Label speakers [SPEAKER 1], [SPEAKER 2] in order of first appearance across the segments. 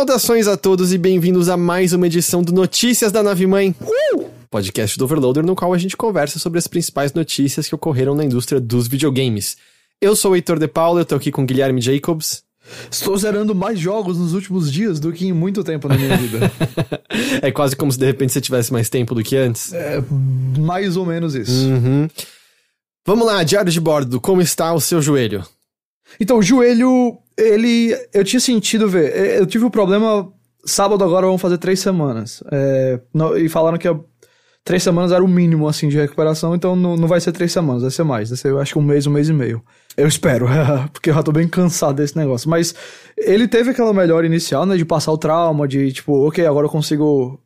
[SPEAKER 1] Saudações a todos e bem-vindos a mais uma edição do Notícias da Nave Mãe. Uh! Podcast do Overloader, no qual a gente conversa sobre as principais notícias que ocorreram na indústria dos videogames. Eu sou o Heitor de Paula, eu tô aqui com Guilherme Jacobs.
[SPEAKER 2] Estou zerando mais jogos nos últimos dias do que em muito tempo na minha vida.
[SPEAKER 1] é quase como se de repente você tivesse mais tempo do que antes.
[SPEAKER 2] É mais ou menos isso.
[SPEAKER 1] Uhum. Vamos lá, diário de bordo, como está o seu joelho?
[SPEAKER 2] Então, o joelho, ele. Eu tinha sentido ver. Eu tive o um problema. Sábado agora vão fazer três semanas. É, e falaram que três semanas era o mínimo, assim, de recuperação, então não, não vai ser três semanas, vai ser mais. Vai ser, eu acho que um mês, um mês e meio. Eu espero, porque eu já tô bem cansado desse negócio. Mas ele teve aquela melhora inicial, né, de passar o trauma, de tipo, ok, agora eu consigo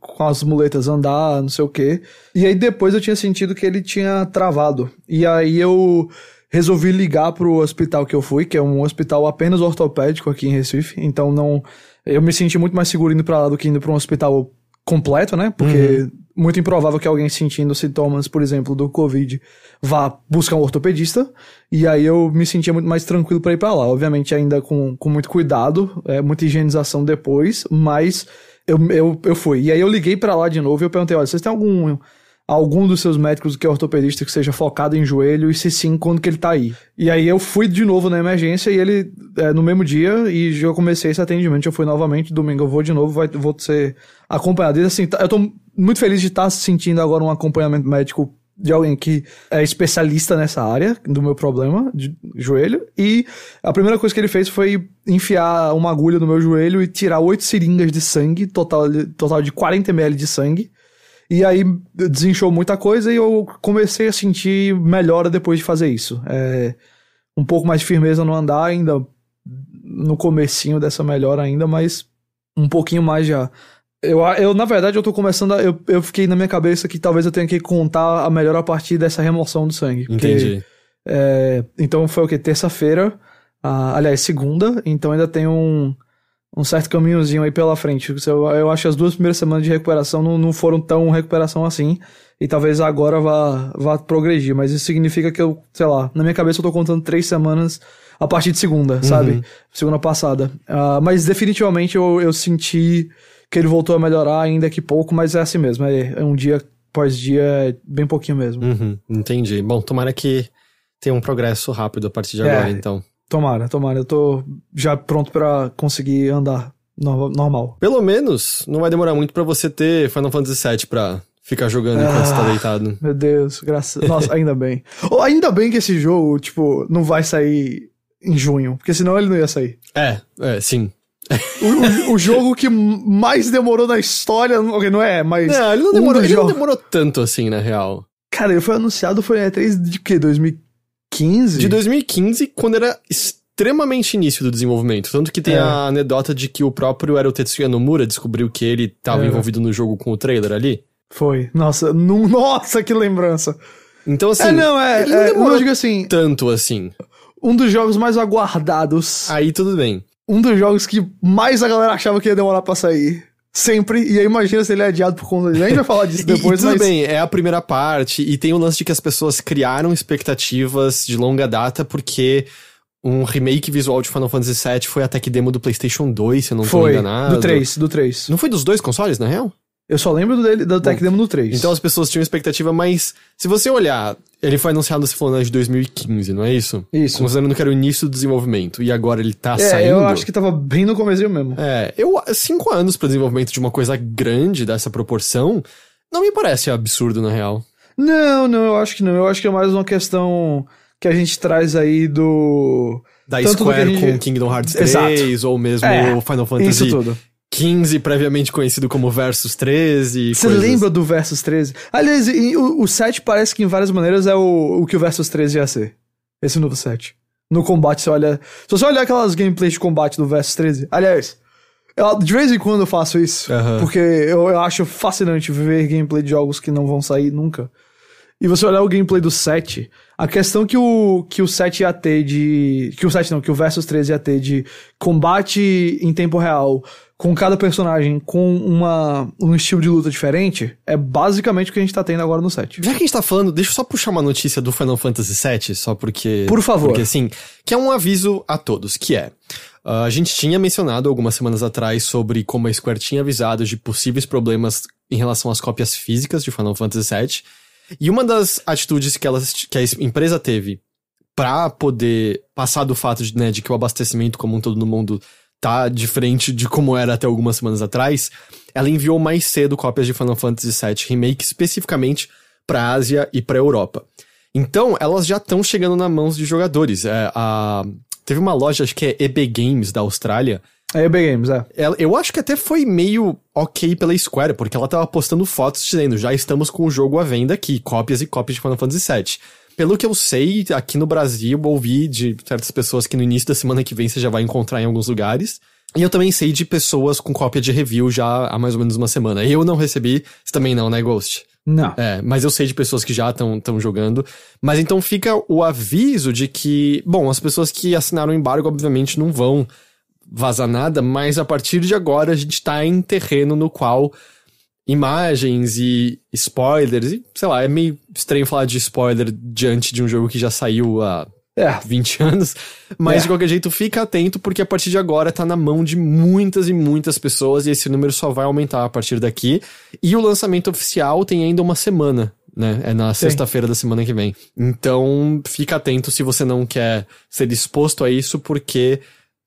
[SPEAKER 2] com as muletas andar, não sei o quê. E aí depois eu tinha sentido que ele tinha travado. E aí eu resolvi ligar pro hospital que eu fui, que é um hospital apenas ortopédico aqui em Recife. Então não. Eu me senti muito mais seguro indo pra lá do que indo pra um hospital completo, né? Porque uhum. muito improvável que alguém sentindo sintomas, por exemplo, do Covid, vá buscar um ortopedista. E aí eu me sentia muito mais tranquilo para ir para lá. Obviamente, ainda com, com muito cuidado, é, muita higienização depois, mas eu, eu, eu fui. E aí eu liguei para lá de novo e eu perguntei: olha, vocês têm algum algum dos seus médicos que é ortopedista que seja focado em joelho e se sim, quando que ele tá aí. E aí eu fui de novo na emergência e ele, é, no mesmo dia, e já comecei esse atendimento, eu fui novamente, domingo eu vou de novo, vai, vou ser acompanhado. E assim, tá, eu tô muito feliz de estar tá sentindo agora um acompanhamento médico de alguém que é especialista nessa área do meu problema de joelho. E a primeira coisa que ele fez foi enfiar uma agulha no meu joelho e tirar oito seringas de sangue, total, total de 40 ml de sangue. E aí desinchou muita coisa e eu comecei a sentir melhora depois de fazer isso. É, um pouco mais de firmeza no andar, ainda no comecinho dessa melhora ainda, mas um pouquinho mais já. Eu, eu, na verdade, eu tô começando a, eu, eu fiquei na minha cabeça que talvez eu tenha que contar a melhor a partir dessa remoção do sangue.
[SPEAKER 1] Entendi.
[SPEAKER 2] Porque, é, então foi o que? Terça-feira. Ah, aliás, segunda. Então ainda tem um, um certo caminhozinho aí pela frente. Eu, eu acho que as duas primeiras semanas de recuperação não, não foram tão recuperação assim. E talvez agora vá, vá progredir. Mas isso significa que eu, sei lá, na minha cabeça eu tô contando três semanas a partir de segunda, uhum. sabe? Segunda passada. Uh, mas definitivamente eu, eu senti que ele voltou a melhorar, ainda que pouco, mas é assim mesmo. É, é um dia após dia, é bem pouquinho mesmo.
[SPEAKER 1] Uhum, entendi. Bom, tomara que tenha um progresso rápido a partir de é, agora, então.
[SPEAKER 2] Tomara, tomara. Eu tô já pronto para conseguir andar no, normal.
[SPEAKER 1] Pelo menos não vai demorar muito para você ter Final Fantasy VII pra ficar jogando enquanto ah, você tá ah, deitado.
[SPEAKER 2] Meu Deus, graças. Nossa, ainda bem. Ou ainda bem que esse jogo, tipo, não vai sair em junho, porque senão ele não ia sair.
[SPEAKER 1] É, é, sim
[SPEAKER 2] o, o, o, jogo que mais demorou na história, não é, mas.
[SPEAKER 1] Não, ele não demorou, um ele não demorou tanto assim, na real.
[SPEAKER 2] Cara, ele foi anunciado foi em E3 de que? 2015?
[SPEAKER 1] De 2015, quando era extremamente início do desenvolvimento. Tanto que tem é. a anedota de que o próprio era o Tetsuya Nomura descobriu que ele estava é. envolvido no jogo com o trailer ali.
[SPEAKER 2] Foi. Nossa, não, nossa, que lembrança.
[SPEAKER 1] Então, assim.
[SPEAKER 2] É, não, é. Ele não é, demorou
[SPEAKER 1] digo assim. Tanto assim.
[SPEAKER 2] Um dos jogos mais aguardados.
[SPEAKER 1] Aí tudo bem
[SPEAKER 2] um dos jogos que mais a galera achava que ia demorar pra sair. Sempre. E aí imagina se ele é adiado por conta disso. A gente vai falar disso depois,
[SPEAKER 1] e,
[SPEAKER 2] e tudo
[SPEAKER 1] mas... bem, é a primeira parte. E tem o lance de que as pessoas criaram expectativas de longa data porque um remake visual de Final Fantasy VII foi a tech demo do PlayStation 2, se eu não
[SPEAKER 2] foi,
[SPEAKER 1] tô enganado.
[SPEAKER 2] do 3, do 3.
[SPEAKER 1] Não foi dos dois consoles, na real?
[SPEAKER 2] Eu só lembro dele, da Tech Demo do 3.
[SPEAKER 1] Então as pessoas tinham expectativa, mas se você olhar, ele foi anunciado, se falando de 2015, não é isso?
[SPEAKER 2] Isso.
[SPEAKER 1] Considerando que era o início do desenvolvimento e agora ele tá
[SPEAKER 2] é,
[SPEAKER 1] saindo.
[SPEAKER 2] eu acho que tava bem no começo mesmo.
[SPEAKER 1] É, eu, cinco anos para desenvolvimento de uma coisa grande dessa proporção, não me parece absurdo na real.
[SPEAKER 2] Não, não, eu acho que não. Eu acho que é mais uma questão que a gente traz aí do.
[SPEAKER 1] Da Tanto Square gente... com Kingdom Hearts 3, Exato. ou mesmo é, Final Fantasy
[SPEAKER 2] isso tudo.
[SPEAKER 1] 15, previamente conhecido como Versus 13.
[SPEAKER 2] Você lembra do Versus 13? Aliás, o, o 7 parece que em várias maneiras é o, o que o Versus 13 ia ser. Esse novo 7. No combate, você olha. Se você olhar aquelas gameplays de combate do Versus 13. Aliás, eu, de vez em quando eu faço isso.
[SPEAKER 1] Uhum.
[SPEAKER 2] Porque eu, eu acho fascinante ver gameplay de jogos que não vão sair nunca. E você olhar o gameplay do 7, a questão que o, que o 7 ia ter de. Que o 7 não, que o Versus 13 ia ter de combate em tempo real com cada personagem com uma, um estilo de luta diferente, é basicamente o que a gente tá tendo agora no set.
[SPEAKER 1] Já que a gente tá falando, deixa eu só puxar uma notícia do Final Fantasy VII, só porque...
[SPEAKER 2] Por favor.
[SPEAKER 1] Porque assim, que é um aviso a todos, que é... Uh, a gente tinha mencionado algumas semanas atrás sobre como a Square tinha avisado de possíveis problemas em relação às cópias físicas de Final Fantasy VII. E uma das atitudes que, elas, que a empresa teve para poder passar do fato de, né, de que o abastecimento como um todo no mundo tá diferente de como era até algumas semanas atrás, ela enviou mais cedo cópias de Final Fantasy VII Remake especificamente para Ásia e para Europa. Então, elas já estão chegando nas mãos de jogadores. É, a, teve uma loja, acho que é EB Games da Austrália.
[SPEAKER 2] É EB Games, é.
[SPEAKER 1] Ela, eu acho que até foi meio ok pela Square, porque ela tava postando fotos dizendo: já estamos com o jogo à venda aqui, cópias e cópias de Final Fantasy VII. Pelo que eu sei, aqui no Brasil, ouvi de certas pessoas que no início da semana que vem você já vai encontrar em alguns lugares. E eu também sei de pessoas com cópia de review já há mais ou menos uma semana. Eu não recebi, você também não, né, Ghost?
[SPEAKER 2] Não.
[SPEAKER 1] É, mas eu sei de pessoas que já estão jogando. Mas então fica o aviso de que, bom, as pessoas que assinaram o embargo, obviamente, não vão vazar nada, mas a partir de agora a gente tá em terreno no qual imagens e spoilers, e sei lá, é meio estranho falar de spoiler diante de um jogo que já saiu há é. 20 anos. Mas é. de qualquer jeito, fica atento, porque a partir de agora tá na mão de muitas e muitas pessoas, e esse número só vai aumentar a partir daqui. E o lançamento oficial tem ainda uma semana. Né? É na sexta-feira da semana que vem. Então, fica atento se você não quer ser exposto a isso, porque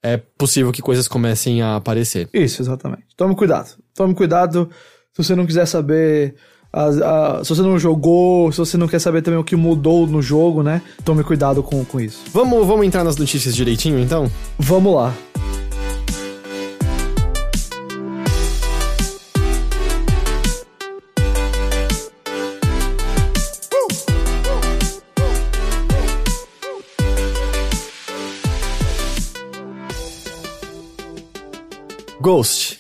[SPEAKER 1] é possível que coisas comecem a aparecer.
[SPEAKER 2] Isso, exatamente. Tome cuidado. Tome cuidado se você não quiser saber a, a, se você não jogou, se você não quer saber também o que mudou no jogo, né? Tome cuidado com, com isso.
[SPEAKER 1] Vamos, vamos entrar nas notícias direitinho, então?
[SPEAKER 2] Vamos lá.
[SPEAKER 1] Ghost.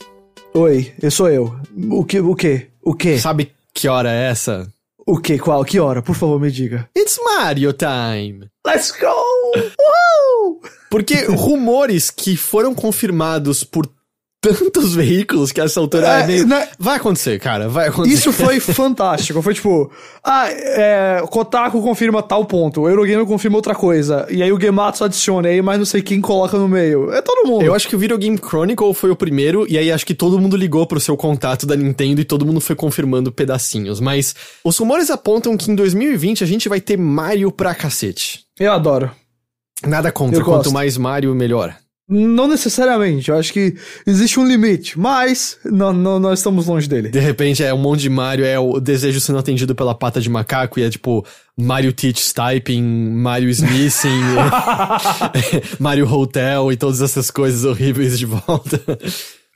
[SPEAKER 2] Oi, eu sou eu. O que, o que, o que?
[SPEAKER 1] Sabe que hora é essa?
[SPEAKER 2] O que? Qual? Que hora? Por favor, me diga.
[SPEAKER 1] It's Mario time!
[SPEAKER 2] Let's go!
[SPEAKER 1] Porque rumores que foram confirmados por tantos veículos que essa altura é, é meio... né? Vai acontecer, cara, vai acontecer.
[SPEAKER 2] Isso foi fantástico. Foi tipo, ah, é, Kotaku confirma tal ponto, o Eurogamer confirma outra coisa, e aí o Gematsu adiciona, e aí mais não sei quem coloca no meio. É todo mundo.
[SPEAKER 1] Eu acho que o Video Game Chronicle foi o primeiro, e aí acho que todo mundo ligou pro seu contato da Nintendo e todo mundo foi confirmando pedacinhos. Mas os rumores apontam que em 2020 a gente vai ter Mario pra cacete.
[SPEAKER 2] Eu adoro.
[SPEAKER 1] Nada contra, quanto mais Mario, melhor.
[SPEAKER 2] Não necessariamente, eu acho que existe um limite, mas não, não, nós estamos longe dele.
[SPEAKER 1] De repente é um monte de Mario, é o desejo sendo atendido pela pata de macaco e é tipo Mario Teach Typing, Mario Smithing, Mario Hotel e todas essas coisas horríveis de volta.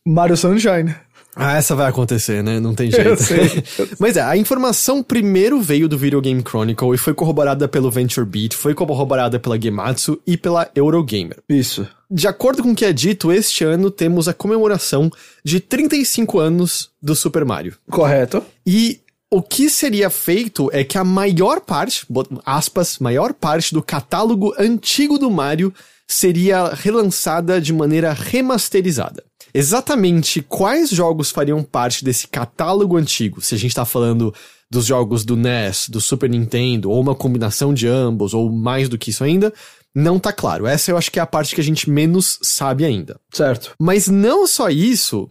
[SPEAKER 2] Mario Sunshine.
[SPEAKER 1] Ah, essa vai acontecer, né? Não tem jeito. Mas é, a informação primeiro veio do Video Game Chronicle e foi corroborada pelo VentureBeat, foi corroborada pela Gematsu e pela Eurogamer.
[SPEAKER 2] Isso.
[SPEAKER 1] De acordo com o que é dito, este ano temos a comemoração de 35 anos do Super Mario.
[SPEAKER 2] Correto.
[SPEAKER 1] E o que seria feito é que a maior parte, aspas, maior parte do catálogo antigo do Mario seria relançada de maneira remasterizada. Exatamente quais jogos fariam parte desse catálogo antigo, se a gente está falando dos jogos do NES, do Super Nintendo, ou uma combinação de ambos, ou mais do que isso ainda, não tá claro. Essa eu acho que é a parte que a gente menos sabe ainda.
[SPEAKER 2] Certo.
[SPEAKER 1] Mas não só isso,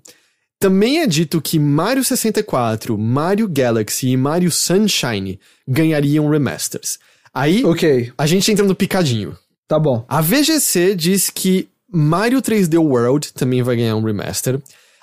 [SPEAKER 1] também é dito que Mario 64, Mario Galaxy e Mario Sunshine ganhariam remasters. Aí,
[SPEAKER 2] okay.
[SPEAKER 1] a gente entra no picadinho.
[SPEAKER 2] Tá bom.
[SPEAKER 1] A VGC diz que Mario 3D World também vai ganhar um remaster.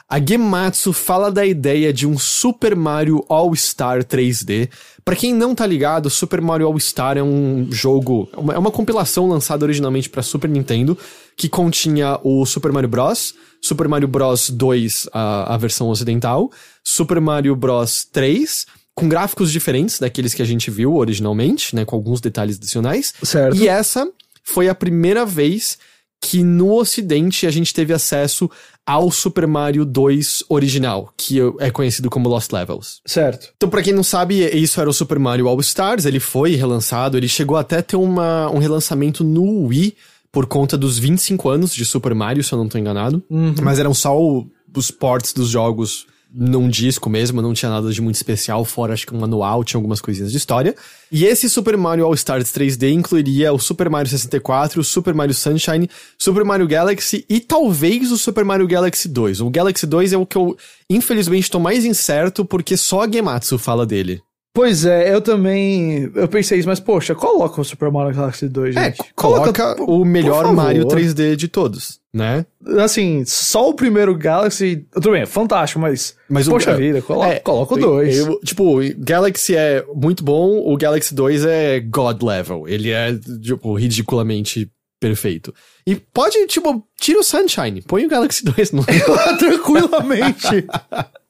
[SPEAKER 1] A Gematsu fala da ideia de um Super Mario All-Star 3D. Para quem não tá ligado, Super Mario All-Star é um jogo, é uma compilação lançada originalmente para Super Nintendo, que continha o Super Mario Bros, Super Mario Bros 2, a, a versão ocidental, Super Mario Bros 3, com gráficos diferentes daqueles que a gente viu originalmente, né, com alguns detalhes adicionais.
[SPEAKER 2] Certo.
[SPEAKER 1] E essa foi a primeira vez que no ocidente a gente teve acesso ao Super Mario 2 original, que é conhecido como Lost Levels.
[SPEAKER 2] Certo.
[SPEAKER 1] Então, para quem não sabe, isso era o Super Mario All Stars, ele foi relançado, ele chegou até a ter uma, um relançamento no Wii por conta dos 25 anos de Super Mario, se eu não tô enganado.
[SPEAKER 2] Uhum.
[SPEAKER 1] Mas eram só o, os ports dos jogos num disco mesmo, não tinha nada de muito especial, fora acho que um manual, tinha algumas coisinhas de história. E esse Super Mario All Stars 3D incluiria o Super Mario 64, o Super Mario Sunshine, Super Mario Galaxy e talvez o Super Mario Galaxy 2. O Galaxy 2 é o que eu, infelizmente, tô mais incerto porque só a Gematsu fala dele.
[SPEAKER 2] Pois é, eu também. Eu pensei isso, mas poxa, coloca o Super Mario Galaxy 2,
[SPEAKER 1] É,
[SPEAKER 2] gente.
[SPEAKER 1] coloca o melhor. Mario 3D de todos, né?
[SPEAKER 2] Assim, só o primeiro Galaxy. Tudo bem, é fantástico, mas.
[SPEAKER 1] Mas o-
[SPEAKER 2] poxa
[SPEAKER 1] é,
[SPEAKER 2] vida, coloca,
[SPEAKER 1] é,
[SPEAKER 2] coloca o 2.
[SPEAKER 1] Eu- tipo, Galaxy é muito bom, o Galaxy 2 é God level. Ele é, tipo, ridiculamente perfeito. E pode, tipo, tira o Sunshine, põe o Galaxy 2 no.
[SPEAKER 2] Tranquilamente.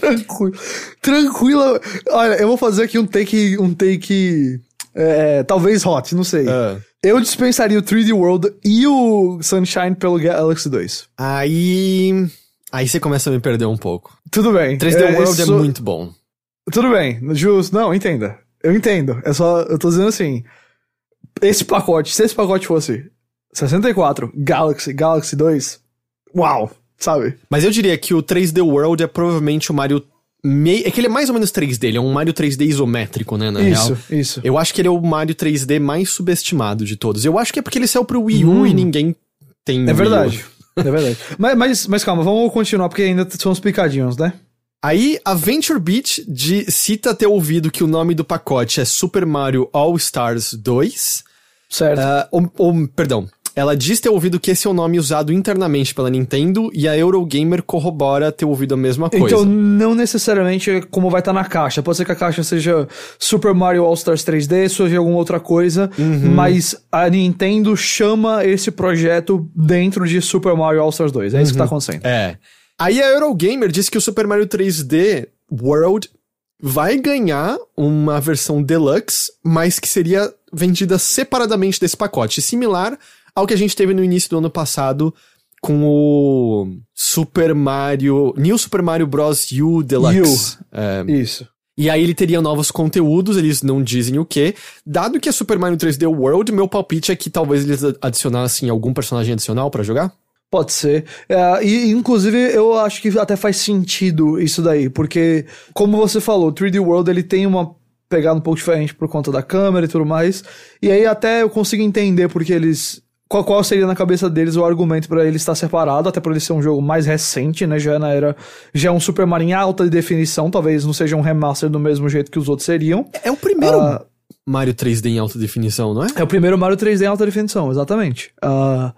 [SPEAKER 2] Tranquilo. Tranquila. Olha, eu vou fazer aqui um take. Um take. é, talvez hot, não sei.
[SPEAKER 1] Ah.
[SPEAKER 2] Eu dispensaria o 3D World e o Sunshine pelo Galaxy 2.
[SPEAKER 1] Aí. Aí você começa a me perder um pouco.
[SPEAKER 2] Tudo bem.
[SPEAKER 1] 3D
[SPEAKER 2] É,
[SPEAKER 1] World é
[SPEAKER 2] isso-
[SPEAKER 1] muito bom.
[SPEAKER 2] Tudo bem, justo. Não, entenda. Eu entendo. É só. Eu tô dizendo assim. Esse pacote, se esse pacote fosse 64, Galaxy, Galaxy 2, uau, sabe?
[SPEAKER 1] Mas eu diria que o 3D World é provavelmente o Mario. Mei... É que ele é mais ou menos 3D, ele é um Mario 3D isométrico, né, na
[SPEAKER 2] isso,
[SPEAKER 1] real.
[SPEAKER 2] isso.
[SPEAKER 1] Eu acho que ele é o Mario 3D mais subestimado de todos. Eu acho que é porque ele saiu pro Wii U
[SPEAKER 2] Hum.
[SPEAKER 1] e ninguém tem
[SPEAKER 2] É verdade. É verdade. mas, mas, mas calma, vamos continuar, porque ainda são os picadinhos, né?
[SPEAKER 1] Aí, a Venture Beat de, cita ter ouvido que o nome do pacote é Super Mario All Stars 2.
[SPEAKER 2] Certo.
[SPEAKER 1] Ah, ou, ou, perdão. Ela diz ter ouvido que esse é o nome usado internamente pela Nintendo e a Eurogamer corrobora ter ouvido a mesma coisa.
[SPEAKER 2] Então, não necessariamente é como vai estar na caixa. Pode ser que a caixa seja Super Mario All Stars 3D, seja alguma outra coisa,
[SPEAKER 1] Uhum.
[SPEAKER 2] mas a Nintendo chama esse projeto dentro de Super Mario All Stars 2. É isso que tá acontecendo.
[SPEAKER 1] É. Aí a Eurogamer disse que o Super Mario 3D World vai ganhar uma versão deluxe, mas que seria vendida separadamente desse pacote, similar ao que a gente teve no início do ano passado com o Super Mario, New Super Mario Bros. U Deluxe. É,
[SPEAKER 2] Isso.
[SPEAKER 1] e aí ele teria novos conteúdos, eles não dizem o que. Dado que é Super Mario 3D World, meu palpite é que talvez eles adicionassem algum personagem adicional pra jogar.
[SPEAKER 2] Pode ser. É, e, inclusive, eu acho que até faz sentido isso daí, porque, como você falou, o 3D World ele tem uma pegada um pouco diferente por conta da câmera e tudo mais. E aí até eu consigo entender porque eles. Qual, qual seria na cabeça deles o argumento pra ele estar separado, até por ele ser um jogo mais recente, né? Já é na era. Já é um Super Mario em alta definição, talvez não seja um remaster do mesmo jeito que os outros seriam.
[SPEAKER 1] É o primeiro
[SPEAKER 2] Ah,
[SPEAKER 1] Mario 3D em alta definição, não é?
[SPEAKER 2] É o primeiro Mario 3D em alta definição, exatamente. Ah,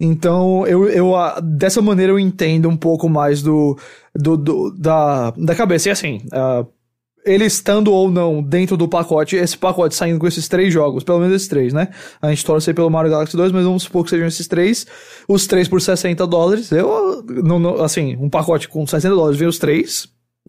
[SPEAKER 2] então, eu, eu ah, dessa maneira eu entendo um pouco mais do, do, do- da, da cabeça. E assim, ah, ele estando ou não dentro do pacote, esse pacote saindo com esses três jogos, pelo menos esses três, né? A gente torce pelo Mario Galaxy 2, mas vamos supor que sejam esses três. Os três por 60 dólares. Eu, não, não- assim, um pacote com 60 dólares, vem os três,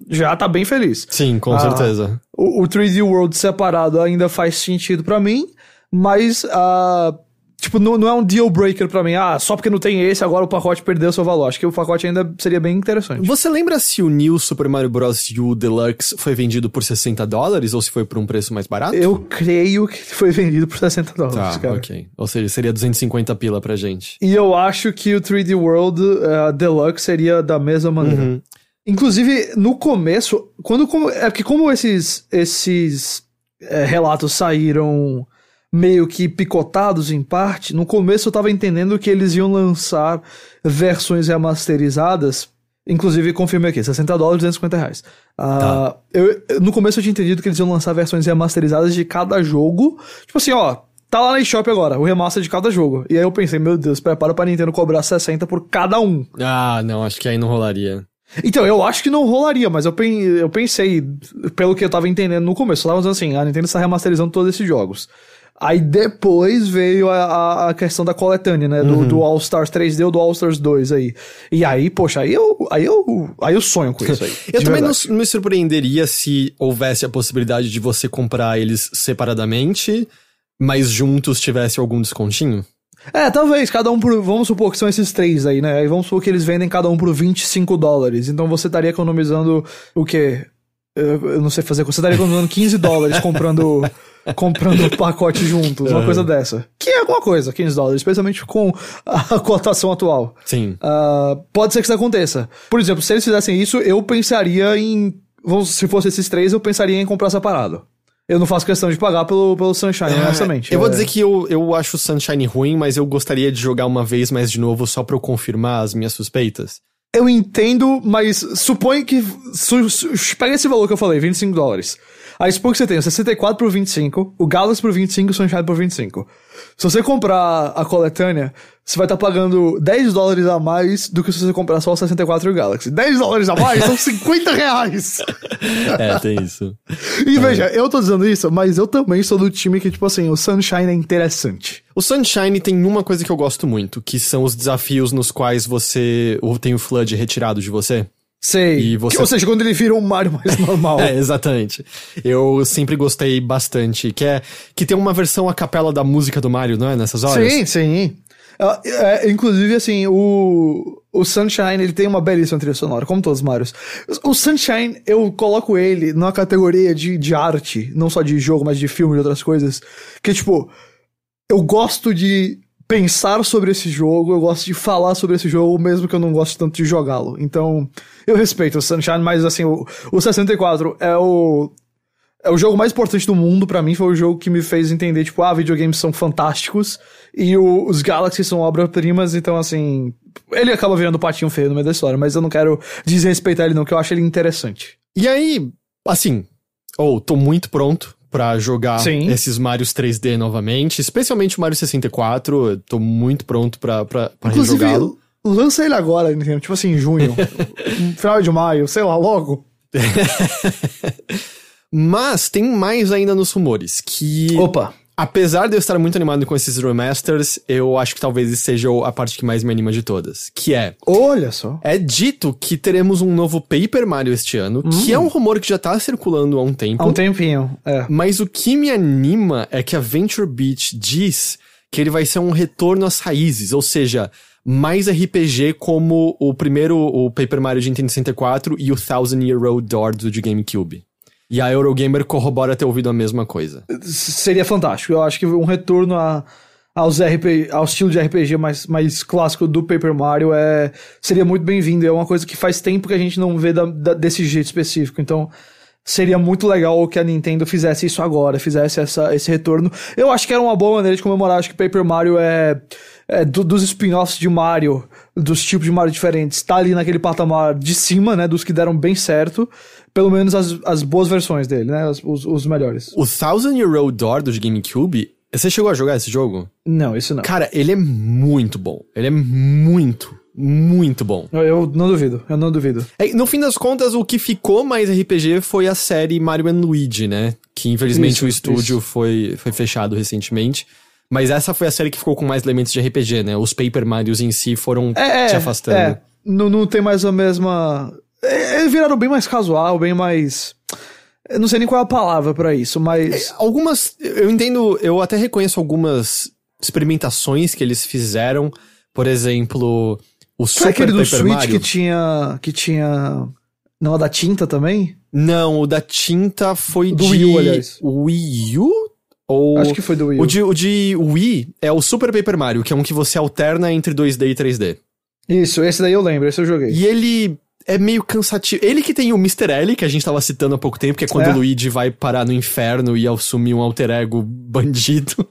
[SPEAKER 2] já tá bem feliz.
[SPEAKER 1] Sim, com
[SPEAKER 2] Ah.
[SPEAKER 1] certeza.
[SPEAKER 2] O, o 3D World separado ainda faz sentido pra mim, mas ah, tipo, não, não é um deal breaker pra mim. Ah, só porque não tem esse, agora o pacote perdeu seu valor. Acho que o pacote ainda seria bem interessante.
[SPEAKER 1] Você lembra se o New Super Mario Bros. U Deluxe foi vendido por 60 dólares ou se foi por um preço mais barato?
[SPEAKER 2] Eu creio que foi vendido por 60 dólares,
[SPEAKER 1] Tá,
[SPEAKER 2] cara.
[SPEAKER 1] ok. Ou seja, seria 250 pila pra gente.
[SPEAKER 2] E eu acho que o 3D World ah, Deluxe seria da mesma maneira.
[SPEAKER 1] Uhum.
[SPEAKER 2] Inclusive, no começo, quando como- é porque como esses esses é, relatos saíram meio que picotados em parte, no começo eu tava entendendo que eles iam lançar versões remasterizadas, inclusive confirmei aqui, 60 dólares, 250 reais. Ah, eu, eu- no começo eu tinha entendido que eles iam lançar versões remasterizadas de cada jogo, tipo assim, ó, tá lá na eShop agora, o remaster de cada jogo. E aí eu pensei, meu Deus, prepara pra Nintendo cobrar 60 por cada um.
[SPEAKER 1] Ah, não, acho que aí não rolaria.
[SPEAKER 2] Então, eu acho que não rolaria, mas eu, pen- eu pensei, pelo que eu tava entendendo no começo, eu tava dizendo assim, a Nintendo está remasterizando todos esses jogos. Aí depois veio a, a- a questão da coletânea, né? Do, do All Stars 3D ou do All Stars 2 aí. E aí, poxa, aí eu, aí eu, aí eu sonho com isso aí.
[SPEAKER 1] Eu também não,
[SPEAKER 2] verdade.
[SPEAKER 1] não me surpreenderia se houvesse a possibilidade de você comprar eles separadamente, mas juntos tivesse algum descontinho.
[SPEAKER 2] É, talvez, cada um por. Vamos supor que são esses três aí, né? Aí vamos supor que eles vendem cada um por 25 dólares. Então você estaria economizando o quê? Eu, eu não sei fazer. Você estaria economizando 15 dólares comprando comprando o pacote juntos, uma coisa dessa. Que é alguma coisa, 15 dólares, especialmente com a cotação atual.
[SPEAKER 1] Sim.
[SPEAKER 2] Uh, pode ser que isso aconteça. Por exemplo, se eles fizessem isso, eu pensaria em. Se fosse esses três, eu pensaria em comprar separado. Eu não faço questão de pagar pelo, pelo Sunshine, é, honestamente.
[SPEAKER 1] Eu é. vou dizer que eu, eu acho o Sunshine ruim, mas eu gostaria de jogar uma vez mais de novo só pra eu confirmar as minhas suspeitas.
[SPEAKER 2] Eu entendo, mas suponho que. Su, su, pega esse valor que eu falei, 25 dólares. Aí supõe que você tem o 64 por 25, o Galaxy por 25 e o Sunshine por 25. Se você comprar a coletânea, você vai estar tá pagando 10 dólares a mais do que se você comprar só o 64 e o Galaxy. 10 dólares a mais são 50 reais!
[SPEAKER 1] é, tem isso.
[SPEAKER 2] E é. veja, eu tô dizendo isso, mas eu também sou do time que, tipo assim, o Sunshine é interessante.
[SPEAKER 1] O Sunshine tem uma coisa que eu gosto muito, que são os desafios nos quais você tem o Flood retirado de você.
[SPEAKER 2] Sei. E você... Ou seja, quando ele vira um Mario mais normal.
[SPEAKER 1] é, exatamente. Eu sempre gostei bastante. Que é que tem uma versão a capela da música do Mario, não é? Nessas horas?
[SPEAKER 2] Sim, sim. É, é, inclusive, assim, o, o Sunshine, ele tem uma belíssima trilha sonora, como todos os Marios. O Sunshine, eu coloco ele numa categoria de, de arte, não só de jogo, mas de filme e outras coisas, que, tipo, eu gosto de pensar sobre esse jogo, eu gosto de falar sobre esse jogo, mesmo que eu não goste tanto de jogá-lo. Então, eu respeito o Sunshine, mas assim, o, o 64 é o. É o jogo mais importante do mundo para mim, foi o jogo que me fez entender, tipo, ah, videogames são fantásticos e o, os Galaxy são obras-primas, então assim, ele acaba virando patinho feio no meio da história, mas eu não quero desrespeitar ele não, que eu acho ele interessante.
[SPEAKER 1] E aí, assim, ou oh, tô muito pronto para jogar Sim. esses Marios 3D novamente, especialmente o Mario 64. tô muito pronto pra, pra, pra rejogá-lo.
[SPEAKER 2] Lança ele agora, Nintendo, tipo assim, em junho, final de maio, sei lá, logo.
[SPEAKER 1] Mas tem mais ainda nos rumores, que...
[SPEAKER 2] Opa!
[SPEAKER 1] Apesar de eu estar muito animado com esses remasters, eu acho que talvez seja a parte que mais me anima de todas. Que é.
[SPEAKER 2] Olha só.
[SPEAKER 1] É dito que teremos um novo Paper Mario este ano, hum. que é um rumor que já tá circulando há um tempo.
[SPEAKER 2] Há um tempinho, é.
[SPEAKER 1] Mas o que me anima é que a Venture Beach diz que ele vai ser um retorno às raízes, ou seja, mais RPG como o primeiro, o Paper Mario de Nintendo 64 e o Thousand Year Road Door do de GameCube. E a Eurogamer corrobora ter ouvido a mesma coisa.
[SPEAKER 2] Seria fantástico. Eu acho que um retorno a, aos RPG, ao estilo de RPG mais, mais clássico do Paper Mario é, seria muito bem-vindo. É uma coisa que faz tempo que a gente não vê da, da, desse jeito específico. Então, seria muito legal que a Nintendo fizesse isso agora, fizesse essa, esse retorno. Eu acho que era uma boa maneira de comemorar. Acho que Paper Mario é, é do, dos spin-offs de Mario, dos tipos de Mario diferentes, tá ali naquele patamar de cima, né? Dos que deram bem certo pelo menos as, as boas versões dele, né? Os, os melhores.
[SPEAKER 1] O Thousand Year Road Door do GameCube, você chegou a jogar esse jogo?
[SPEAKER 2] Não, isso não.
[SPEAKER 1] Cara, ele é muito bom. Ele é muito, muito bom.
[SPEAKER 2] Eu, eu não duvido, eu não duvido.
[SPEAKER 1] É, no fim das contas, o que ficou mais RPG foi a série Mario and Luigi, né? Que infelizmente isso, o estúdio foi, foi fechado recentemente. Mas essa foi a série que ficou com mais elementos de RPG, né? Os Paper Marios em si foram é, se é, afastando. É,
[SPEAKER 2] não, não tem mais a mesma é, é, viraram bem mais casual, bem mais. Eu não sei nem qual é a palavra para isso, mas.
[SPEAKER 1] É, algumas. Eu entendo, eu até reconheço algumas experimentações que eles fizeram. Por exemplo, o Foi Super aquele do Paper
[SPEAKER 2] Switch
[SPEAKER 1] Mario.
[SPEAKER 2] que tinha. que tinha. Não, a da tinta também?
[SPEAKER 1] Não, o da tinta foi
[SPEAKER 2] do
[SPEAKER 1] de.
[SPEAKER 2] Wii U, aliás.
[SPEAKER 1] Wii U? Ou...
[SPEAKER 2] Acho que foi do Wii U.
[SPEAKER 1] O de, o de Wii é o Super Paper Mario, que é um que você alterna entre 2D e 3D.
[SPEAKER 2] Isso, esse daí eu lembro, esse eu joguei.
[SPEAKER 1] E ele é meio cansativo. Ele que tem o Mr. L, que a gente tava citando há pouco tempo, que é quando é. o Luigi vai parar no inferno e assumir um alter ego bandido.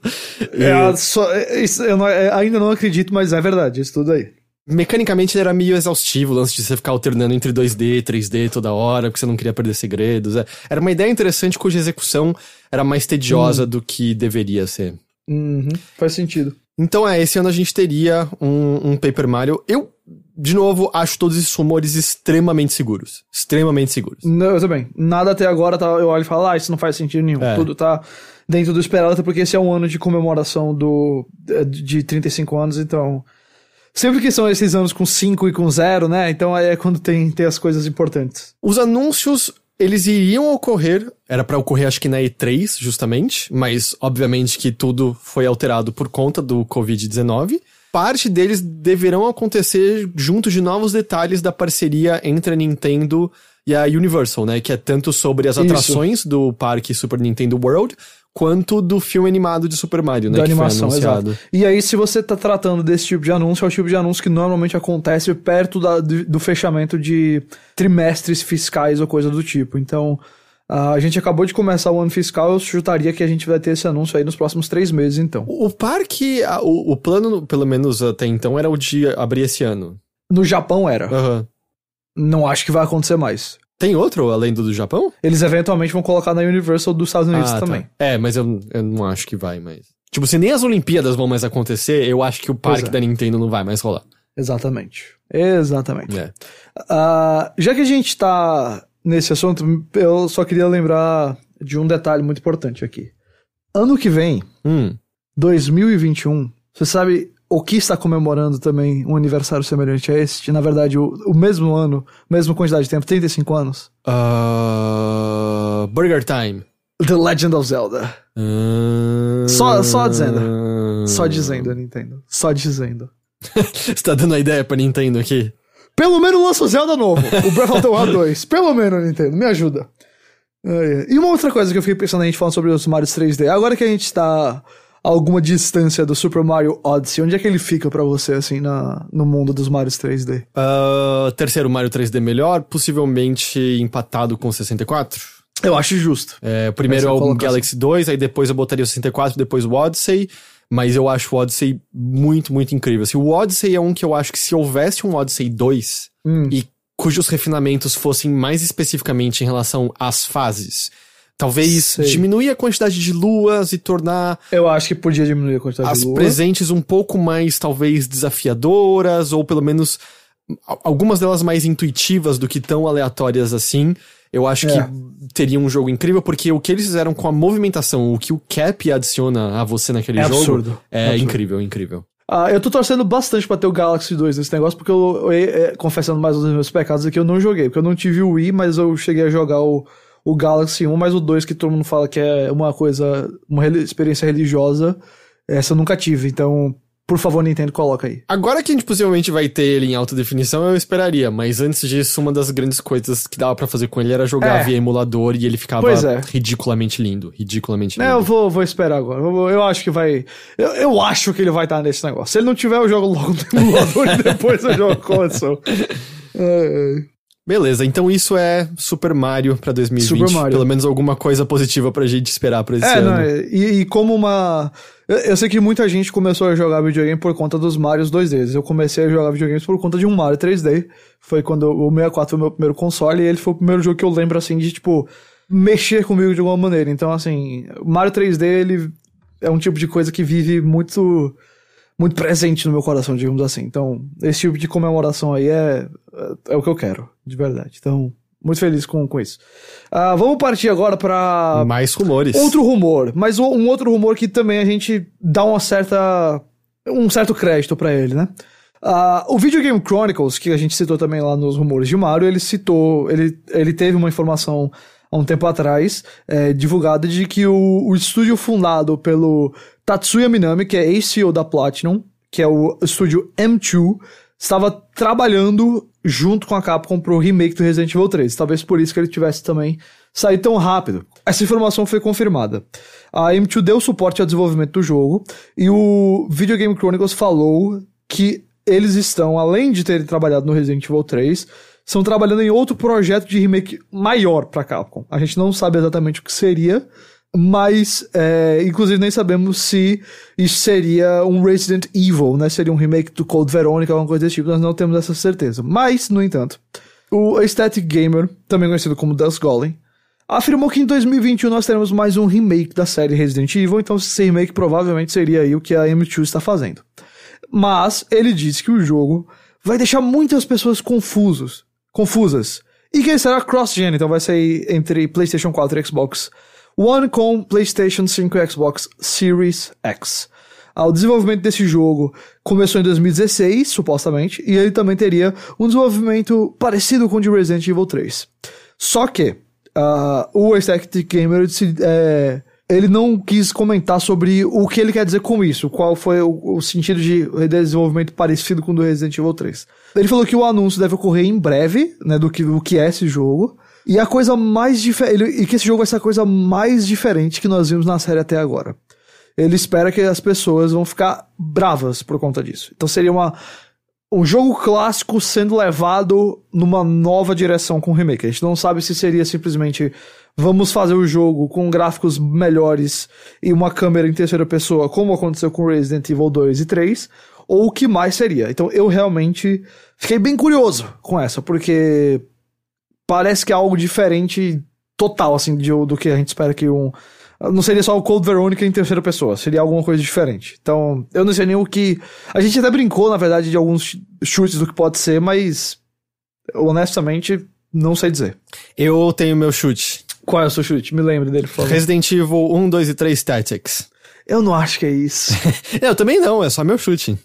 [SPEAKER 2] É, só, é, isso, eu não, é, ainda não acredito, mas é verdade, isso tudo aí.
[SPEAKER 1] Mecanicamente era meio exaustivo, o lance de você ficar alternando entre 2D e 3D toda hora, porque você não queria perder segredos. É, era uma ideia interessante cuja execução era mais tediosa hum. do que deveria ser.
[SPEAKER 2] Uhum, faz sentido.
[SPEAKER 1] Então é, esse ano a gente teria um, um Paper Mario. Eu de novo, acho todos esses rumores extremamente seguros. Extremamente seguros.
[SPEAKER 2] Não, eu também. Nada até agora tá, eu olho e falo, ah, isso não faz sentido nenhum. É. Tudo tá dentro do esperado, até porque esse é um ano de comemoração do, de 35 anos, então. Sempre que são esses anos com 5 e com 0, né? Então é quando tem, tem as coisas importantes.
[SPEAKER 1] Os anúncios eles iriam ocorrer, era para ocorrer acho que na E3, justamente, mas obviamente que tudo foi alterado por conta do Covid-19 parte deles deverão acontecer junto de novos detalhes da parceria entre a Nintendo e a Universal, né? Que é tanto sobre as atrações Isso. do parque Super Nintendo World, quanto do filme animado de Super Mario, né?
[SPEAKER 2] da animação, exato. E aí, se você tá tratando desse tipo de anúncio, é o tipo de anúncio que normalmente acontece perto da- do, fechamento de trimestres fiscais ou coisa do tipo. Então, a gente acabou de começar o ano fiscal, eu chutaria que a gente vai ter esse anúncio aí nos próximos três meses, então.
[SPEAKER 1] O parque, o, o plano, pelo menos até então, era o de abrir esse ano.
[SPEAKER 2] No Japão era.
[SPEAKER 1] Aham.
[SPEAKER 2] Não acho que vai acontecer mais.
[SPEAKER 1] Tem outro além do do Japão?
[SPEAKER 2] Eles eventualmente vão colocar na Universal dos Estados Unidos
[SPEAKER 1] Ah, tá.
[SPEAKER 2] também.
[SPEAKER 1] É, mas eu, eu não acho que vai mais. Tipo, se nem as Olimpíadas vão mais acontecer, eu acho que o parque
[SPEAKER 2] é.
[SPEAKER 1] da Nintendo não vai mais rolar.
[SPEAKER 2] Exatamente. Exatamente.
[SPEAKER 1] É.
[SPEAKER 2] Ah, já que a gente tá nesse assunto, eu só queria lembrar de um detalhe muito importante aqui. Ano que vem,
[SPEAKER 1] Hum.
[SPEAKER 2] 2021, você sabe o que está comemorando também um aniversário semelhante a este? Na verdade, o, o mesmo ano, mesma quantidade de tempo, 35 anos.
[SPEAKER 1] Ah, Burger Time.
[SPEAKER 2] The Legend of Zelda.
[SPEAKER 1] Ah,
[SPEAKER 2] Só- só dizendo. Só dizendo, Nintendo. Só dizendo.
[SPEAKER 1] Você tá dando a ideia pra Nintendo aqui?
[SPEAKER 2] Pelo menos lança o Zelda novo. O Breath of the Wild 2. Pelo menos, Nintendo. Me ajuda. E uma outra coisa que eu fiquei pensando a gente falando sobre os Marios 3D. Agora que a gente tá a alguma distância do Super Mario Odyssey, onde é que ele fica pra você, assim, na, no mundo dos Marios 3D?
[SPEAKER 1] Ah, terceiro Mario 3D melhor, possivelmente empatado com o 64.
[SPEAKER 2] Eu acho justo.
[SPEAKER 1] É, primeiro é o. Galaxy 2, aí depois eu botaria o 64, depois o Odyssey. Mas eu acho o Odyssey muito, muito incrível. Assim, o Odyssey é um que eu acho que se houvesse um Odyssey 2
[SPEAKER 2] Hum.
[SPEAKER 1] e cujos refinamentos fossem mais especificamente em relação às fases, talvez
[SPEAKER 2] Sei.
[SPEAKER 1] diminuir a quantidade de luas e tornar
[SPEAKER 2] Eu acho que podia diminuir a quantidade
[SPEAKER 1] as
[SPEAKER 2] de lua.
[SPEAKER 1] presentes um pouco mais, talvez, desafiadoras, ou pelo menos algumas delas mais intuitivas do que tão aleatórias assim. Eu acho
[SPEAKER 2] É.
[SPEAKER 1] que teria um jogo incrível, porque o que eles fizeram com a movimentação, o que o Cap adiciona a você naquele
[SPEAKER 2] É
[SPEAKER 1] jogo,
[SPEAKER 2] absurdo.
[SPEAKER 1] é
[SPEAKER 2] Absurdo.
[SPEAKER 1] incrível, incrível.
[SPEAKER 2] Ah, eu tô torcendo bastante pra ter o Galaxy 2 nesse negócio, porque eu, eu- é, confessando mais dos meus pecados aqui, eu não joguei, porque eu não tive o Wii, mas eu cheguei a jogar o, o Galaxy 1, mas o 2 que todo mundo fala que é uma coisa, uma experiência religiosa, essa eu nunca tive, então, por favor, Nintendo, coloca aí.
[SPEAKER 1] Agora que a gente possivelmente vai ter ele em alta definição, eu esperaria, mas antes disso, uma das grandes coisas que dava pra fazer com ele era jogar
[SPEAKER 2] É.
[SPEAKER 1] via emulador e ele ficava
[SPEAKER 2] é.
[SPEAKER 1] ridiculamente lindo, ridiculamente
[SPEAKER 2] É,
[SPEAKER 1] lindo.
[SPEAKER 2] eu vou, vou esperar agora. Eu, eu acho que vai. Eu, eu acho que ele vai estar nesse negócio. Se ele não tiver, eu jogo logo no emulador e depois eu jogo console. É, é.
[SPEAKER 1] Beleza, então isso é Super Mario pra 2020.
[SPEAKER 2] Super Mario.
[SPEAKER 1] Pelo menos alguma coisa positiva pra gente esperar pra esse
[SPEAKER 2] É,
[SPEAKER 1] ano.
[SPEAKER 2] não, é, e, e como uma. Eu, eu sei que muita gente começou a jogar videogame por conta dos Marios 2Ds. Eu comecei a jogar videogames por conta de um Mario 3D. Foi quando o 64 foi o meu primeiro console e ele foi o primeiro jogo que eu lembro, assim, de, tipo, mexer comigo de alguma maneira. Então, assim, Mario 3D, ele é um tipo de coisa que vive muito. Muito presente no meu coração, digamos assim. Então, esse tipo de comemoração aí é, é, é o que eu quero, de verdade. Então, muito feliz com, com isso. Ah, vamos partir agora pra
[SPEAKER 1] Mais rumores.
[SPEAKER 2] Outro rumor, mas um outro rumor que também a gente dá uma certa um certo crédito pra ele, né? Ah, o Video Game Chronicles, que a gente citou também lá nos rumores de Mario, ele citou, ele, ele teve uma informação há um tempo atrás, é, divulgada, de que o, o estúdio fundado pelo Tatsuya Minami, que é ex-CEO da Platinum, que é o estúdio M2, estava trabalhando junto com a Capcom pro remake do Resident Evil 3. Talvez por isso que ele tivesse também saído tão rápido. Essa informação foi confirmada. A M2 deu suporte ao desenvolvimento do jogo e o Video Game Chronicles falou que eles estão, além de terem trabalhado no Resident Evil 3, estão trabalhando em outro projeto de remake maior pra Capcom. A gente não sabe exatamente o que seria, mas é, inclusive nem sabemos se isso seria um Resident Evil, né? Seria um remake do Code Veronica, alguma coisa desse tipo, nós não temos essa certeza. Mas, no entanto, o Aesthetic Gamer, também conhecido como Dust Golem, afirmou que em 2021 nós teremos mais um remake da série Resident Evil, então esse remake provavelmente seria aí o que a M2 está fazendo. Mas ele disse que o jogo vai deixar muitas pessoas confusos, confusas. E que será cross-gen, então vai sair entre PlayStation 4 e Xbox One com PlayStation 5 e Xbox Series X. Ah, O desenvolvimento desse jogo começou em 2016, supostamente, e ele também teria um desenvolvimento parecido com o de Resident Evil 3. Só que ah, o Aesthetic Gamer é, ele não quis comentar sobre o que ele quer dizer com isso, qual foi o, o sentido de desenvolvimento parecido com o do Resident Evil 3. Ele falou que o anúncio deve ocorrer em breve, né, do que, do que é esse jogo, E a coisa mais diferente. E que esse jogo vai ser a coisa mais diferente que nós vimos na série até agora. Ele espera que as pessoas vão ficar bravas por conta disso. Então seria uma. Um jogo clássico sendo levado numa nova direção com o remake. A gente não sabe se seria simplesmente vamos fazer o jogo com gráficos melhores e uma câmera em terceira pessoa, como aconteceu com Resident Evil 2 e 3, ou o que mais seria. Então eu realmente fiquei bem curioso com essa, porque parece que é algo diferente total, assim, de, do que a gente espera que um. Não seria só o Cold Veronica em terceira pessoa, seria alguma coisa diferente. Então, eu não sei nem o que. A gente até brincou, na verdade, de alguns chutes do que pode ser, mas. Honestamente, não sei dizer.
[SPEAKER 1] Eu tenho meu chute.
[SPEAKER 2] Qual é o seu chute? Me lembre dele, por favor.
[SPEAKER 1] Resident Evil 1, 2 e 3 Tactics.
[SPEAKER 2] Eu não acho que é isso.
[SPEAKER 1] eu também não, é só meu chute.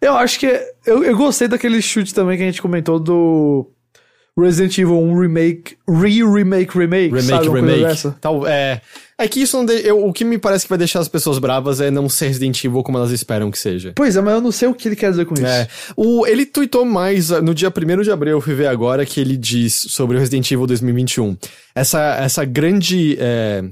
[SPEAKER 2] Eu acho que. É, eu, eu gostei daquele chute também que a gente comentou do. Resident Evil 1 Remake, Re-Remake, Remake,
[SPEAKER 1] Remake,
[SPEAKER 2] sabe,
[SPEAKER 1] remake. Tal, é, é que isso não de, eu, o que me parece que vai deixar as pessoas bravas é não ser Resident Evil como elas esperam que seja.
[SPEAKER 2] Pois é, mas eu não sei o que ele quer dizer com isso.
[SPEAKER 1] É, o, ele tweetou mais no dia 1 de abril, eu fui ver agora, que ele diz sobre o Resident Evil 2021. Essa, essa grande... É,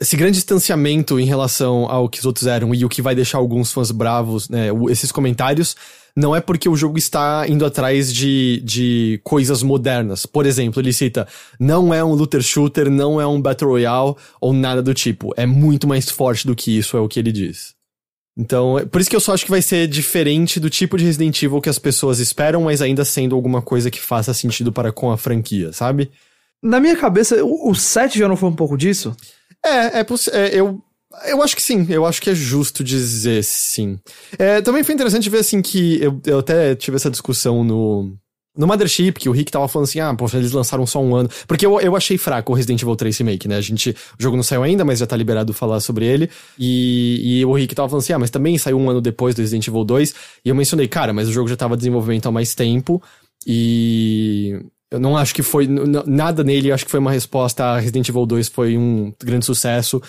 [SPEAKER 1] esse grande distanciamento em relação ao que os outros eram e o que vai deixar alguns fãs bravos, né, esses comentários, não é porque o jogo está indo atrás de, de coisas modernas. Por exemplo, ele cita, não é um looter shooter, não é um Battle Royale ou nada do tipo. É muito mais forte do que isso, é o que ele diz. Então, é por isso que eu só acho que vai ser diferente do tipo de Resident Evil que as pessoas esperam, mas ainda sendo alguma coisa que faça sentido para com a franquia, sabe?
[SPEAKER 2] Na minha cabeça, o, o 7 já não foi um pouco disso?
[SPEAKER 1] É, é, é eu eu acho que sim, eu acho que é justo dizer sim. É, também foi interessante ver assim que eu, eu até tive essa discussão no, no Mothership, que o Rick tava falando assim, ah, poxa, eles lançaram só um ano. Porque eu, eu achei fraco o Resident Evil 3 Remake, né? A gente, o jogo não saiu ainda, mas já tá liberado falar sobre ele. E, e o Rick tava falando assim, ah, mas também saiu um ano depois do Resident Evil 2. E eu mencionei, cara, mas o jogo já tava em desenvolvimento há mais tempo. E eu não acho que foi nada nele, acho que foi uma resposta a Resident Evil 2 foi um grande sucesso.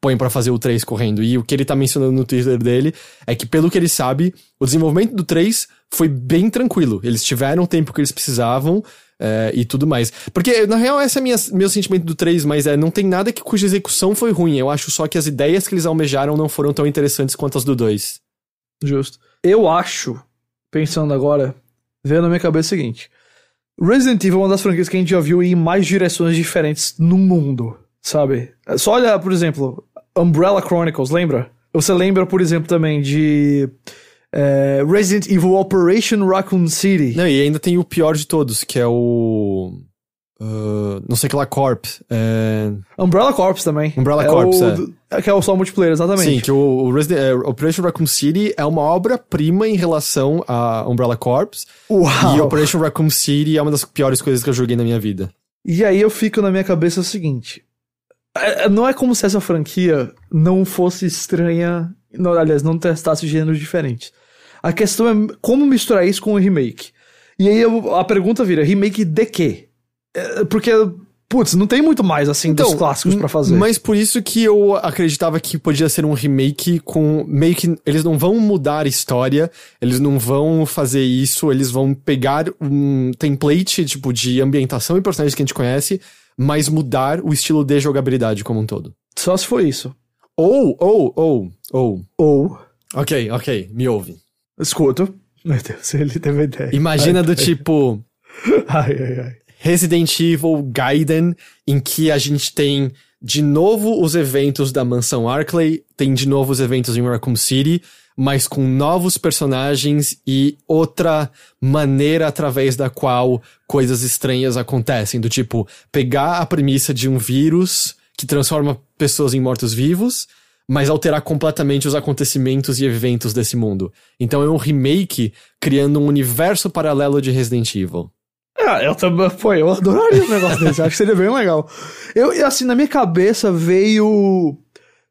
[SPEAKER 1] Põe para fazer o 3 correndo. E o que ele tá mencionando no Twitter dele é que, pelo que ele sabe, o desenvolvimento do 3 foi bem tranquilo. Eles tiveram o tempo que eles precisavam. É, e tudo mais. Porque, na real, esse é minha, meu sentimento do 3, mas é, não tem nada que cuja execução foi ruim. Eu acho só que as ideias que eles almejaram não foram tão interessantes quanto as do 2.
[SPEAKER 2] Justo. Eu acho, pensando agora, vendo na minha cabeça o seguinte: Resident Evil é uma das franquias que a gente já viu em mais direções diferentes no mundo, sabe? Só olha, por exemplo, Umbrella Chronicles, lembra? Você lembra, por exemplo, também de é, Resident Evil Operation Raccoon City.
[SPEAKER 1] Não, e ainda tem o pior de todos, que é o. Uh, não sei que lá, Corp. É...
[SPEAKER 2] Umbrella Corps também.
[SPEAKER 1] Umbrella
[SPEAKER 2] é
[SPEAKER 1] Corps,
[SPEAKER 2] o, é. Que é o só multiplayer, exatamente.
[SPEAKER 1] Sim, que o, o é, Operation Raccoon City é uma obra-prima em relação a Umbrella Corps.
[SPEAKER 2] Uau!
[SPEAKER 1] E Operation Raccoon City é uma das piores coisas que eu joguei na minha vida.
[SPEAKER 2] E aí eu fico na minha cabeça o seguinte. É, não é como se essa franquia não fosse estranha. Não, aliás, não testasse gêneros diferentes. A questão é como misturar isso com o remake. E aí eu, a pergunta vira: remake de quê? É, porque, putz, não tem muito mais, assim, então, dos clássicos para fazer.
[SPEAKER 1] Mas por isso que eu acreditava que podia ser um remake com. Meio que. Eles não vão mudar a história, eles não vão fazer isso, eles vão pegar um template, tipo, de ambientação e personagens que a gente conhece, mas mudar o estilo de jogabilidade como um todo.
[SPEAKER 2] Só se for isso.
[SPEAKER 1] Ou, ou, ou, ou.
[SPEAKER 2] Ou.
[SPEAKER 1] Ok, ok, me ouve.
[SPEAKER 2] Escuto. Meu Deus, ele teve ideia.
[SPEAKER 1] Imagina ai, do ai. tipo.
[SPEAKER 2] Ai, ai, ai.
[SPEAKER 1] Resident Evil Gaiden, em que a gente tem de novo os eventos da mansão Arkley, tem de novo os eventos em Raccoon City, mas com novos personagens e outra maneira através da qual coisas estranhas acontecem, do tipo pegar a premissa de um vírus que transforma pessoas em mortos-vivos, mas alterar completamente os acontecimentos e eventos desse mundo. Então é um remake criando um universo paralelo de Resident Evil.
[SPEAKER 2] Ah, eu também. Pô, eu adoraria um negócio desse. Acho que seria bem legal. Eu, assim, na minha cabeça veio.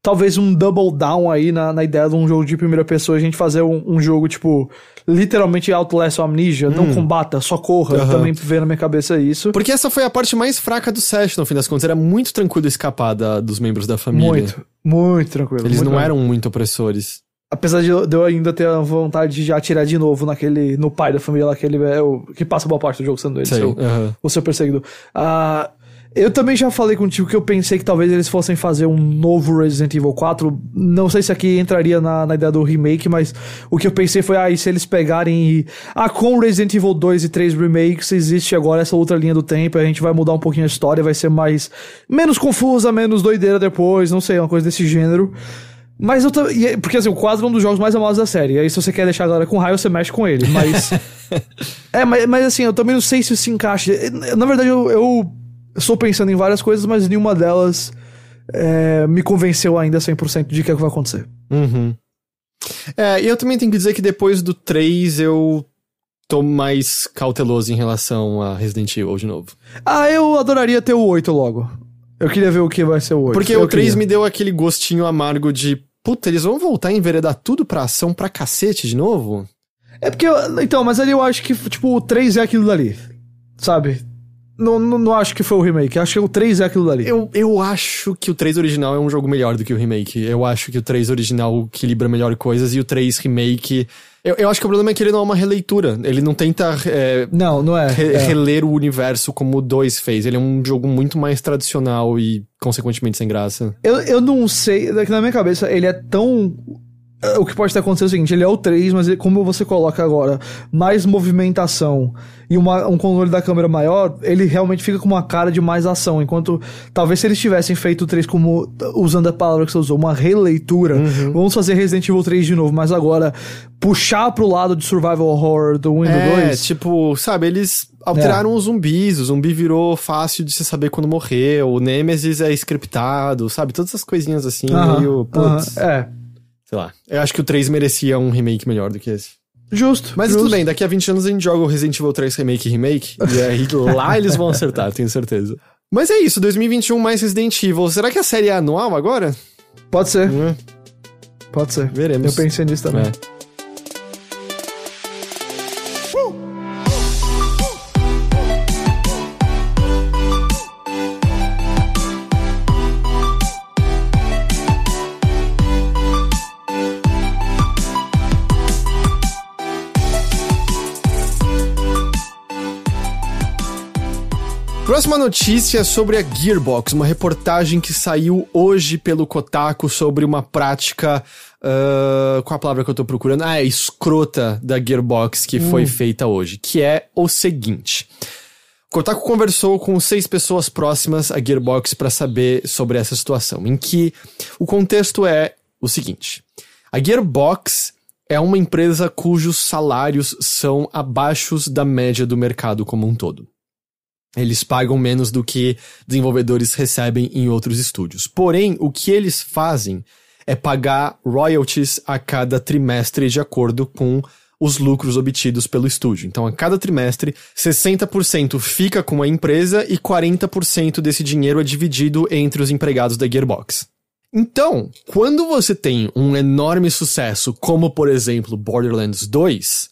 [SPEAKER 2] Talvez um double down aí na, na ideia de um jogo de primeira pessoa, a gente fazer um, um jogo, tipo, literalmente Outlast Amnesia, hum. não combata, só corra. Uhum. Também veio na minha cabeça isso.
[SPEAKER 1] Porque essa foi a parte mais fraca do set, no fim das contas. Era muito tranquilo escapar da, dos membros da família.
[SPEAKER 2] Muito, muito tranquilo.
[SPEAKER 1] Eles
[SPEAKER 2] muito
[SPEAKER 1] não eram muito opressores.
[SPEAKER 2] Apesar de eu, ainda ter a vontade de atirar de novo naquele. no pai da família lá, que ele é o. que passa boa parte do jogo sendo ele,
[SPEAKER 1] Sei,
[SPEAKER 2] seu,
[SPEAKER 1] aham.
[SPEAKER 2] o seu perseguidor. Ah, eu também já falei contigo que eu pensei que talvez eles fossem fazer um novo Resident Evil 4. Não sei se aqui entraria na, na ideia do remake, mas o que eu pensei foi, ah, e se eles pegarem e. Ah, com Resident Evil 2 e 3 remakes, existe agora essa outra linha do tempo, a gente vai mudar um pouquinho a história, vai ser mais. menos confusa, menos doideira depois, não sei, uma coisa desse gênero. Mas eu é- Porque assim, o 4 é um dos jogos mais amados da série. Aí, se você quer deixar a galera com raio, você mexe com ele. Mas. é, mas, mas assim, eu também não sei se isso se encaixa. Na verdade, eu, eu estou pensando em várias coisas, mas nenhuma delas é, me convenceu ainda 100% de que é o que vai acontecer.
[SPEAKER 1] Uhum. É, e eu também tenho que dizer que depois do 3 eu tô mais cauteloso em relação a Resident Evil de novo.
[SPEAKER 2] Ah, eu adoraria ter o 8 logo. Eu queria ver o que vai ser o 8.
[SPEAKER 1] Porque
[SPEAKER 2] eu
[SPEAKER 1] o 3
[SPEAKER 2] queria.
[SPEAKER 1] me deu aquele gostinho amargo de. Puta, eles vão voltar a enveredar tudo pra ação pra cacete de novo?
[SPEAKER 2] É porque. eu- Então, mas ali eu acho que, tipo, o 3 é aquilo dali. Sabe? Não, não, não acho que foi o remake. Acho que o 3 é aquilo dali.
[SPEAKER 1] Eu, eu acho que o 3 original é um jogo melhor do que o remake. Eu acho que o 3 original equilibra melhor coisas e o 3 remake. Eu, eu acho que o problema é que ele não é uma releitura. Ele não tenta é,
[SPEAKER 2] Não, não é.
[SPEAKER 1] re-
[SPEAKER 2] é.
[SPEAKER 1] reler o universo como o 2 fez. Ele é um jogo muito mais tradicional e, consequentemente, sem graça.
[SPEAKER 2] Eu, eu não sei, é que na minha cabeça ele é tão. É, O que pode ter acontecido é o seguinte: ele é o 3, mas ele- como você coloca agora mais movimentação e uma- um controle da câmera maior, ele realmente fica com uma cara de mais ação. Enquanto talvez se eles tivessem feito o 3 como, usando a palavra que você usou, uma releitura, vamos fazer Resident Evil 3 de novo, mas agora puxar pro lado de Survival Horror do Windows
[SPEAKER 1] É,
[SPEAKER 2] 2.
[SPEAKER 1] tipo, sabe, eles alteraram os zumbis, o zumbi virou fácil de você saber quando morreu, o Nemesis é scriptado, sabe? Todas essas coisinhas assim, meio, putz,
[SPEAKER 2] aham, É.
[SPEAKER 1] sei lá. Eu acho que o 3 merecia um remake melhor do que esse.
[SPEAKER 2] Justo.
[SPEAKER 1] Mas
[SPEAKER 2] justo.
[SPEAKER 1] tudo bem, daqui a 20 anos a gente joga o Resident Evil 3 Remake e Remake, e aí lá eles vão acertar, tenho certeza. Mas é isso, 2021 mais Resident Evil. Será que a série é anual agora?
[SPEAKER 2] Pode ser,
[SPEAKER 1] Hum,
[SPEAKER 2] pode ser.
[SPEAKER 1] veremos.
[SPEAKER 2] Eu pensei nisso também.
[SPEAKER 1] É. Próxima notícia é sobre a Gearbox, uma reportagem que saiu hoje pelo Kotaku sobre uma prática. ah, qual a palavra que eu tô procurando? Ah, é escrota da Gearbox que foi feita hoje, que é o seguinte. Kotaku conversou com seis pessoas próximas à Gearbox para saber sobre essa situação, em que o contexto é o seguinte: a Gearbox é uma empresa cujos salários são abaixo da média do mercado como um todo. Eles pagam menos do que desenvolvedores recebem em outros estúdios. Porém, o que eles fazem é pagar royalties a cada trimestre de acordo com os lucros obtidos pelo estúdio. Então, a cada trimestre, 60% fica com a empresa e 40% desse dinheiro é dividido entre os empregados da Gearbox. Então, quando você tem um enorme sucesso, como por exemplo Borderlands 2,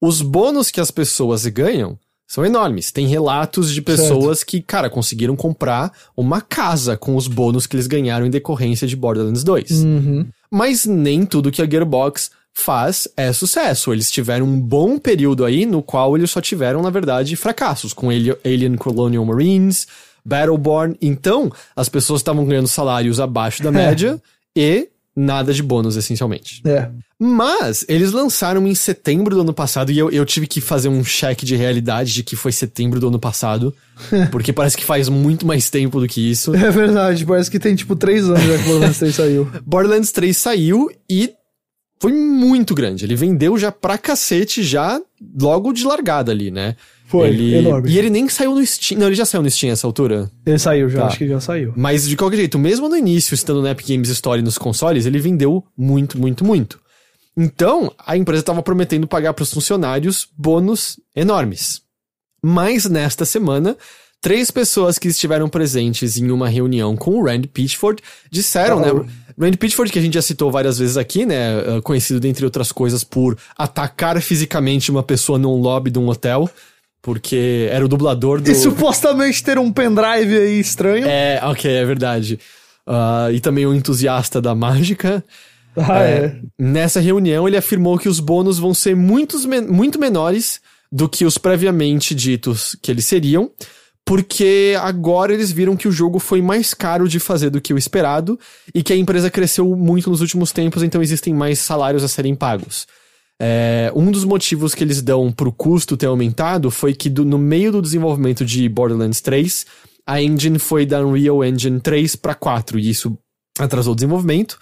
[SPEAKER 1] os bônus que as pessoas ganham são enormes. Tem relatos de pessoas que, cara, conseguiram comprar uma casa com os bônus que eles ganharam em decorrência de Borderlands 2.
[SPEAKER 2] Uhum.
[SPEAKER 1] Mas nem tudo que a Gearbox faz é sucesso. Eles tiveram um bom período aí no qual eles só tiveram, na verdade, fracassos, com Ali- Alien Colonial Marines, Battleborn. Então, as pessoas estavam ganhando salários abaixo da média e nada de bônus, essencialmente.
[SPEAKER 2] É.
[SPEAKER 1] Mas eles lançaram em setembro do ano passado e eu, eu tive que fazer um check de realidade de que foi setembro do ano passado, porque parece que faz muito mais tempo do que isso.
[SPEAKER 2] É verdade, parece que tem tipo três anos já que o Borderlands 3 saiu.
[SPEAKER 1] Borderlands 3 saiu e foi muito grande. Ele vendeu já pra cacete, já logo de largada ali, né?
[SPEAKER 2] Foi,
[SPEAKER 1] ele...
[SPEAKER 2] enorme.
[SPEAKER 1] E ele nem saiu no Steam. Não, ele já saiu no Steam essa altura.
[SPEAKER 2] Ele saiu já,
[SPEAKER 1] Tá.
[SPEAKER 2] acho que já saiu.
[SPEAKER 1] Mas de qualquer jeito, mesmo no início, estando no Epic Games Store nos consoles, ele vendeu muito, muito, muito. Então, a empresa estava prometendo pagar para os funcionários bônus enormes. Mas nesta semana, três pessoas que estiveram presentes em uma reunião com o Randy Pitchford disseram,
[SPEAKER 2] Oh.
[SPEAKER 1] né? Randy Pitchford, que a gente já citou várias vezes aqui, né? eh, Conhecido, dentre outras coisas, por atacar fisicamente uma pessoa num lobby de um hotel, porque era o dublador do.
[SPEAKER 2] E supostamente ter um pendrive aí estranho.
[SPEAKER 1] É, ok, é verdade. Ah, e também um entusiasta da mágica.
[SPEAKER 2] Ah, é.
[SPEAKER 1] Nessa reunião, ele afirmou que os bônus vão ser muitos, men- muito menores do que os previamente ditos que eles seriam, porque agora eles viram que o jogo foi mais caro de fazer do que o esperado e que a empresa cresceu muito nos últimos tempos, então existem mais salários a serem pagos. É, um dos motivos que eles dão pro custo ter aumentado foi que do- no meio do desenvolvimento de Borderlands 3, a engine foi da Unreal Engine 3 para 4, e isso atrasou o desenvolvimento.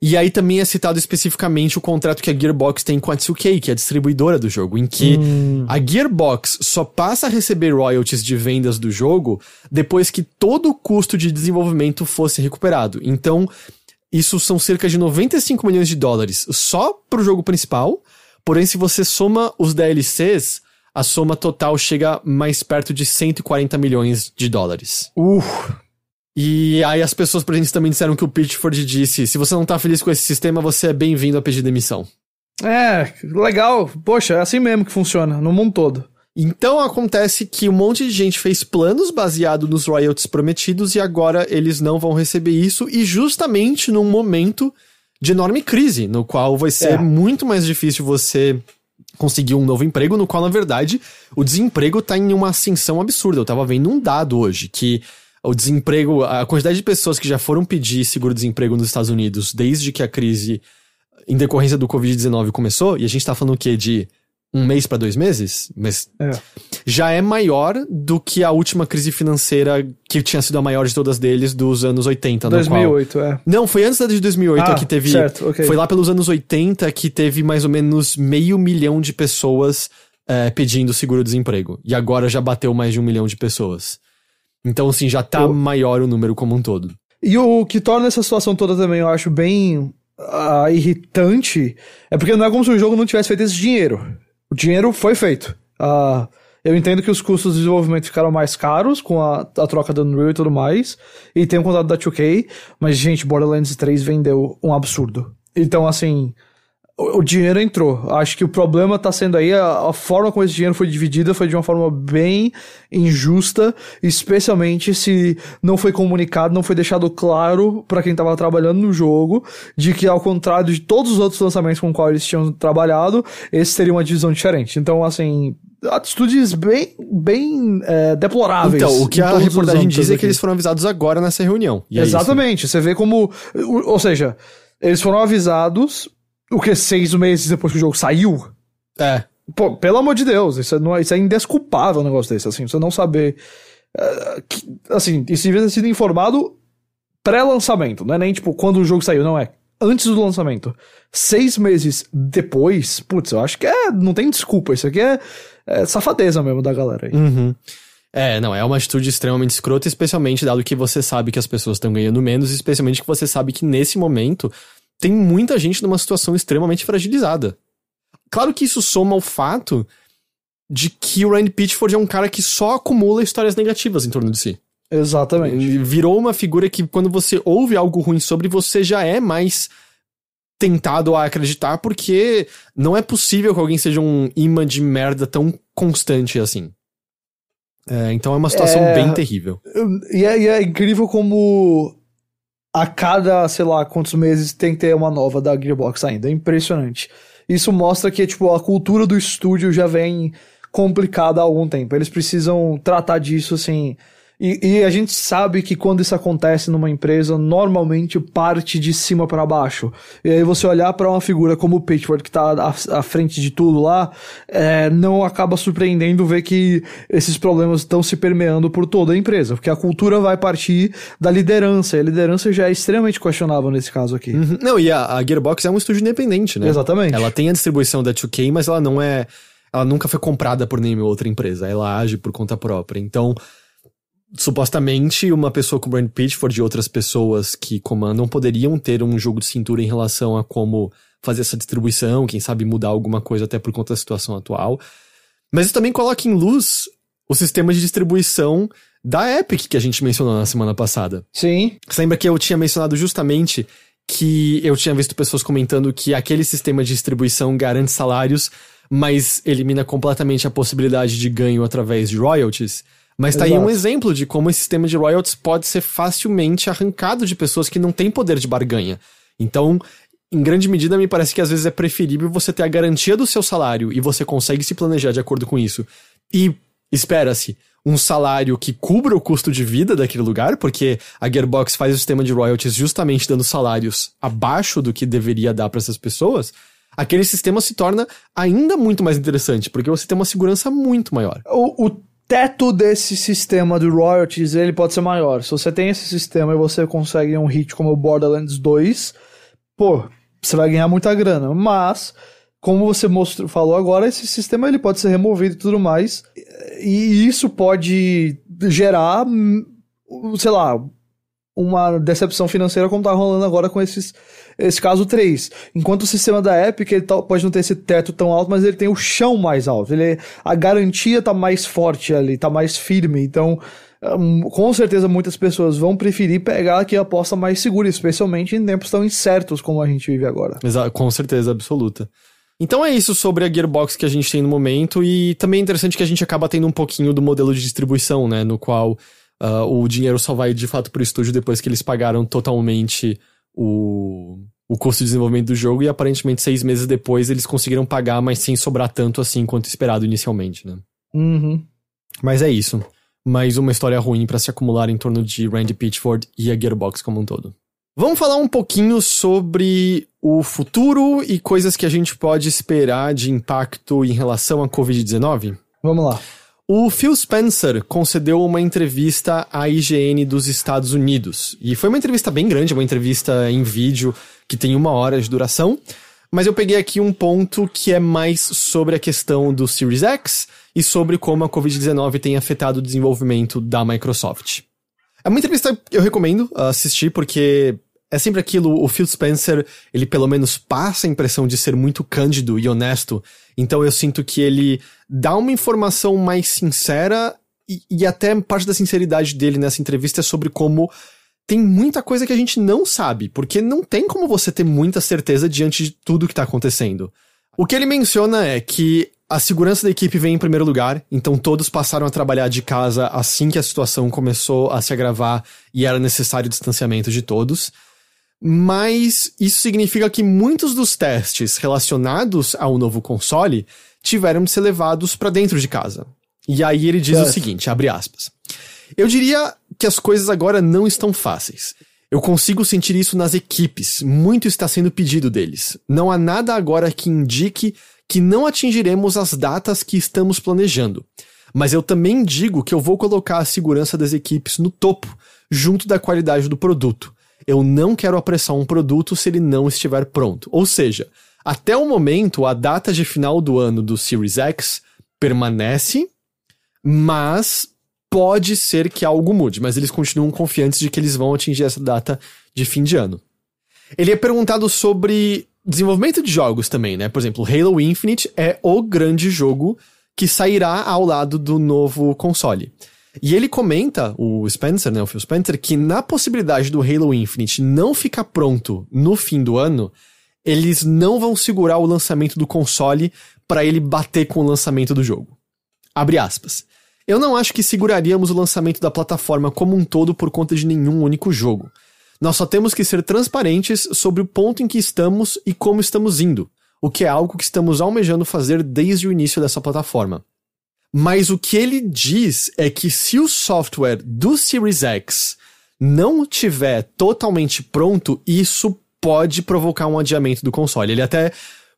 [SPEAKER 1] E aí também é citado especificamente o contrato que a Gearbox tem com a 2K, que é a distribuidora do jogo, em que a Gearbox só passa a receber royalties de vendas do jogo depois que todo o custo de desenvolvimento fosse recuperado. Então, isso são cerca de 95 milhões de dólares só pro jogo principal, porém se você soma os DLCs, a soma total chega mais perto de 140 milhões de dólares.
[SPEAKER 2] Uh,
[SPEAKER 1] E aí as pessoas presentes também disseram que o Pitchford disse: se você não tá feliz com esse sistema, você é bem-vindo a pedir demissão.
[SPEAKER 2] é, legal. Poxa, é assim mesmo que funciona, no mundo todo.
[SPEAKER 1] Então acontece que um monte de gente fez planos baseado nos royalties prometidos e agora eles não vão receber isso e justamente num momento de enorme crise, no qual vai ser
[SPEAKER 2] É.
[SPEAKER 1] muito mais difícil você conseguir um novo emprego, no qual na verdade o desemprego tá em uma ascensão absurda. Eu tava vendo um dado hoje que o desemprego, a quantidade de pessoas que já foram pedir seguro-desemprego nos Estados Unidos desde que a crise em decorrência do Covid-19 começou, e a gente tá falando o quê? De um mês pra dois meses? Mas
[SPEAKER 2] É.
[SPEAKER 1] já é maior do que a última crise financeira que tinha sido a maior de todas deles dos anos 80, no qual...
[SPEAKER 2] 2008, é.
[SPEAKER 1] Não, foi antes da de 2008
[SPEAKER 2] Ah,
[SPEAKER 1] que teve.
[SPEAKER 2] certo, ok.
[SPEAKER 1] Foi lá pelos anos 80 que teve mais ou menos meio milhão de pessoas é, pedindo seguro-desemprego. E agora já bateu mais de um milhão de pessoas. Então, assim, já tá
[SPEAKER 2] Eu-
[SPEAKER 1] maior o número como um todo.
[SPEAKER 2] E o que torna essa situação toda também, eu acho, bem ah, irritante, é porque não é como se o jogo não tivesse feito esse dinheiro. O dinheiro foi feito. Ah, eu entendo que os custos de desenvolvimento ficaram mais caros com a, a troca da Unreal e tudo mais, e tem o contrato da 2K, mas, gente, Borderlands 3 vendeu um absurdo. Então, assim, o, o dinheiro entrou. Acho que o problema tá sendo aí a, a forma como esse dinheiro foi dividida foi de uma forma bem injusta, especialmente se não foi comunicado, não foi deixado claro pra quem tava trabalhando no jogo, de que ao contrário de todos os outros lançamentos com os quais eles tinham trabalhado, esse teria uma divisão diferente. Então, assim, atitudes bem, bem é, deploráveis.
[SPEAKER 1] Então, o que a reportagem diz é
[SPEAKER 2] aqui.
[SPEAKER 1] que eles foram avisados agora nessa reunião. E é.
[SPEAKER 2] Exatamente. Você vê como. Ou seja, eles foram avisados. O que? Seis meses depois que o jogo saiu?
[SPEAKER 1] É.
[SPEAKER 2] Pô, pelo amor de Deus, isso é, não é- isso é indesculpável um negócio desse, assim, você não saber. eh, que- assim, isso devia ter sido informado pré-lançamento, não é nem tipo quando o jogo saiu, não é. Antes do lançamento. Seis meses depois, putz, eu acho que é. Não tem desculpa, isso aqui é, é safadeza mesmo da galera aí.
[SPEAKER 1] Uhum. É, não, é uma atitude extremamente escrota, especialmente dado que você sabe que as pessoas estão ganhando menos, especialmente que você sabe que nesse momento tem muita gente numa situação extremamente fragilizada. Claro que isso soma ao fato de que o Randy Pitchford é um cara que só acumula histórias negativas em torno de si.
[SPEAKER 2] Exatamente.
[SPEAKER 1] Virou uma figura que quando você ouve algo ruim sobre você já é mais tentado a acreditar porque não é possível que alguém seja um imã de merda tão constante assim. É, então é uma situação
[SPEAKER 2] É.
[SPEAKER 1] bem terrível.
[SPEAKER 2] E é, e é incrível como a cada, sei lá, quantos meses tem que ter uma nova da Gearbox ainda. É impressionante. Isso mostra que, tipo, a cultura do estúdio já vem complicada há algum tempo. Eles precisam tratar disso, assim. E, e a gente sabe que quando isso acontece numa empresa, normalmente parte de cima para baixo. E aí você olhar para uma figura como o Pitchford, que tá à, à frente de tudo lá, é, não acaba surpreendendo ver que esses problemas estão se permeando por toda a empresa. Porque a cultura vai partir da liderança. E a liderança já é extremamente questionável nesse caso aqui.
[SPEAKER 1] Uhum. Não, e a, a Gearbox é um estúdio independente, né?
[SPEAKER 2] Exatamente.
[SPEAKER 1] Ela tem a distribuição da 2K, mas ela não é. Ela nunca foi comprada por nenhuma outra empresa. Ela age por conta própria. Então, supostamente, uma pessoa como Brand Pitchford e outras pessoas que comandam poderiam ter um jogo de cintura em relação a como fazer essa distribuição, quem sabe mudar alguma coisa até por conta da situação atual. Mas isso também coloca em luz o sistema de distribuição da Epic que a gente mencionou na semana passada.
[SPEAKER 2] Sim.
[SPEAKER 1] Você lembra que eu tinha mencionado justamente que eu tinha visto pessoas comentando que aquele sistema de distribuição garante salários, mas elimina completamente a possibilidade de ganho através de royalties? Mas tá aí
[SPEAKER 2] Exato.
[SPEAKER 1] um exemplo de como esse sistema de royalties pode ser facilmente arrancado de pessoas que não têm poder de barganha. Então, em grande medida, me parece que às vezes é preferível você ter a garantia do seu salário e você consegue se planejar de acordo com isso. E espera-se um salário que cubra o custo de vida daquele lugar, porque a Gearbox faz o sistema de royalties justamente dando salários abaixo do que deveria dar para essas pessoas. Aquele sistema se torna ainda muito mais interessante, porque você tem uma segurança muito maior.
[SPEAKER 2] O, o teto desse sistema de royalties, ele pode ser maior. Se você tem esse sistema e você consegue um hit como o Borderlands 2, pô, você vai ganhar muita grana. Mas, como você mostrou, falou agora, esse sistema ele pode ser removido e tudo mais. E isso pode gerar, sei lá, uma decepção financeira como tá rolando agora com esses, esse caso 3. Enquanto o sistema da Epic ele tá, pode não ter esse teto tão alto, mas ele tem o chão mais alto. Ele, a garantia tá mais forte ali, tá mais firme. Então, um, com certeza muitas pessoas vão preferir pegar aqui a aposta mais segura, especialmente em tempos tão incertos como a gente vive agora.
[SPEAKER 1] Exato, com certeza absoluta. Então é isso sobre a Gearbox que a gente tem no momento, e também é interessante que a gente acaba tendo um pouquinho do modelo de distribuição, né? No qual uh, o dinheiro só vai de fato pro estúdio depois que eles pagaram totalmente o, o custo de desenvolvimento do jogo, e aparentemente seis meses depois eles conseguiram pagar, mas sem sobrar tanto assim quanto esperado inicialmente, né?
[SPEAKER 2] Uhum.
[SPEAKER 1] Mas é isso. Mais uma história ruim para se acumular em torno de Randy Pitchford e a Gearbox como um todo. Vamos falar um pouquinho sobre o futuro e coisas que a gente pode esperar de impacto em relação à Covid-19?
[SPEAKER 2] Vamos lá.
[SPEAKER 1] O Phil Spencer concedeu uma entrevista à IGN dos Estados Unidos. E foi uma entrevista bem grande, uma entrevista em vídeo que tem uma hora de duração. Mas eu peguei aqui um ponto que é mais sobre a questão do Series X e sobre como a Covid-19 tem afetado o desenvolvimento da Microsoft. É uma entrevista que eu recomendo assistir porque é sempre aquilo, o Phil Spencer, ele pelo menos passa a impressão de ser muito cândido e honesto, então eu sinto que ele dá uma informação mais sincera e, e até parte da sinceridade dele nessa entrevista é sobre como tem muita coisa que a gente não sabe, porque não tem como você ter muita certeza diante de tudo que tá acontecendo. O que ele menciona é que a segurança da equipe vem em primeiro lugar, então todos passaram a trabalhar de casa assim que a situação começou a se agravar e era necessário o distanciamento de todos. Mas isso significa que muitos dos testes relacionados ao novo console tiveram de ser levados para dentro de casa. E aí ele diz o seguinte, abre aspas. Eu diria que as coisas agora não estão fáceis. Eu consigo sentir isso nas equipes. Muito está sendo pedido deles. Não há nada agora que indique que não atingiremos as datas que estamos planejando. Mas eu também digo que eu vou colocar a segurança das equipes no topo, junto da qualidade do produto. Eu não quero apressar um produto se ele não estiver pronto. Ou seja, até o momento, a data de final do ano do Series X permanece, mas pode ser que algo mude. Mas eles continuam confiantes de que eles vão atingir essa data de fim de ano. Ele é perguntado sobre desenvolvimento de jogos também, né? Por exemplo, Halo Infinite é o grande jogo que sairá ao lado do novo console. E ele comenta, o Spencer, né, o Phil Spencer, que na possibilidade do Halo Infinite não ficar pronto no fim do ano, eles não vão segurar o lançamento do console para ele bater com o lançamento do jogo. Abre aspas. Eu não acho que seguraríamos o lançamento da plataforma como um todo por conta de nenhum único jogo. Nós só temos que ser transparentes sobre o ponto em que estamos e como estamos indo, o que é algo que estamos almejando fazer desde o início dessa plataforma. Mas o que ele diz é que se o software do Series X não tiver totalmente pronto, isso pode provocar um adiamento do console. Ele até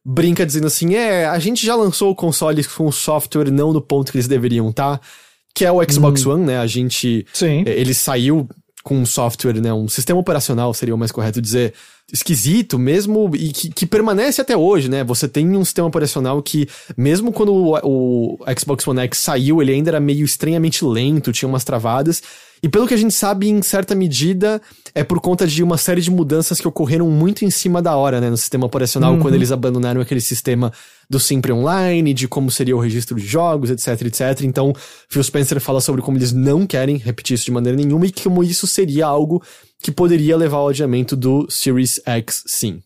[SPEAKER 1] brinca dizendo assim: é, a gente já lançou o console com o software não no ponto que eles deveriam estar, tá? que é o Xbox hum. One, né? A gente.
[SPEAKER 2] Sim.
[SPEAKER 1] Ele saiu com um software, né, um sistema operacional seria o mais correto dizer, esquisito mesmo e que, que, permanece até hoje, né? Você tem um sistema operacional que, mesmo quando o, o, Xbox One X saiu, ele ainda era meio estranhamente lento, tinha umas travadas. E pelo que a gente sabe, em certa medida, é por conta de uma série de mudanças que ocorreram muito em cima da hora, né, no sistema operacional, uhum. quando eles abandonaram aquele sistema do Sempre Online, de como seria o registro de jogos, etc, etc. Então, Phil Spencer fala sobre como eles não querem repetir isso de maneira nenhuma e como isso seria algo que poderia levar ao adiamento do Series X, sim.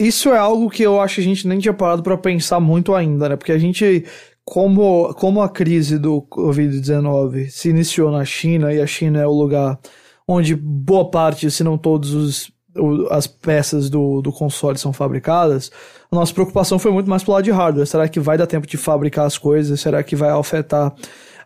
[SPEAKER 2] Isso é algo que eu acho que a gente nem tinha parado para pensar muito ainda, né? Porque a gente como, como a crise do Covid-19 se iniciou na China e a China é o lugar onde boa parte, se não todos os as peças do, do console são fabricadas, a nossa preocupação foi muito mais pro lado de hardware. Será que vai dar tempo de fabricar as coisas? Será que vai afetar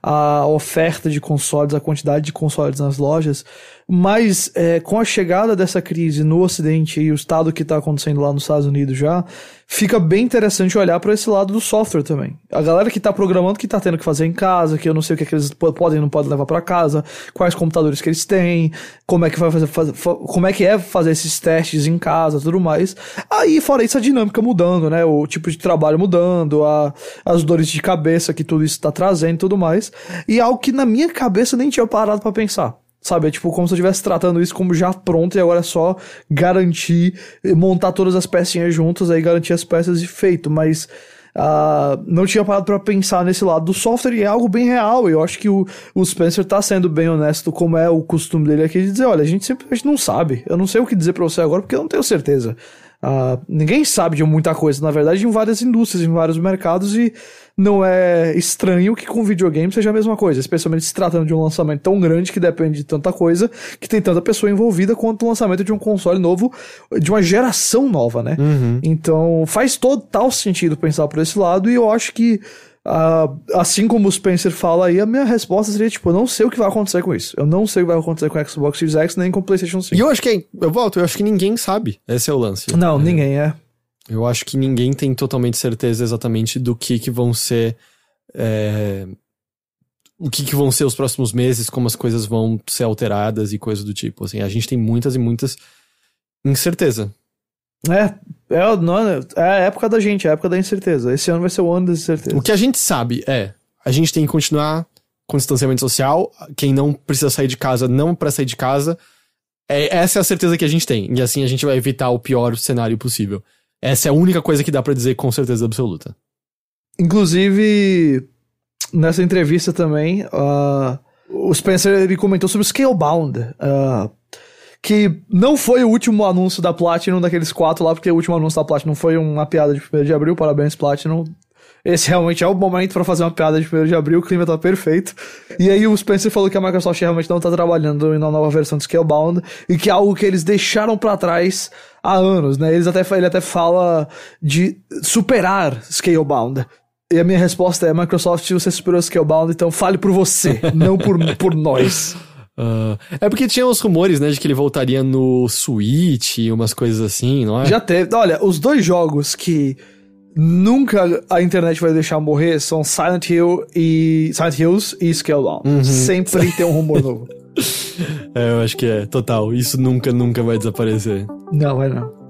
[SPEAKER 2] a oferta de consoles, a quantidade de consoles nas lojas? Mas é, com a chegada dessa crise no Ocidente e o estado que está acontecendo lá nos Estados Unidos já, fica bem interessante olhar para esse lado do software também. A galera que está programando, que está tendo que fazer em casa, que eu não sei o que, é que eles podem e não podem levar para casa, quais computadores que eles têm, como é que vai fazer, como é que é fazer esses testes em casa, tudo mais. Aí, fora isso, a dinâmica mudando, né? O tipo de trabalho mudando, a, as dores de cabeça que tudo isso está trazendo tudo mais. E algo que na minha cabeça nem tinha parado para pensar. Sabe? É tipo como se eu estivesse tratando isso como já pronto e agora é só garantir, montar todas as pecinhas juntas, aí garantir as peças e feito. Mas uh, não tinha parado para pensar nesse lado do software e é algo bem real. E eu acho que o, o Spencer tá sendo bem honesto, como é o costume dele aqui, de dizer: olha, a gente simplesmente não sabe. Eu não sei o que dizer para você agora porque eu não tenho certeza. Uh, ninguém sabe de muita coisa, na verdade, em várias indústrias, em vários mercados, e não é estranho que com videogame seja a mesma coisa, especialmente se tratando de um lançamento tão grande que depende de tanta coisa, que tem tanta pessoa envolvida quanto o lançamento de um console novo, de uma geração nova, né?
[SPEAKER 1] Uhum.
[SPEAKER 2] Então faz total sentido pensar por esse lado, e eu acho que Uh, assim como o Spencer fala aí, a minha resposta seria tipo, eu não sei o que vai acontecer com isso. Eu não sei o que vai acontecer com o Xbox Series X nem com o PlayStation 5.
[SPEAKER 1] E eu acho que, eu volto, eu acho que ninguém sabe. Esse é o lance.
[SPEAKER 2] Não,
[SPEAKER 1] é.
[SPEAKER 2] ninguém é.
[SPEAKER 1] Eu acho que ninguém tem totalmente certeza exatamente do que que vão ser. É, o que que vão ser os próximos meses, como as coisas vão ser alteradas e coisas do tipo. Assim, a gente tem muitas e muitas incerteza.
[SPEAKER 2] É, é, não, é a época da gente, é a época da incerteza. Esse ano vai ser o ano da incerteza.
[SPEAKER 1] O que a gente sabe é, a gente tem que continuar com distanciamento social, quem não precisa sair de casa, não para sair de casa. É, essa é a certeza que a gente tem. E assim a gente vai evitar o pior cenário possível. Essa é a única coisa que dá para dizer com certeza absoluta.
[SPEAKER 2] Inclusive, nessa entrevista também, uh, o Spencer ele comentou sobre o Scalebound. Uh, que não foi o último anúncio da Platinum daqueles quatro lá, porque o último anúncio da Platinum foi uma piada de 1 de abril, parabéns Platinum. Esse realmente é o momento para fazer uma piada de 1 de abril, o clima tá perfeito. E aí o Spencer falou que a Microsoft realmente não tá trabalhando na nova versão de Scalebound e que é algo que eles deixaram para trás há anos, né? Eles até, ele até fala de superar Scalebound. E a minha resposta é: Microsoft, você superou Scalebound, então fale por você, não por, por nós.
[SPEAKER 1] Uh, é porque tinha uns rumores, né, de que ele voltaria no Switch e umas coisas assim, não é?
[SPEAKER 2] Já teve. Olha, os dois jogos que nunca a internet vai deixar morrer são Silent Hill e Silent Hills e Scalebound. Uhum. Sempre tem um rumor novo.
[SPEAKER 1] É, eu acho que é, total. Isso nunca, nunca vai desaparecer.
[SPEAKER 2] Não, vai não.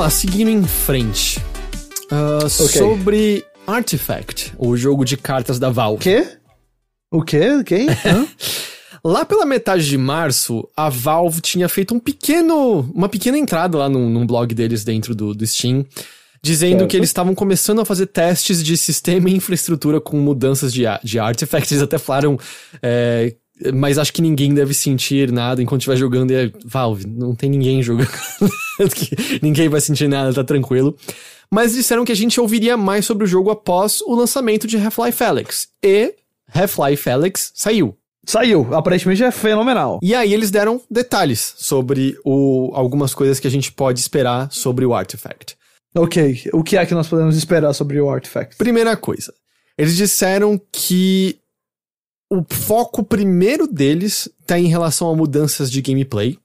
[SPEAKER 1] Lá, seguindo em frente. Uh, okay. Sobre Artifact, o jogo de cartas da Valve.
[SPEAKER 2] Quê? O quê? Quem?
[SPEAKER 1] lá pela metade de março, a Valve tinha feito um pequeno, uma pequena entrada lá num, num blog deles dentro do, do Steam, dizendo certo. que eles estavam começando a fazer testes de sistema e infraestrutura com mudanças de, de Artifact. Eles até falaram é, mas acho que ninguém deve sentir nada enquanto estiver jogando. E é, Valve, não tem ninguém jogando. ninguém vai sentir nada, tá tranquilo. Mas disseram que a gente ouviria mais sobre o jogo após o lançamento de Half-Life Alyx. E Half-Life Alyx saiu.
[SPEAKER 2] Saiu, aparentemente é fenomenal.
[SPEAKER 1] E aí eles deram detalhes sobre o, algumas coisas que a gente pode esperar sobre o Artifact.
[SPEAKER 2] Ok, o que é que nós podemos esperar sobre o Artifact?
[SPEAKER 1] Primeira coisa, eles disseram que o foco primeiro deles tá em relação a mudanças de gameplay.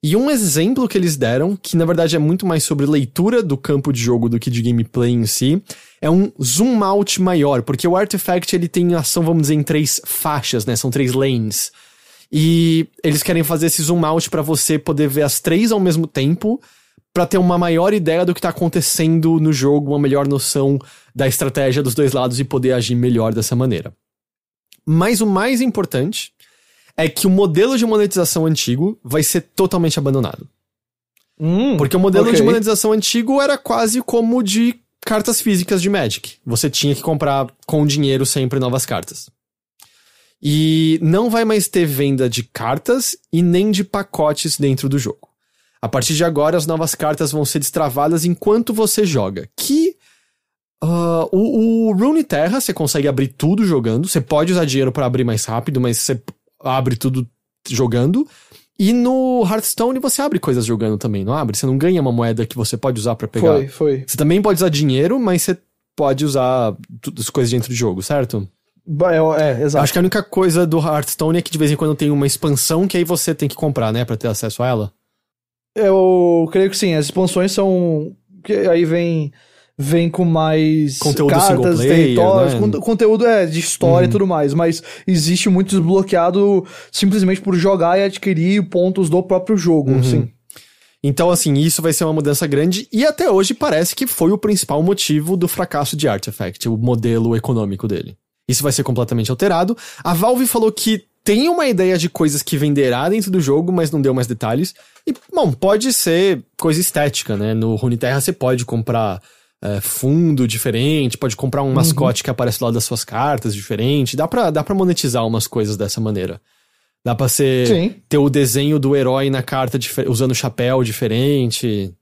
[SPEAKER 1] E um exemplo que eles deram, que na verdade é muito mais sobre leitura do campo de jogo do que de gameplay em si, é um zoom out maior, porque o Artifact ele tem ação, vamos dizer, em três faixas, né? São três lanes. E eles querem fazer esse zoom out para você poder ver as três ao mesmo tempo, para ter uma maior ideia do que tá acontecendo no jogo, uma melhor noção da estratégia dos dois lados e poder agir melhor dessa maneira. Mas o mais importante é que o modelo de monetização antigo vai ser totalmente abandonado.
[SPEAKER 2] Hum,
[SPEAKER 1] Porque o modelo okay. de monetização antigo era quase como de cartas físicas de Magic. Você tinha que comprar com dinheiro sempre novas cartas. E não vai mais ter venda de cartas e nem de pacotes dentro do jogo. A partir de agora, as novas cartas vão ser destravadas enquanto você joga. Que. Uh, o, o Rune Terra, você consegue abrir tudo jogando. Você pode usar dinheiro para abrir mais rápido, mas você abre tudo jogando. E no Hearthstone você abre coisas jogando também, não abre? Você não ganha uma moeda que você pode usar para pegar.
[SPEAKER 2] Foi, foi.
[SPEAKER 1] Você também pode usar dinheiro, mas você pode usar as coisas dentro do jogo, certo?
[SPEAKER 2] É, é, exato.
[SPEAKER 1] Acho que a única coisa do Hearthstone é que de vez em quando tem uma expansão que aí você tem que comprar, né, para ter acesso a ela.
[SPEAKER 2] Eu creio que sim, as expansões são. que Aí vem vem com mais
[SPEAKER 1] Conteúdo
[SPEAKER 2] cartas,
[SPEAKER 1] player,
[SPEAKER 2] territórios,
[SPEAKER 1] né?
[SPEAKER 2] con- conteúdo é de história
[SPEAKER 1] Uhum.
[SPEAKER 2] e tudo mais, mas existe muito desbloqueado simplesmente por jogar e adquirir pontos do próprio jogo,
[SPEAKER 1] Uhum.
[SPEAKER 2] sim.
[SPEAKER 1] Então, assim, isso vai ser uma mudança grande e até hoje parece que foi o principal motivo do fracasso de Artifact, o modelo econômico dele. Isso vai ser completamente alterado. A Valve falou que tem uma ideia de coisas que venderá dentro do jogo, mas não deu mais detalhes. E, bom, pode ser coisa estética, né? No Runeterra você pode comprar é, fundo diferente, pode comprar um mascote que aparece lá das suas cartas diferente. Dá pra, dá pra monetizar umas coisas dessa maneira. Dá pra ser
[SPEAKER 2] Sim.
[SPEAKER 1] ter o desenho do herói na carta usando chapéu diferente.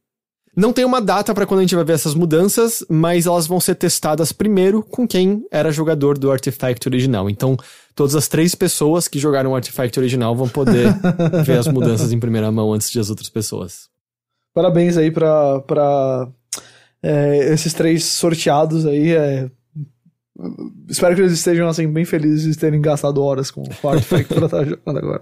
[SPEAKER 1] Não tem uma data pra quando a gente vai ver essas mudanças, mas elas vão ser testadas primeiro com quem era jogador do Artifact original. Então, todas as três pessoas que jogaram o Artifact original vão poder ver as mudanças em primeira mão antes de as outras pessoas.
[SPEAKER 2] Parabéns aí pra, pra é, esses três sorteados aí. é. Espero que eles estejam assim, bem felizes de terem gastado horas com o Artifact pra estar jogando agora.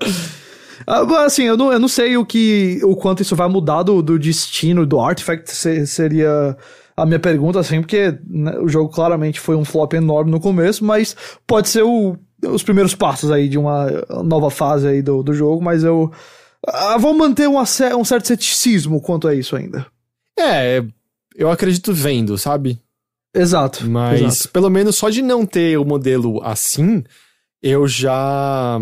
[SPEAKER 2] Ah, assim, eu não, eu não sei o que o quanto isso vai mudar do, do destino do Artifact, se- seria a minha pergunta, assim, porque né, o jogo claramente foi um flop enorme no começo, mas pode ser o- os primeiros passos aí de uma nova fase aí do, do jogo, mas eu ah, vou manter um, um certo ceticismo quanto a isso ainda.
[SPEAKER 1] É, eu acredito vendo, sabe?
[SPEAKER 2] Exato.
[SPEAKER 1] Mas
[SPEAKER 2] exato.
[SPEAKER 1] pelo menos só de não ter o modelo assim, eu já.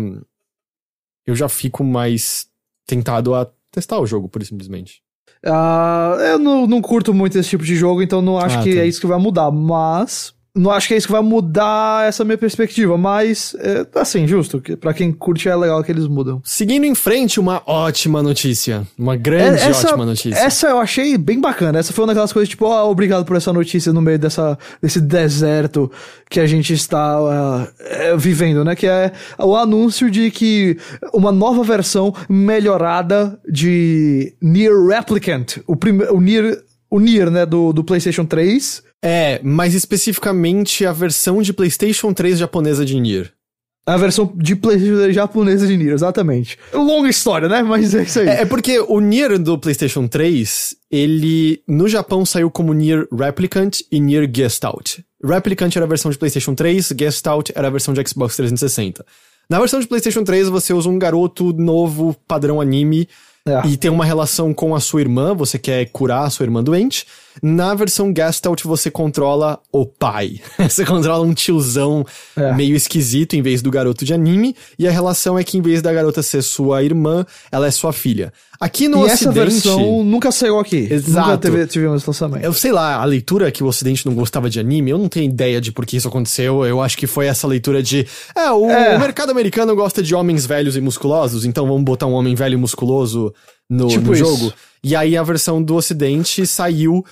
[SPEAKER 1] Eu já fico mais tentado a testar o jogo, por simplesmente.
[SPEAKER 2] Ah, eu não, não curto muito esse tipo de jogo, então não acho
[SPEAKER 1] Ah,
[SPEAKER 2] que
[SPEAKER 1] tá.
[SPEAKER 2] é isso que vai mudar, mas. Não acho que é isso que vai mudar essa minha perspectiva, mas, é, assim, justo, que pra quem curte é legal que eles mudam.
[SPEAKER 1] Seguindo em frente, uma ótima notícia. Uma grande
[SPEAKER 2] É, essa-
[SPEAKER 1] ótima notícia.
[SPEAKER 2] Essa eu achei bem bacana. Essa foi uma daquelas coisas tipo, ó, obrigado por essa notícia no meio dessa, desse deserto que a gente está é, vivendo, né? Que é o anúncio de que uma nova versão melhorada de Nier Replicant, o, prime o Nier, o Nier, né, do, do PlayStation 3.
[SPEAKER 1] É, mais especificamente a versão de PlayStation 3 japonesa de Nier.
[SPEAKER 2] A versão de PlayStation japonesa de Nier, exatamente. Longa história, né? Mas é isso aí.
[SPEAKER 1] É, é porque o Nier do PlayStation 3, ele no Japão saiu como Nier Replicant e Nier Gestalt. Replicant era a versão de PlayStation 3, Gestalt era a versão de Xbox 360. Na versão de PlayStation 3, você usa um garoto novo, padrão anime,
[SPEAKER 2] É.
[SPEAKER 1] e tem uma relação com a sua irmã, você quer curar a sua irmã doente. Na versão Gestalt, você controla o pai. você controla um tiozão
[SPEAKER 2] É.
[SPEAKER 1] meio esquisito em vez do garoto de anime, e a relação é que em vez da garota ser sua irmã, ela é sua filha. Aqui no
[SPEAKER 2] e essa
[SPEAKER 1] ocidente,
[SPEAKER 2] versão nunca saiu aqui.
[SPEAKER 1] Exato.
[SPEAKER 2] Nunca teve, tivemos lançamento.
[SPEAKER 1] eu sei lá, a leitura que o ocidente não gostava de anime, eu não tenho ideia de por que isso aconteceu. Eu acho que foi essa leitura de, é, o,
[SPEAKER 2] É.
[SPEAKER 1] o mercado americano gosta de homens velhos e musculosos, então vamos botar um homem velho e musculoso no,
[SPEAKER 2] Tipo
[SPEAKER 1] no jogo. E aí a versão do ocidente saiu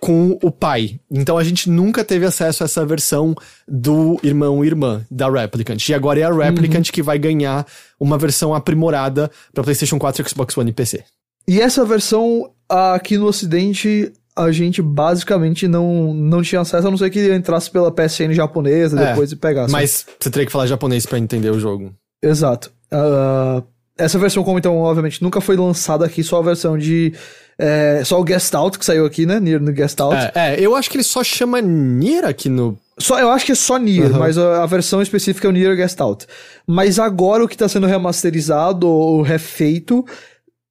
[SPEAKER 1] com o pai. Então a gente nunca teve acesso a essa versão do irmão e irmã da Replicant. E agora é a Replicant
[SPEAKER 2] Uhum.
[SPEAKER 1] que vai ganhar uma versão aprimorada para PlayStation 4, Xbox One e PC.
[SPEAKER 2] E essa versão aqui no ocidente a gente basicamente não, não tinha acesso, a não ser que entrasse pela PSN japonesa
[SPEAKER 1] É,
[SPEAKER 2] depois e pegasse.
[SPEAKER 1] Mas você teria que falar japonês para entender o jogo.
[SPEAKER 2] Exato. Ah, essa versão, como então, obviamente, nunca foi lançada aqui, só a versão de. É, só o Guest Out que saiu aqui, né? Nier no Guest Out.
[SPEAKER 1] É, é, eu acho que ele só chama Nier aqui no.
[SPEAKER 2] Só, eu acho que é só Nier,
[SPEAKER 1] Uhum.
[SPEAKER 2] mas a, a versão específica é o Nier Guest Out. Mas agora o que tá sendo remasterizado ou refeito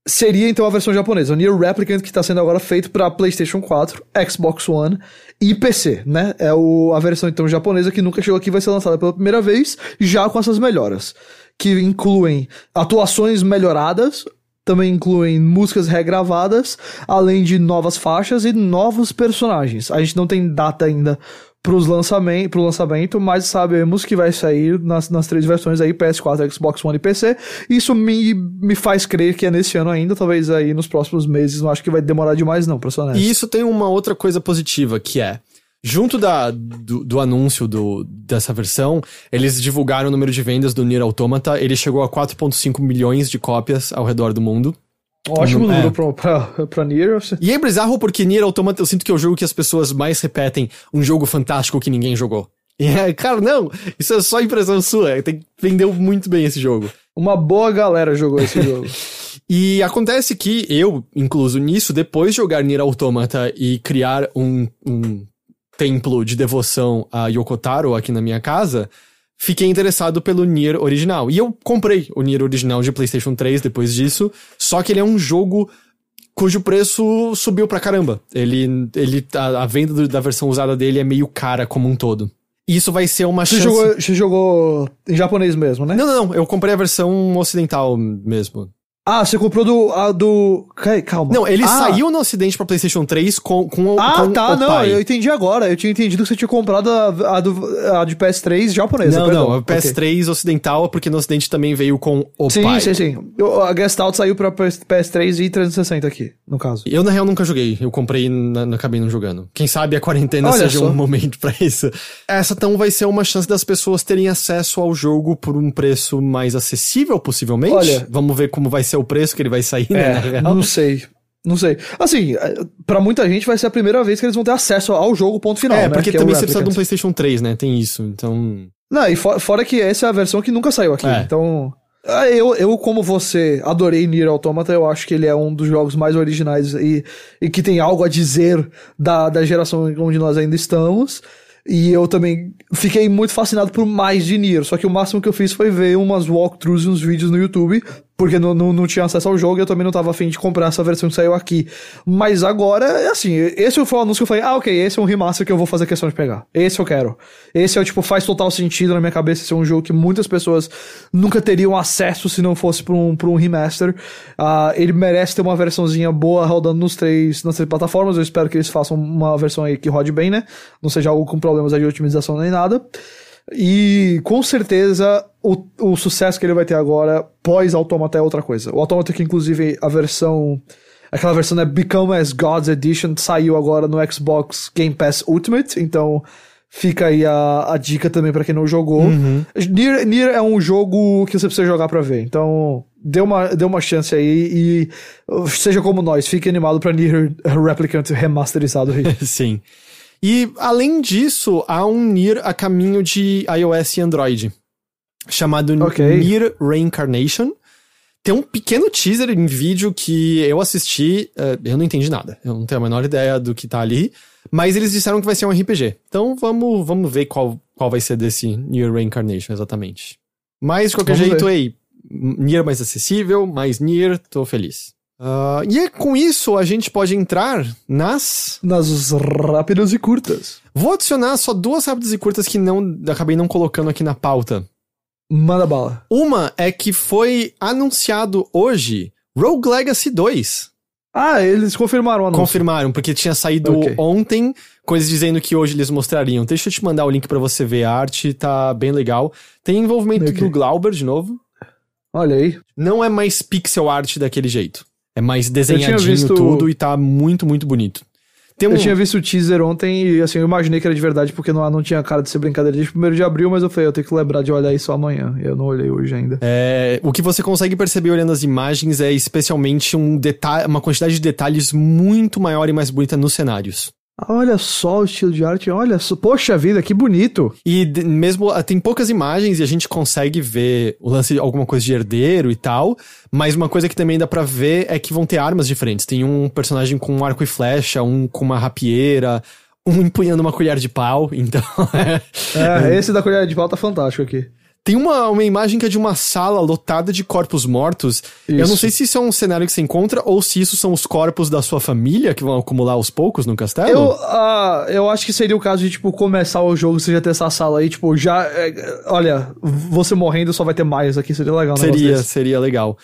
[SPEAKER 2] seria então a versão japonesa. O Nier Replicant que tá sendo agora feito pra PlayStation 4, Xbox One e PC, né? É o, a versão então japonesa que nunca chegou aqui vai ser lançada pela primeira vez, já com essas melhoras. Que incluem atuações melhoradas, também incluem músicas regravadas, além de novas faixas e novos personagens. A gente não tem data ainda pros lançamento, pro lançamento, mas sabemos que vai sair nas, nas três versões aí, PS4, Xbox One e PC. Isso me, me faz crer que é nesse ano ainda, talvez aí nos próximos meses, não acho que vai demorar demais não, pra ser honesto.
[SPEAKER 1] E isso tem uma outra coisa positiva, que é, junto da, do, do anúncio do, dessa versão, eles divulgaram o número de vendas do Nier Automata, ele chegou a 4.5 milhões de cópias ao redor do mundo.
[SPEAKER 2] Ótimo
[SPEAKER 1] É.
[SPEAKER 2] número pra, pra, pra Nier.
[SPEAKER 1] E é bizarro porque Nier Automata eu sinto que é o jogo que as pessoas mais repetem um jogo fantástico que ninguém jogou. E é, cara, não, isso é só impressão sua, tem, vendeu muito bem esse jogo.
[SPEAKER 2] Uma boa galera jogou esse jogo.
[SPEAKER 1] E acontece que eu, incluso nisso, depois de jogar Nier Automata e criar um, um templo de devoção a Yokotaro aqui na minha casa, fiquei interessado pelo Nier original. E eu comprei o Nier original de PlayStation 3 depois disso, só que ele é um jogo cujo preço subiu pra caramba. Ele, ele a, a venda do- da versão usada dele é meio cara como um todo. E isso vai ser uma
[SPEAKER 2] Você
[SPEAKER 1] chance...
[SPEAKER 2] jogou, você jogou em japonês mesmo, né?
[SPEAKER 1] Não, não, não, eu comprei a versão ocidental mesmo.
[SPEAKER 2] Ah, você comprou do. A, do. Calma.
[SPEAKER 1] Não, ele
[SPEAKER 2] ah,
[SPEAKER 1] saiu no ocidente pra PlayStation 3 com, com, o-
[SPEAKER 2] Ah,
[SPEAKER 1] com
[SPEAKER 2] tá,
[SPEAKER 1] o
[SPEAKER 2] não,
[SPEAKER 1] pai.
[SPEAKER 2] eu entendi agora. Eu tinha entendido que você tinha comprado a, a, do, a de PS3 japonesa.
[SPEAKER 1] Não,
[SPEAKER 2] perdão.
[SPEAKER 1] não,
[SPEAKER 2] Ok.
[SPEAKER 1] PS3 ocidental, porque no ocidente também veio com o
[SPEAKER 2] Sim,
[SPEAKER 1] pai.
[SPEAKER 2] sim, sim. Eu- a Gestalt saiu pra PS- PS3 e 360 aqui, no caso.
[SPEAKER 1] Eu, na real, nunca joguei. Eu comprei na- não acabei não jogando. Quem sabe a quarentena
[SPEAKER 2] Olha
[SPEAKER 1] seja
[SPEAKER 2] só.
[SPEAKER 1] um momento pra isso. Essa, então, vai ser uma chance das pessoas terem acesso ao jogo por um preço mais acessível, possivelmente.
[SPEAKER 2] Olha-
[SPEAKER 1] Vamos ver como vai ser o preço que ele vai sair, né,
[SPEAKER 2] É, não sei. Não sei. Assim, é, pra muita gente vai ser a primeira vez que eles vão ter acesso ao jogo, ponto final.
[SPEAKER 1] É,
[SPEAKER 2] né?
[SPEAKER 1] porque
[SPEAKER 2] que é
[SPEAKER 1] também você precisa de um. PlayStation 3, né? Tem isso. Então.
[SPEAKER 2] Não, e fo- fora que essa é a versão que nunca saiu aqui.
[SPEAKER 1] É.
[SPEAKER 2] Então. ah, Eu, eu, como você, adorei Nier Automata. Eu acho que ele é um dos jogos mais originais e, e que tem algo a dizer da, da geração onde nós ainda estamos. E eu também fiquei muito fascinado por mais de Nier. Só que o máximo que eu fiz foi ver umas walkthroughs e uns vídeos no YouTube. Porque não, não, não tinha acesso ao jogo e eu também não tava afim de comprar essa versão que saiu aqui. Mas agora, é assim, esse foi o anúncio que eu falei, ah, ok, esse é um remaster que eu vou fazer questão de pegar. Esse eu quero. Esse é, tipo, faz total sentido na minha cabeça. Esse é um jogo que muitas pessoas nunca teriam acesso se não fosse pra um, pra um remaster. Ah, ele merece ter uma versãozinha boa rodando nos três, nas três plataformas. Eu espero que eles façam uma versão aí que rode bem, né? Não seja algo com problemas de otimização nem nada. E com certeza o, o sucesso que ele vai ter agora, pós-Automata, é outra coisa. O Automata, que inclusive a versão. Aquela versão né, Become as Gods Edition saiu agora no Xbox Game Pass Ultimate, então fica aí a, a dica também pra quem não jogou. Nier, Nier é um jogo que você precisa jogar pra ver, então dê uma, dê uma chance aí e seja como nós, fique animado pra Nier Replicant remasterizado aí.
[SPEAKER 1] Sim. E além disso, há um Nier a caminho de iOS e Android, chamado
[SPEAKER 2] Ok.
[SPEAKER 1] Nier Reincarnation. Tem um pequeno teaser em vídeo que eu assisti, eh, eu não entendi nada. Eu não tenho a menor ideia do que tá ali, mas eles disseram que vai ser um RPG. Então vamos, vamos ver qual, qual vai ser desse Nier Reincarnation exatamente. Mas de qualquer
[SPEAKER 2] Vamos
[SPEAKER 1] jeito, aí, Nier mais acessível, mais Nier, tô feliz. Ah, e com isso a gente pode entrar nas
[SPEAKER 2] Nas rápidas e curtas.
[SPEAKER 1] Vou adicionar só duas rápidas e curtas que não acabei não colocando aqui na pauta.
[SPEAKER 2] Manda bala.
[SPEAKER 1] Uma é que foi anunciado hoje Rogue Legacy 2.
[SPEAKER 2] Ah, eles confirmaram o anúncio.
[SPEAKER 1] Confirmaram, porque tinha saído
[SPEAKER 2] Ok.
[SPEAKER 1] ontem, coisas dizendo que hoje eles mostrariam. Deixa eu te mandar o link pra você ver a arte, tá bem legal. Tem envolvimento
[SPEAKER 2] Ok.
[SPEAKER 1] do Glauber de novo.
[SPEAKER 2] Olha aí.
[SPEAKER 1] Não é mais pixel art daquele jeito. É mais desenhadinho
[SPEAKER 2] visto-
[SPEAKER 1] tudo e tá muito, muito bonito. Um...
[SPEAKER 2] Eu tinha visto o teaser ontem e assim, eu imaginei que era de verdade porque não, não tinha cara de ser brincadeira desde 1 de abril, mas eu falei, eu tenho que lembrar de olhar isso amanhã. E eu não olhei hoje ainda.
[SPEAKER 1] É, o que você consegue perceber olhando as imagens é especialmente um detalhe, uma quantidade de detalhes muito maior e mais bonita nos cenários.
[SPEAKER 2] Olha só o estilo de arte, olha só. Poxa vida, que bonito.
[SPEAKER 1] E mesmo ah, tem poucas imagens e a gente consegue ver o lance de alguma coisa de herdeiro e tal, mas uma coisa que também dá pra ver é que vão ter armas diferentes. Tem um personagem com um arco e flecha, um com uma rapieira, um empunhando uma colher de pau, então é,
[SPEAKER 2] É, esse da colher de pau tá fantástico aqui.
[SPEAKER 1] Tem uma, uma imagem que é de uma sala lotada de corpos mortos. Eu
[SPEAKER 2] Isso.
[SPEAKER 1] não sei se isso é um cenário que você encontra ou se isso são os corpos da sua família que vão acumular aos poucos no castelo.
[SPEAKER 2] Eu, ah, eu acho que seria o caso de, tipo, começar o jogo, você já ter essa sala aí, tipo, já. é, olha, você morrendo só vai ter mais aqui, seria legal, negócio
[SPEAKER 1] seria, seria legal.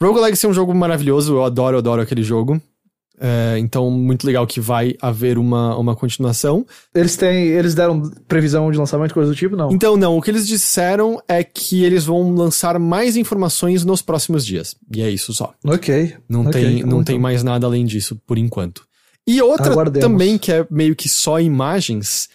[SPEAKER 1] Rogue Legacy é um jogo maravilhoso, eu adoro, adoro aquele jogo. É, então, muito legal que vai haver uma, uma continuação.
[SPEAKER 2] Eles têm. Eles deram previsão de lançamento, coisa do tipo, não?
[SPEAKER 1] Então, não. O que eles disseram é que eles vão lançar mais informações nos próximos dias. E é isso só.
[SPEAKER 2] Ok.
[SPEAKER 1] Não,
[SPEAKER 2] okay,
[SPEAKER 1] tem, não
[SPEAKER 2] então.
[SPEAKER 1] tem mais nada além disso, por enquanto. E outra
[SPEAKER 2] Aguardemos.
[SPEAKER 1] também, que é meio que só imagens,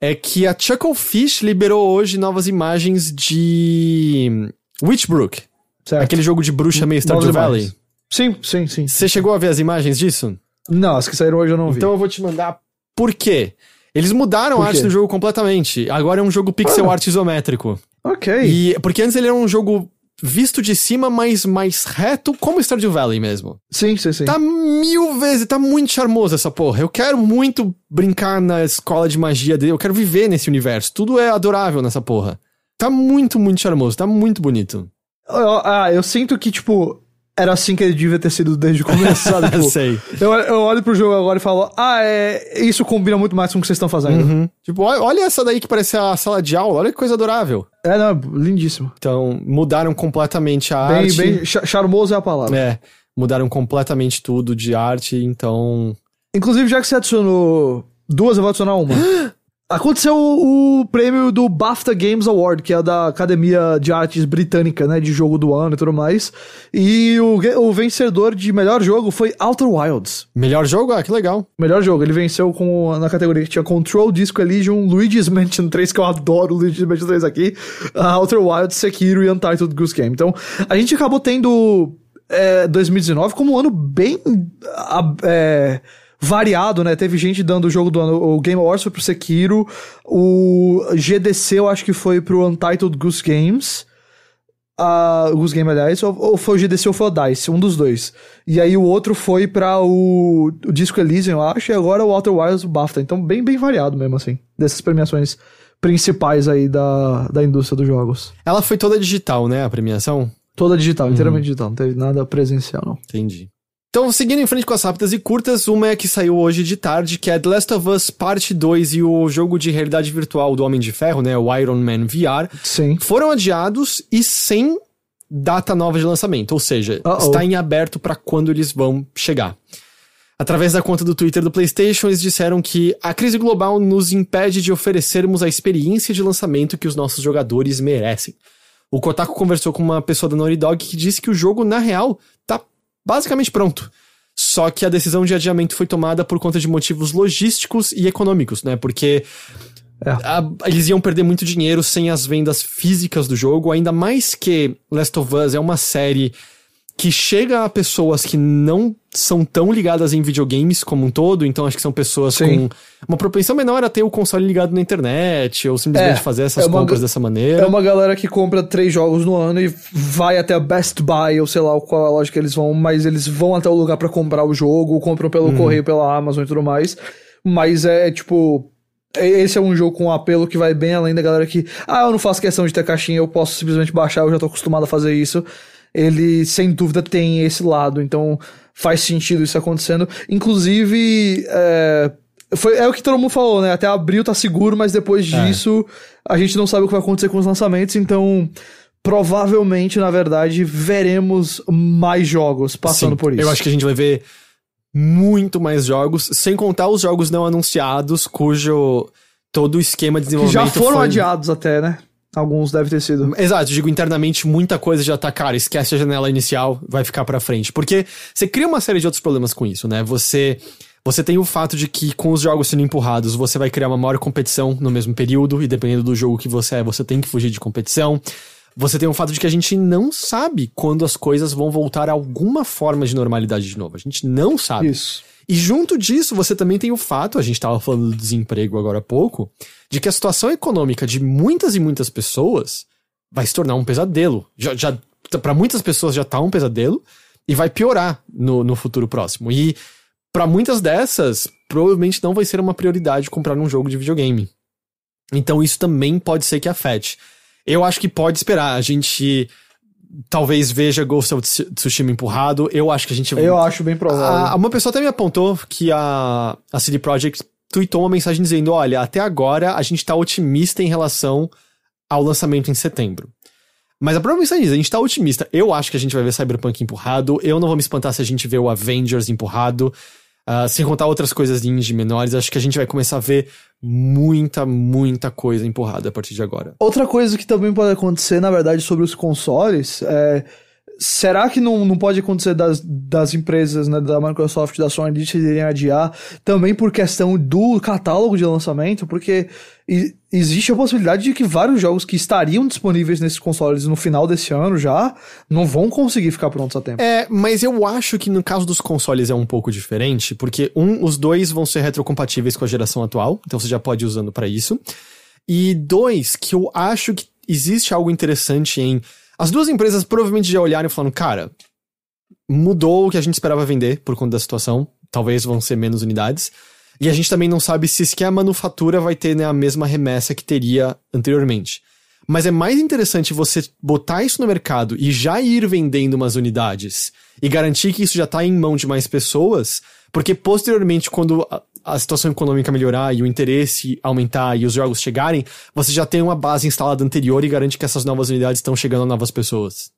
[SPEAKER 1] é que a Chucklefish liberou hoje novas imagens de Witchbrook.
[SPEAKER 2] Certo.
[SPEAKER 1] Aquele jogo de bruxa meio Stardew Valley.
[SPEAKER 2] Sim, sim, sim.
[SPEAKER 1] Você chegou a ver as imagens disso?
[SPEAKER 2] Não, as que saíram hoje eu não vi.
[SPEAKER 1] Então eu vou te mandar por quê. Eles mudaram a arte do jogo completamente. Agora é um jogo pixel
[SPEAKER 2] Ah.
[SPEAKER 1] art isométrico.
[SPEAKER 2] ok.
[SPEAKER 1] E porque antes ele era um jogo visto de cima, mas mais reto, como Stardew Valley mesmo.
[SPEAKER 2] Sim, sim, sim.
[SPEAKER 1] Tá mil vezes, tá muito charmoso essa porra. Eu quero muito brincar na escola de magia dele, eu quero viver nesse universo. Tudo é adorável nessa porra. Tá muito, muito charmoso, tá muito bonito.
[SPEAKER 2] Ah, eu sinto que, tipo, era assim que ele devia ter sido desde o começo, sabe? Tipo,
[SPEAKER 1] Sei.
[SPEAKER 2] eu, eu olho pro jogo agora e falo, ah, é, isso combina muito mais com o que vocês estão fazendo.
[SPEAKER 1] Uhum. Tipo, olha, essa daí que parece a sala de aula, olha que coisa adorável.
[SPEAKER 2] É, não, lindíssimo.
[SPEAKER 1] Então, mudaram completamente a
[SPEAKER 2] Bem,
[SPEAKER 1] arte.
[SPEAKER 2] bem, cha- charmoso é a palavra.
[SPEAKER 1] É, mudaram completamente tudo de arte, então.
[SPEAKER 2] Inclusive, já que você adicionou duas, eu vou adicionar uma. Aconteceu o, o prêmio do BAFTA Games Award, que é da Academia de Artes Britânica, né, de jogo do ano e tudo mais. E o, o vencedor de melhor jogo foi Outer Wilds.
[SPEAKER 1] Melhor jogo? Ah, que legal.
[SPEAKER 2] Melhor jogo, ele venceu com, na categoria que tinha Control, Disco Elysium, Luigi's Mansion 3, que eu adoro Luigi's Mansion 3 aqui, uh, Outer Wilds, Sekiro e Untitled Goose Game. Então, a gente acabou tendo é, 2019 como um ano bem é, variado, né? Teve gente dando o jogo do ano, o Game Awards foi pro Sekiro, o GDC eu acho que foi pro Untitled Goose Games, a Goose Game, aliás, ou, ou foi o GDC ou foi o DICE, um dos dois. E aí o outro foi pra o, o Disco Elysium, eu acho, e agora o Outer Wilds, o BAFTA. Então bem, bem variado mesmo, assim, dessas premiações principais aí da, da indústria dos jogos.
[SPEAKER 1] Ela foi toda digital, né? A premiação?
[SPEAKER 2] Toda digital, inteiramente digital, não teve nada presencial, não.
[SPEAKER 1] Entendi. Então, seguindo em frente com as rápidas e curtas, uma é que saiu hoje de tarde, que é The Last of Us Parte 2 e o jogo de realidade virtual do Homem de Ferro, né? O Iron Man VR,
[SPEAKER 2] Sim.
[SPEAKER 1] foram adiados e sem data nova de lançamento, ou seja,
[SPEAKER 2] Uh-oh.
[SPEAKER 1] está em aberto para quando eles vão chegar. Através da conta do Twitter do PlayStation, eles disseram que a crise global nos impede de oferecermos a experiência de lançamento que os nossos jogadores merecem. O Kotaku conversou com uma pessoa da Naughty Dog que disse que o jogo, na real, tá basicamente pronto. Só que a decisão de adiamento foi tomada por conta de motivos logísticos e econômicos, né? Porque
[SPEAKER 2] É.
[SPEAKER 1] a- eles iam perder muito dinheiro sem as vendas físicas do jogo, ainda mais que Last of Us é uma série que chega a pessoas que não são tão ligadas em videogames como um todo, então acho que são pessoas
[SPEAKER 2] Sim.
[SPEAKER 1] com uma propensão menor a ter o console ligado na internet, ou simplesmente
[SPEAKER 2] É,
[SPEAKER 1] fazer essas
[SPEAKER 2] é uma
[SPEAKER 1] compras dessa maneira.
[SPEAKER 2] É uma galera que compra três jogos no ano e vai até a Best Buy, ou sei lá qual é a loja que eles vão, mas eles vão até o lugar pra comprar o jogo, compram pelo correio, pela Amazon e tudo mais. Mas é tipo. é- Esse é um jogo com um apelo que vai bem além da galera que. Ah, eu não faço questão de ter caixinha, eu posso simplesmente baixar, eu já tô acostumado a fazer isso. Ele, sem dúvida, tem esse lado, então faz sentido isso acontecendo. Inclusive, é, foi, é o que todo mundo falou, né? Até abril tá seguro, mas depois
[SPEAKER 1] É.
[SPEAKER 2] disso a gente não sabe o que vai acontecer com os lançamentos, então provavelmente, na verdade, veremos mais jogos passando
[SPEAKER 1] Sim,
[SPEAKER 2] por isso.
[SPEAKER 1] Eu acho que a gente vai ver muito mais jogos, sem contar os jogos não anunciados, cujo todo o esquema de
[SPEAKER 2] que
[SPEAKER 1] desenvolvimento
[SPEAKER 2] já foram
[SPEAKER 1] foi...
[SPEAKER 2] adiados até, né? Alguns devem ter sido.
[SPEAKER 1] Exato, digo internamente muita coisa já tá, cara, esquece a janela inicial, vai ficar pra frente. Porque você cria uma série de outros problemas com isso, né? Você você tem o fato de que com os jogos sendo empurrados, você vai criar uma maior competição no mesmo período, e dependendo do jogo que você é, você tem que fugir de competição. Você tem o fato de que a gente não sabe quando as coisas vão voltar a alguma forma de normalidade de novo. A gente não sabe.
[SPEAKER 2] Isso.
[SPEAKER 1] E junto disso, você também tem o fato, a gente estava falando do desemprego agora há pouco, de que a situação econômica de muitas e muitas pessoas vai se tornar um pesadelo. Já, já para muitas pessoas já tá um pesadelo e vai piorar no, no futuro próximo. E para muitas dessas, provavelmente não vai ser uma prioridade comprar um jogo de videogame. Então isso também pode ser que afete. Eu acho que pode esperar. A gente talvez veja Ghost of Tsushima empurrado. Eu acho que a gente
[SPEAKER 2] Eu acho bem provável.
[SPEAKER 1] a- uma pessoa até me apontou que a, a CD Projekt tweetou uma mensagem dizendo: olha, até agora a gente tá otimista em relação ao lançamento em setembro. Mas a própria mensagem diz, a gente tá otimista. Eu acho que a gente vai ver Cyberpunk empurrado. Eu não vou me espantar se a gente vê o Avengers empurrado. Uh, sem contar outras coisas indie menores, acho que a gente vai começar a ver muita, muita coisa empurrada a partir de agora.
[SPEAKER 2] Outra coisa que também pode acontecer, na verdade, sobre os consoles é será que não, não pode acontecer das, das empresas, né, da Microsoft da Sony decidirem adiar também por questão do catálogo de lançamento? Porque existe a possibilidade de que vários jogos que estariam disponíveis nesses consoles no final desse ano já não vão conseguir ficar prontos a tempo.
[SPEAKER 1] É, mas eu acho que no caso dos consoles é um pouco diferente, porque um, os dois vão ser retrocompatíveis com a geração atual, então você já pode ir usando para isso. E dois, que eu acho que existe algo interessante em as duas empresas provavelmente já olharam e falaram, cara, mudou o que a gente esperava vender por conta da situação. Talvez vão ser menos unidades. E a gente também não sabe se sequer a manufatura vai ter né, a mesma remessa que teria anteriormente. Mas é mais interessante você botar isso no mercado e já ir vendendo umas unidades e garantir que isso já está em mão de mais pessoas, porque posteriormente, quando a situação econômica melhorar e o interesse aumentar e os jogos chegarem, você já tem uma base instalada anterior e garante que essas novas unidades estão chegando a novas pessoas.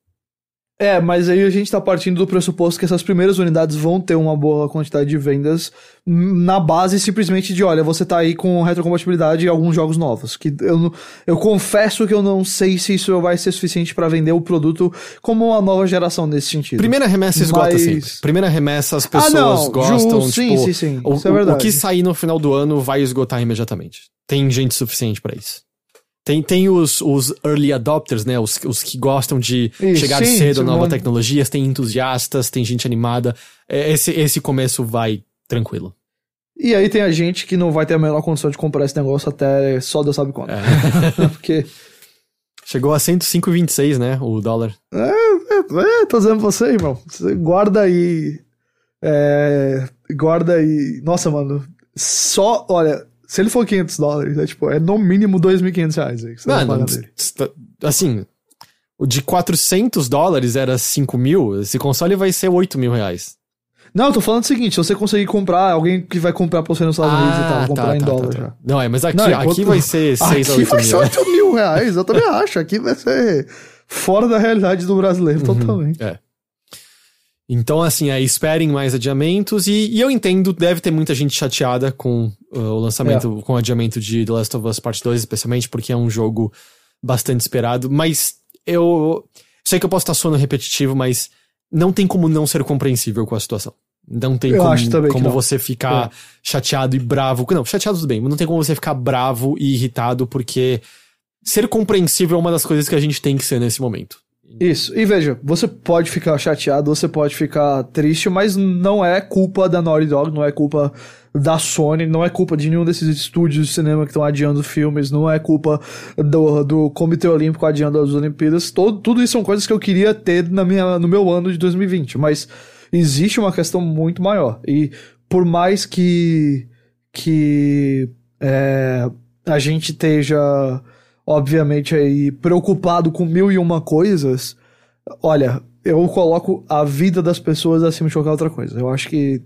[SPEAKER 2] É, mas aí a gente tá partindo do pressuposto que essas primeiras unidades vão ter uma boa quantidade de vendas na base simplesmente de, olha, você tá aí com retrocompatibilidade e alguns jogos novos. Que eu, eu confesso que eu não sei se isso vai ser suficiente para vender o produto como uma nova geração nesse sentido.
[SPEAKER 1] Primeira remessa esgota mas... sempre. Primeira remessa as pessoas ah, não, gostam,
[SPEAKER 2] Ju, sim, tipo, sim, sim,
[SPEAKER 1] o, isso é o que sair no final do ano vai esgotar imediatamente. Tem gente suficiente para isso. Tem, tem os, os early adopters, né? Os, os que gostam de Isso, chegar sim, cedo a novas tecnologias, tem entusiastas, tem gente animada. É, esse, esse começo vai tranquilo.
[SPEAKER 2] E aí tem a gente que não vai ter a menor condição de comprar esse negócio até só Deus sabe quando. É. Porque.
[SPEAKER 1] Chegou a 105,26, né? O dólar.
[SPEAKER 2] É, é, é, tô dizendo pra você, irmão. Você guarda aí. É, guarda aí. Nossa, mano. Só, olha, se ele for 500 dólares, é tipo, é no mínimo 2.500 reais aí.
[SPEAKER 1] Mano, assim, o de 400 dólares era 5 mil, esse console vai ser 8 mil reais.
[SPEAKER 2] Não, eu tô falando o seguinte, se você conseguir comprar, alguém que vai comprar pra você nos Estados Unidos e tal, ah, comprar tá, em tá, dólar tá, tá. já.
[SPEAKER 1] Não, é, mas aqui, Não, aqui vai ser 6 a 8 mil. Aqui vai ser
[SPEAKER 2] 8 mil reais, eu também acho. Aqui vai ser fora da realidade do brasileiro uhum, totalmente.
[SPEAKER 1] É. Então, assim, aí esperem mais adiamentos. E, e, eu entendo, deve ter muita gente chateada com uh, o lançamento, é. com o adiamento de The Last of Us Part 2, especialmente porque é um jogo bastante esperado. Mas eu sei que eu posso estar soando repetitivo, mas não tem como não ser compreensível com a situação. Não tem eu como, como você ficar é. chateado e bravo. Não, chateado tudo bem, mas não tem como você ficar bravo e irritado, porque ser compreensível é uma das coisas que a gente tem que ser nesse momento.
[SPEAKER 2] Isso. E veja, você pode ficar chateado, você pode ficar triste, mas não é culpa da Naughty Dog, não é culpa da Sony, não é culpa de nenhum desses estúdios de cinema que estão adiando filmes, não é culpa do, do Comitê Olímpico adiando as Olimpíadas. Todo, tudo isso são coisas que eu queria ter na minha, no meu ano de 2020, mas existe uma questão muito maior. E por mais que, que é, a gente esteja obviamente, aí preocupado com mil e uma coisas, olha, eu coloco a vida das pessoas acima de qualquer outra coisa. Eu acho que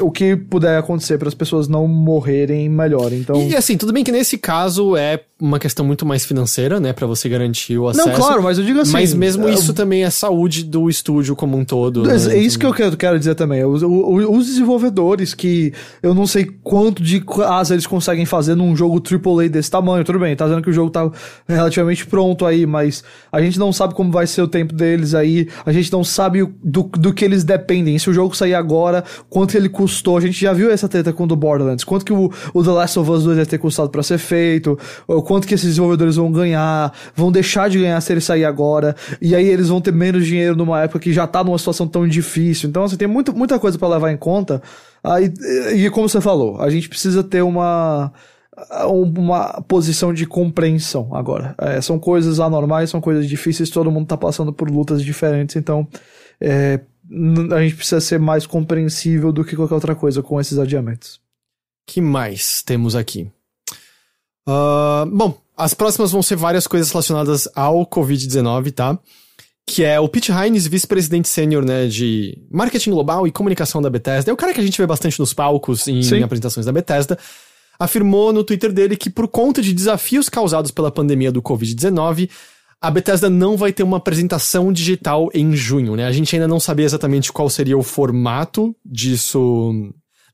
[SPEAKER 2] o que puder acontecer para as pessoas não morrerem melhor. Então,
[SPEAKER 1] e assim, tudo bem que nesse caso é uma questão muito mais financeira, né, para você garantir o acesso.
[SPEAKER 2] Não, claro, mas eu digo assim.
[SPEAKER 1] Mas mesmo é, isso também é saúde do estúdio como um todo.
[SPEAKER 2] É, né? é isso que eu quero, quero dizer também. Os, os, desenvolvedores que eu não sei quanto de asa eles conseguem fazer num jogo AAA desse tamanho. Tudo bem, tá dizendo que o jogo tá relativamente pronto aí, mas a gente não sabe como vai ser o tempo deles aí. A gente não sabe do, do que eles dependem. Se o jogo sair agora, quanto ele custou. A gente já viu essa treta com o do Borderlands. Quanto que o, o The Last of Us 2 vai ter custado para ser feito, ou quanto que esses desenvolvedores vão ganhar, vão deixar de ganhar se ele sair agora, e aí eles vão ter menos dinheiro numa época que já tá numa situação tão difícil. Então, assim, tem muita, muita coisa para levar em conta. Aí, e como você falou, a gente precisa ter uma uma posição de compreensão agora. É, são coisas anormais, são coisas difíceis, todo mundo tá passando por lutas diferentes, então é, a gente precisa ser mais compreensível do que qualquer outra coisa com esses adiamentos.
[SPEAKER 1] que mais temos aqui? Uh, bom, as próximas vão ser várias coisas relacionadas ao Covid-19, tá? Que é o Pete Hines, vice-presidente sênior né, de marketing global e comunicação da Bethesda. É o cara que a gente vê bastante nos palcos em, em apresentações da Bethesda. Afirmou no Twitter dele que, por conta de desafios causados pela pandemia do Covid-19, a Bethesda não vai ter uma apresentação digital em junho, né? A gente ainda não sabia exatamente qual seria o formato disso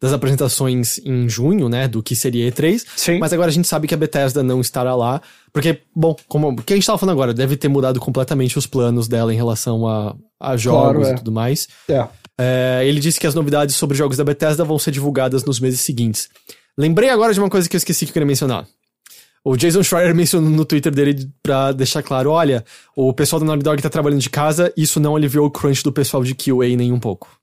[SPEAKER 1] das apresentações em junho, né, do que seria E3.
[SPEAKER 2] Sim.
[SPEAKER 1] Mas agora a gente sabe que a Bethesda não estará lá, porque, bom, como o que a gente tava falando agora, deve ter mudado completamente os planos dela em relação a, a jogos
[SPEAKER 2] Claro, é.
[SPEAKER 1] e tudo mais.
[SPEAKER 2] É.
[SPEAKER 1] É, ele disse que as novidades sobre jogos da Bethesda vão ser divulgadas nos meses seguintes. Lembrei agora de uma coisa que eu esqueci que eu queria mencionar. O Jason Schreier mencionou no Twitter dele pra deixar claro: olha, o pessoal da Naughty Dog tá trabalhando de casa, isso não aliviou o crunch do pessoal de QA nem um pouco.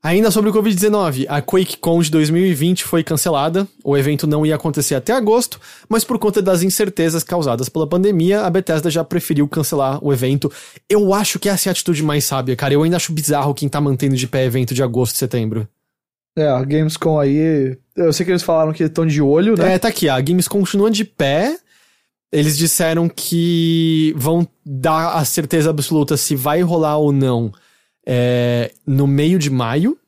[SPEAKER 1] Ainda sobre o Covid-19, a QuakeCon de 2020 foi cancelada. O evento não ia acontecer até agosto, mas por conta das incertezas causadas pela pandemia, a Bethesda já preferiu cancelar o evento. Eu acho que essa é a atitude mais sábia, cara. Eu ainda acho bizarro quem tá mantendo de pé evento de agosto e setembro.
[SPEAKER 2] É, a Gamescom aí. Eu sei que eles falaram que estão de olho, né?
[SPEAKER 1] É, tá aqui, a Games continua de pé. Eles disseram que vão dar a certeza absoluta se vai rolar ou não é, no meio de maio.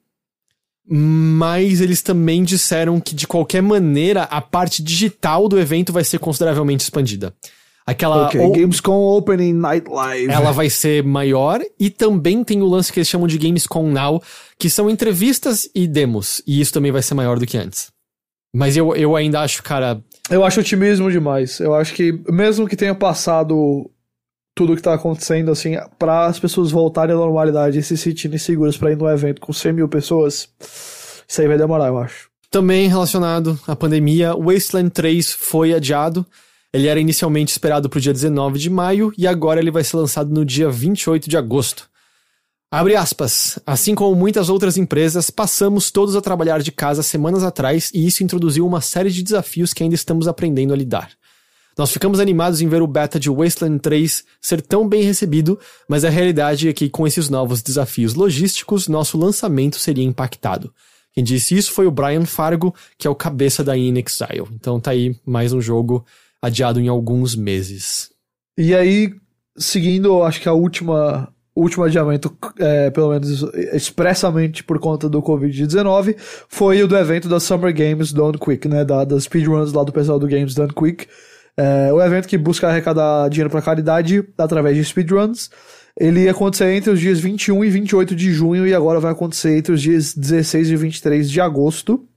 [SPEAKER 1] Mas eles também disseram que, de qualquer maneira, a parte digital do evento vai ser consideravelmente expandida. Aquela.
[SPEAKER 2] ok,
[SPEAKER 1] ou-
[SPEAKER 2] Gamescom Opening Night Live.
[SPEAKER 1] ela vai ser maior e também tem o lance que eles chamam de Gamescom Now, que são entrevistas e demos. E isso também vai ser maior do que antes. Mas eu, eu ainda acho, cara,
[SPEAKER 2] Eu acho otimismo demais. Eu acho que, mesmo que tenha passado tudo que tá acontecendo, assim, para as pessoas voltarem à normalidade e se sentirem seguras pra ir num evento com 100 mil pessoas, isso aí vai demorar, eu acho.
[SPEAKER 1] Também relacionado à pandemia, Wasteland 3 foi adiado. Ele era inicialmente esperado para o dia 19 de maio e agora ele vai ser lançado no dia 28 de agosto. Abre aspas. Assim como muitas outras empresas, passamos todos a trabalhar de casa semanas atrás e isso introduziu uma série de desafios que ainda estamos aprendendo a lidar. Nós ficamos animados em ver o beta de Wasteland 3 ser tão bem recebido, mas a realidade é que com esses novos desafios logísticos, nosso lançamento seria impactado. Quem disse isso foi o Brian Fargo, que é o cabeça da In Exile. Então tá aí mais um jogo adiado em alguns meses.
[SPEAKER 2] E aí, seguindo, acho que a última. Último adiamento, é, pelo menos expressamente por conta do Covid-19, foi o do evento da Summer Games Done Quick, né? Da, das speedruns lá do pessoal do Games Done Quick. É, o evento que busca arrecadar dinheiro para caridade através de speedruns. Ele ia acontecer entre os dias 21 e 28 de junho e agora vai acontecer entre os dias 16 e 23 de agosto.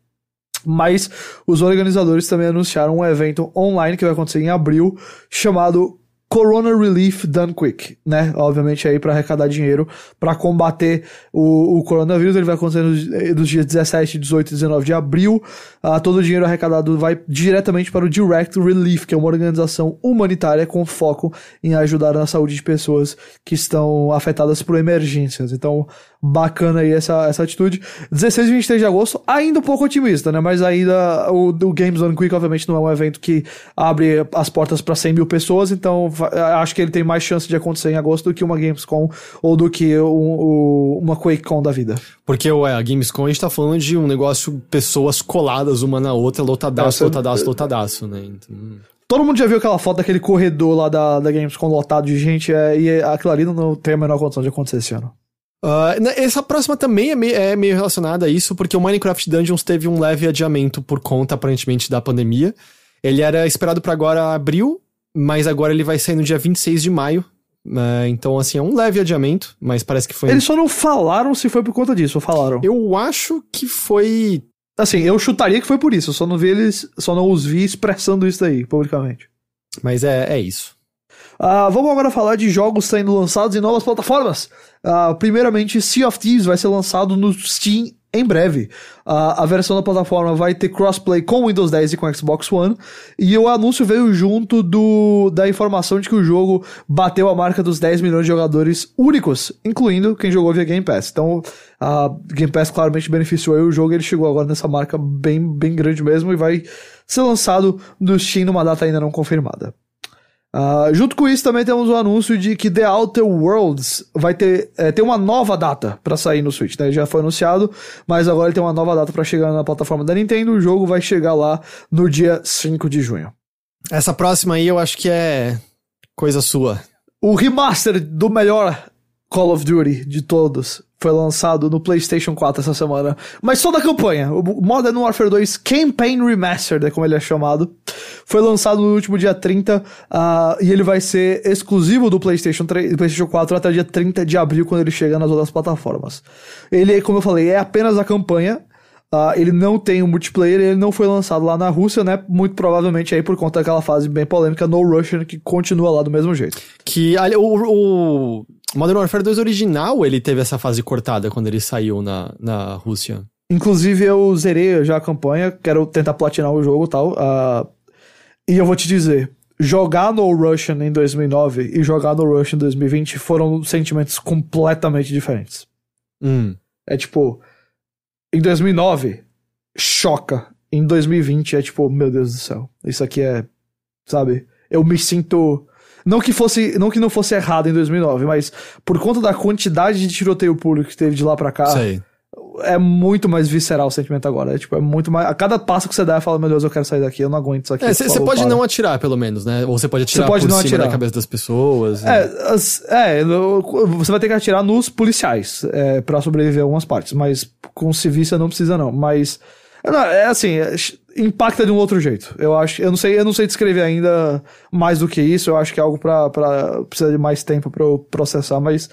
[SPEAKER 2] Mas os organizadores também anunciaram um evento online que vai acontecer em abril, chamado Corona Relief Done Quick, né? Obviamente aí para arrecadar dinheiro para combater o, o coronavírus. Ele vai acontecer nos, eh, dos dias 17, 18 e 19 de abril. Ah, todo o dinheiro arrecadado vai diretamente para o Direct Relief, que é uma organização humanitária com foco em ajudar na saúde de pessoas que estão afetadas por emergências. Então, bacana aí essa, essa atitude. 16 e 23 de agosto, ainda um pouco otimista, né? Mas ainda o, o Games on Quick, obviamente, não é um evento que abre as portas para 100 mil pessoas, então acho que ele tem mais chance de acontecer em agosto do que uma Gamescom ou do que um- o- uma QuakeCon da vida.
[SPEAKER 1] Porque, ué, a Gamescom a gente tá falando de um negócio, pessoas coladas uma na outra, lotadaço,
[SPEAKER 2] Essa-
[SPEAKER 1] lotadaço, lotadaço, né? Então,
[SPEAKER 2] Todo mundo já viu aquela foto daquele corredor lá da, da Gamescom lotado de gente, é, e aquilo ali não tem a menor condição de acontecer esse ano.
[SPEAKER 1] Né, essa próxima também é meio, é meio relacionada a isso, porque o Minecraft Dungeons teve um leve adiamento por conta, aparentemente, da pandemia. Ele era esperado pra agora abril, mas agora ele vai sair no dia 26 de maio. né, então, assim, é um leve adiamento, mas parece que foi.
[SPEAKER 2] Eles só não falaram se foi por conta disso, ou falaram.
[SPEAKER 1] Eu acho que foi.
[SPEAKER 2] Assim, eu chutaria que foi por isso, eu só não vi eles, só não os vi expressando isso aí, publicamente.
[SPEAKER 1] Mas é, é isso.
[SPEAKER 2] Ah, vamos agora falar de jogos sendo lançados em novas plataformas. Ah, primeiramente, Sea of Thieves vai ser lançado no Steam em breve. Ah, a versão da plataforma vai ter crossplay com Windows 10 e com Xbox One. E o anúncio veio junto do, da informação de que o jogo bateu a marca dos 10 milhões de jogadores únicos, incluindo quem jogou via Game Pass. Então, a Game Pass claramente beneficiou o jogo. Ele chegou agora nessa marca bem, bem grande mesmo e vai ser lançado no Steam numa data ainda não confirmada. Ah, junto com isso, também temos o anúncio de que The Outer Worlds vai ter, é, tem uma nova data pra sair no Switch. Né? Já foi anunciado, mas agora ele tem uma nova data pra chegar na plataforma da Nintendo. O jogo vai chegar lá no dia 5 de junho.
[SPEAKER 1] Essa próxima aí eu acho que é coisa sua.
[SPEAKER 2] O remaster do melhor Call of Duty de todos foi lançado no PlayStation 4 essa semana, mas só da campanha. O Modern Warfare 2 Campaign Remastered, é como ele é chamado, Foi lançado no último dia 30 uh, e ele vai ser exclusivo do PlayStation 3 PlayStation 4 até o dia 30 de abril, quando ele chega nas outras plataformas. Ele, como eu falei, é apenas a campanha. Uh, ele não tem o um multiplayer, ele não foi lançado lá na Rússia, né? Muito provavelmente aí por conta daquela fase bem polêmica no Russian, que continua lá do mesmo jeito.
[SPEAKER 1] Que ali, o, o Modern Warfare 2 original, ele teve essa fase cortada quando ele saiu na, na Rússia.
[SPEAKER 2] Inclusive, eu zerei já a campanha, quero tentar platinar o jogo e tal. Uh, e eu vou te dizer, jogar no Russian em 2009 e jogar no Russian em 2020 foram sentimentos completamente diferentes.
[SPEAKER 1] Hum.
[SPEAKER 2] É tipo, em 2009, choca. Em 2020 é tipo, meu Deus do céu, isso aqui é, sabe? Eu me sinto não que fosse, não que não fosse errado em 2009, mas por conta da quantidade de tiroteio público que teve de lá para cá.
[SPEAKER 1] Sei
[SPEAKER 2] é muito mais visceral o sentimento agora. É, tipo, é muito mais. A cada passo que você dá, fala, meu Deus, eu quero sair daqui, eu não aguento isso aqui.
[SPEAKER 1] Você é, pode para. não atirar, pelo menos, né? Ou você pode atirar pode por não atirar. da cabeça das pessoas.
[SPEAKER 2] É, as, é, você vai ter que atirar nos policiais é, para sobreviver a algumas partes, mas com civis você não precisa, não. Mas. Não, é assim, é, impacta de um outro jeito. Eu acho, eu não sei, eu não sei descrever ainda mais do que isso. Eu acho que é algo para precisa de mais tempo para eu processar, mas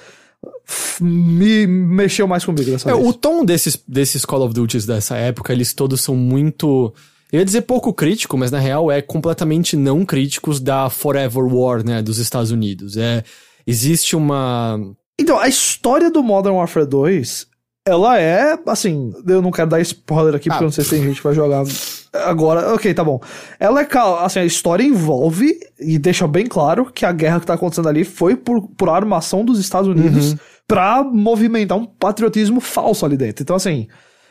[SPEAKER 2] me mexeu mais comigo dessa
[SPEAKER 1] é,
[SPEAKER 2] vez.
[SPEAKER 1] O tom desses, desses Call of Duty dessa época, eles todos são muito. Eu ia dizer pouco crítico, mas na real é completamente não críticos da Forever War, né, dos Estados Unidos. É, existe uma.
[SPEAKER 2] Então, a história do Modern Warfare 2, ela é, assim, eu não quero dar spoiler aqui, porque ah. eu não sei se tem gente que vai jogar agora. Ok, tá bom. Ela é, assim, a história envolve e deixa bem claro que a guerra que tá acontecendo ali foi por, por armação dos Estados Unidos. Uhum pra movimentar um patriotismo falso ali dentro. Então, assim.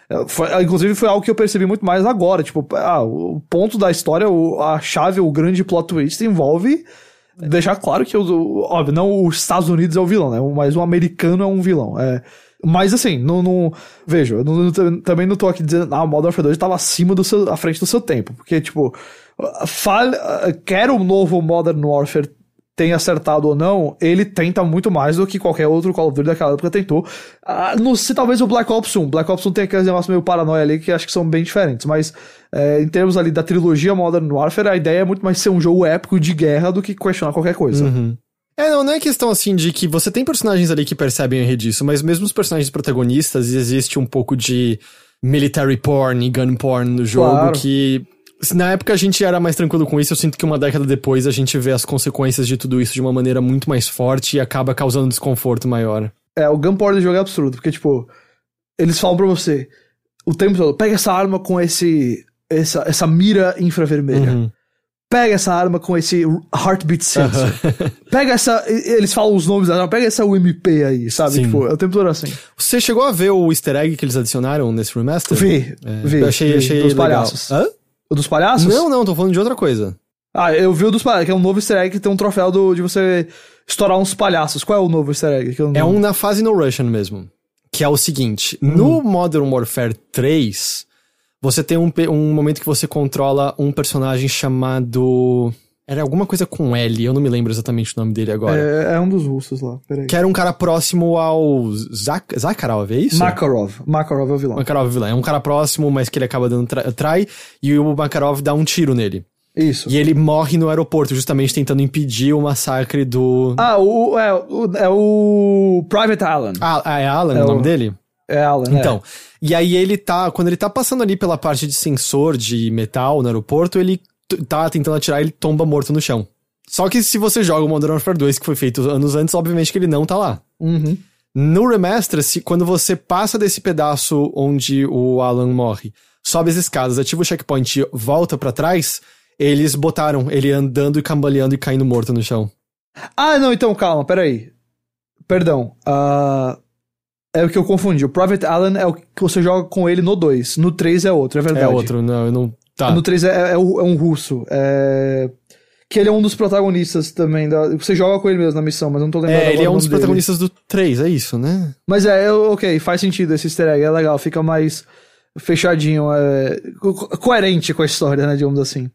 [SPEAKER 2] É, foi, inclusive foi algo que eu percebi muito mais agora. Tipo, ah, o ponto da história, o, a chave, o grande plot twist envolve deixar claro que, o, óbvio, não os Estados Unidos é o vilão, né? Mas o americano é um vilão. É, mas assim, não, não vejo, não, também não tô aqui dizendo, ah, o Modern Warfare 2 estava acima do seu, à frente do seu tempo, porque tipo, fal, quer o novo Modern Warfare tenha acertado ou não, ele tenta muito mais do que qualquer outro Call of Duty daquela época tentou. Ah, não sei, talvez o Black Ops 1. Black Ops 1 tem aqueles negócios meio paranoia ali que acho que são bem diferentes, mas é, em termos ali da trilogia Modern Warfare, a ideia é muito mais ser um jogo épico de guerra do que questionar qualquer coisa.
[SPEAKER 1] Uhum. É, não, não é questão assim de que você tem personagens ali que percebem a disso, mas mesmo os personagens protagonistas, existe um pouco de military porn e gun porn no jogo claro. que na época a gente era mais tranquilo com isso, eu sinto que uma década depois a gente vê as consequências de tudo isso de uma maneira muito mais forte e acaba causando desconforto maior.
[SPEAKER 2] É, o gunpowder do jogo é absurdo, porque, tipo, eles falam pra você o tempo todo, pega essa arma com esse essa, essa mira infravermelha. Uhum. Pega essa arma com esse heartbeat sensor. Uhum. pega essa. Eles falam os nomes da arma, pega essa UMP aí, sabe? Sim. Tipo, é o tempo todo assim.
[SPEAKER 1] Você chegou a ver o easter egg que eles adicionaram nesse remaster?
[SPEAKER 2] Vi, é, vi.
[SPEAKER 1] Eu achei,
[SPEAKER 2] vi,
[SPEAKER 1] achei
[SPEAKER 2] dos palhaços. Hã? O dos palhaços?
[SPEAKER 1] Não, não, tô falando de outra coisa.
[SPEAKER 2] Ah, eu vi o dos palhaços, que é um novo easter egg que tem um troféu do, de você estourar uns palhaços. Qual é o novo easter egg?
[SPEAKER 1] é um na fase no Russian mesmo. Que é o seguinte: hum. no Modern Warfare 3, você tem um, um momento que você controla um personagem chamado. Era alguma coisa com L, eu não me lembro exatamente o nome dele agora.
[SPEAKER 2] É, é um dos russos lá, peraí.
[SPEAKER 1] Que era um cara próximo ao Zak Zakharov, é isso?
[SPEAKER 2] Makarov. Makarov é o vilão.
[SPEAKER 1] Makarov é o vilão. É um cara próximo, mas que ele acaba dando tra trai, e o Makarov dá um tiro nele.
[SPEAKER 2] Isso.
[SPEAKER 1] E ele morre no aeroporto, justamente tentando impedir o massacre do...
[SPEAKER 2] Ah, o, é, o, é o Private Alan.
[SPEAKER 1] Ah, é Alan é o nome dele?
[SPEAKER 2] É Alan,
[SPEAKER 1] Então, é. e aí ele tá, quando ele tá passando ali pela parte de sensor de metal no aeroporto, ele tá tentando atirar, ele tomba morto no chão. Só que se você joga o Modern Warfare 2, que foi feito anos antes, obviamente que ele não tá lá.
[SPEAKER 2] Uhum.
[SPEAKER 1] No remaster, se, quando você passa desse pedaço onde o Alan morre, sobe as escadas, ativa o checkpoint e volta para trás, eles botaram ele andando e cambaleando e caindo morto no chão.
[SPEAKER 2] Ah, não, então calma, peraí. Perdão. Uh, é o que eu confundi. O Private Alan é o que você joga com ele no 2. No 3 é outro, é verdade.
[SPEAKER 1] É outro, não, eu não. Tá.
[SPEAKER 2] No 3 é, é, é, um russo. É... Que ele é um dos protagonistas também. Da... Você joga com ele mesmo na missão, mas não tô lembrando
[SPEAKER 1] É, ele é um dos dele. protagonistas do 3, é isso, né?
[SPEAKER 2] Mas é, é, ok, faz sentido esse easter egg, é legal, fica mais fechadinho, é... coerente com a história, né, digamos assim.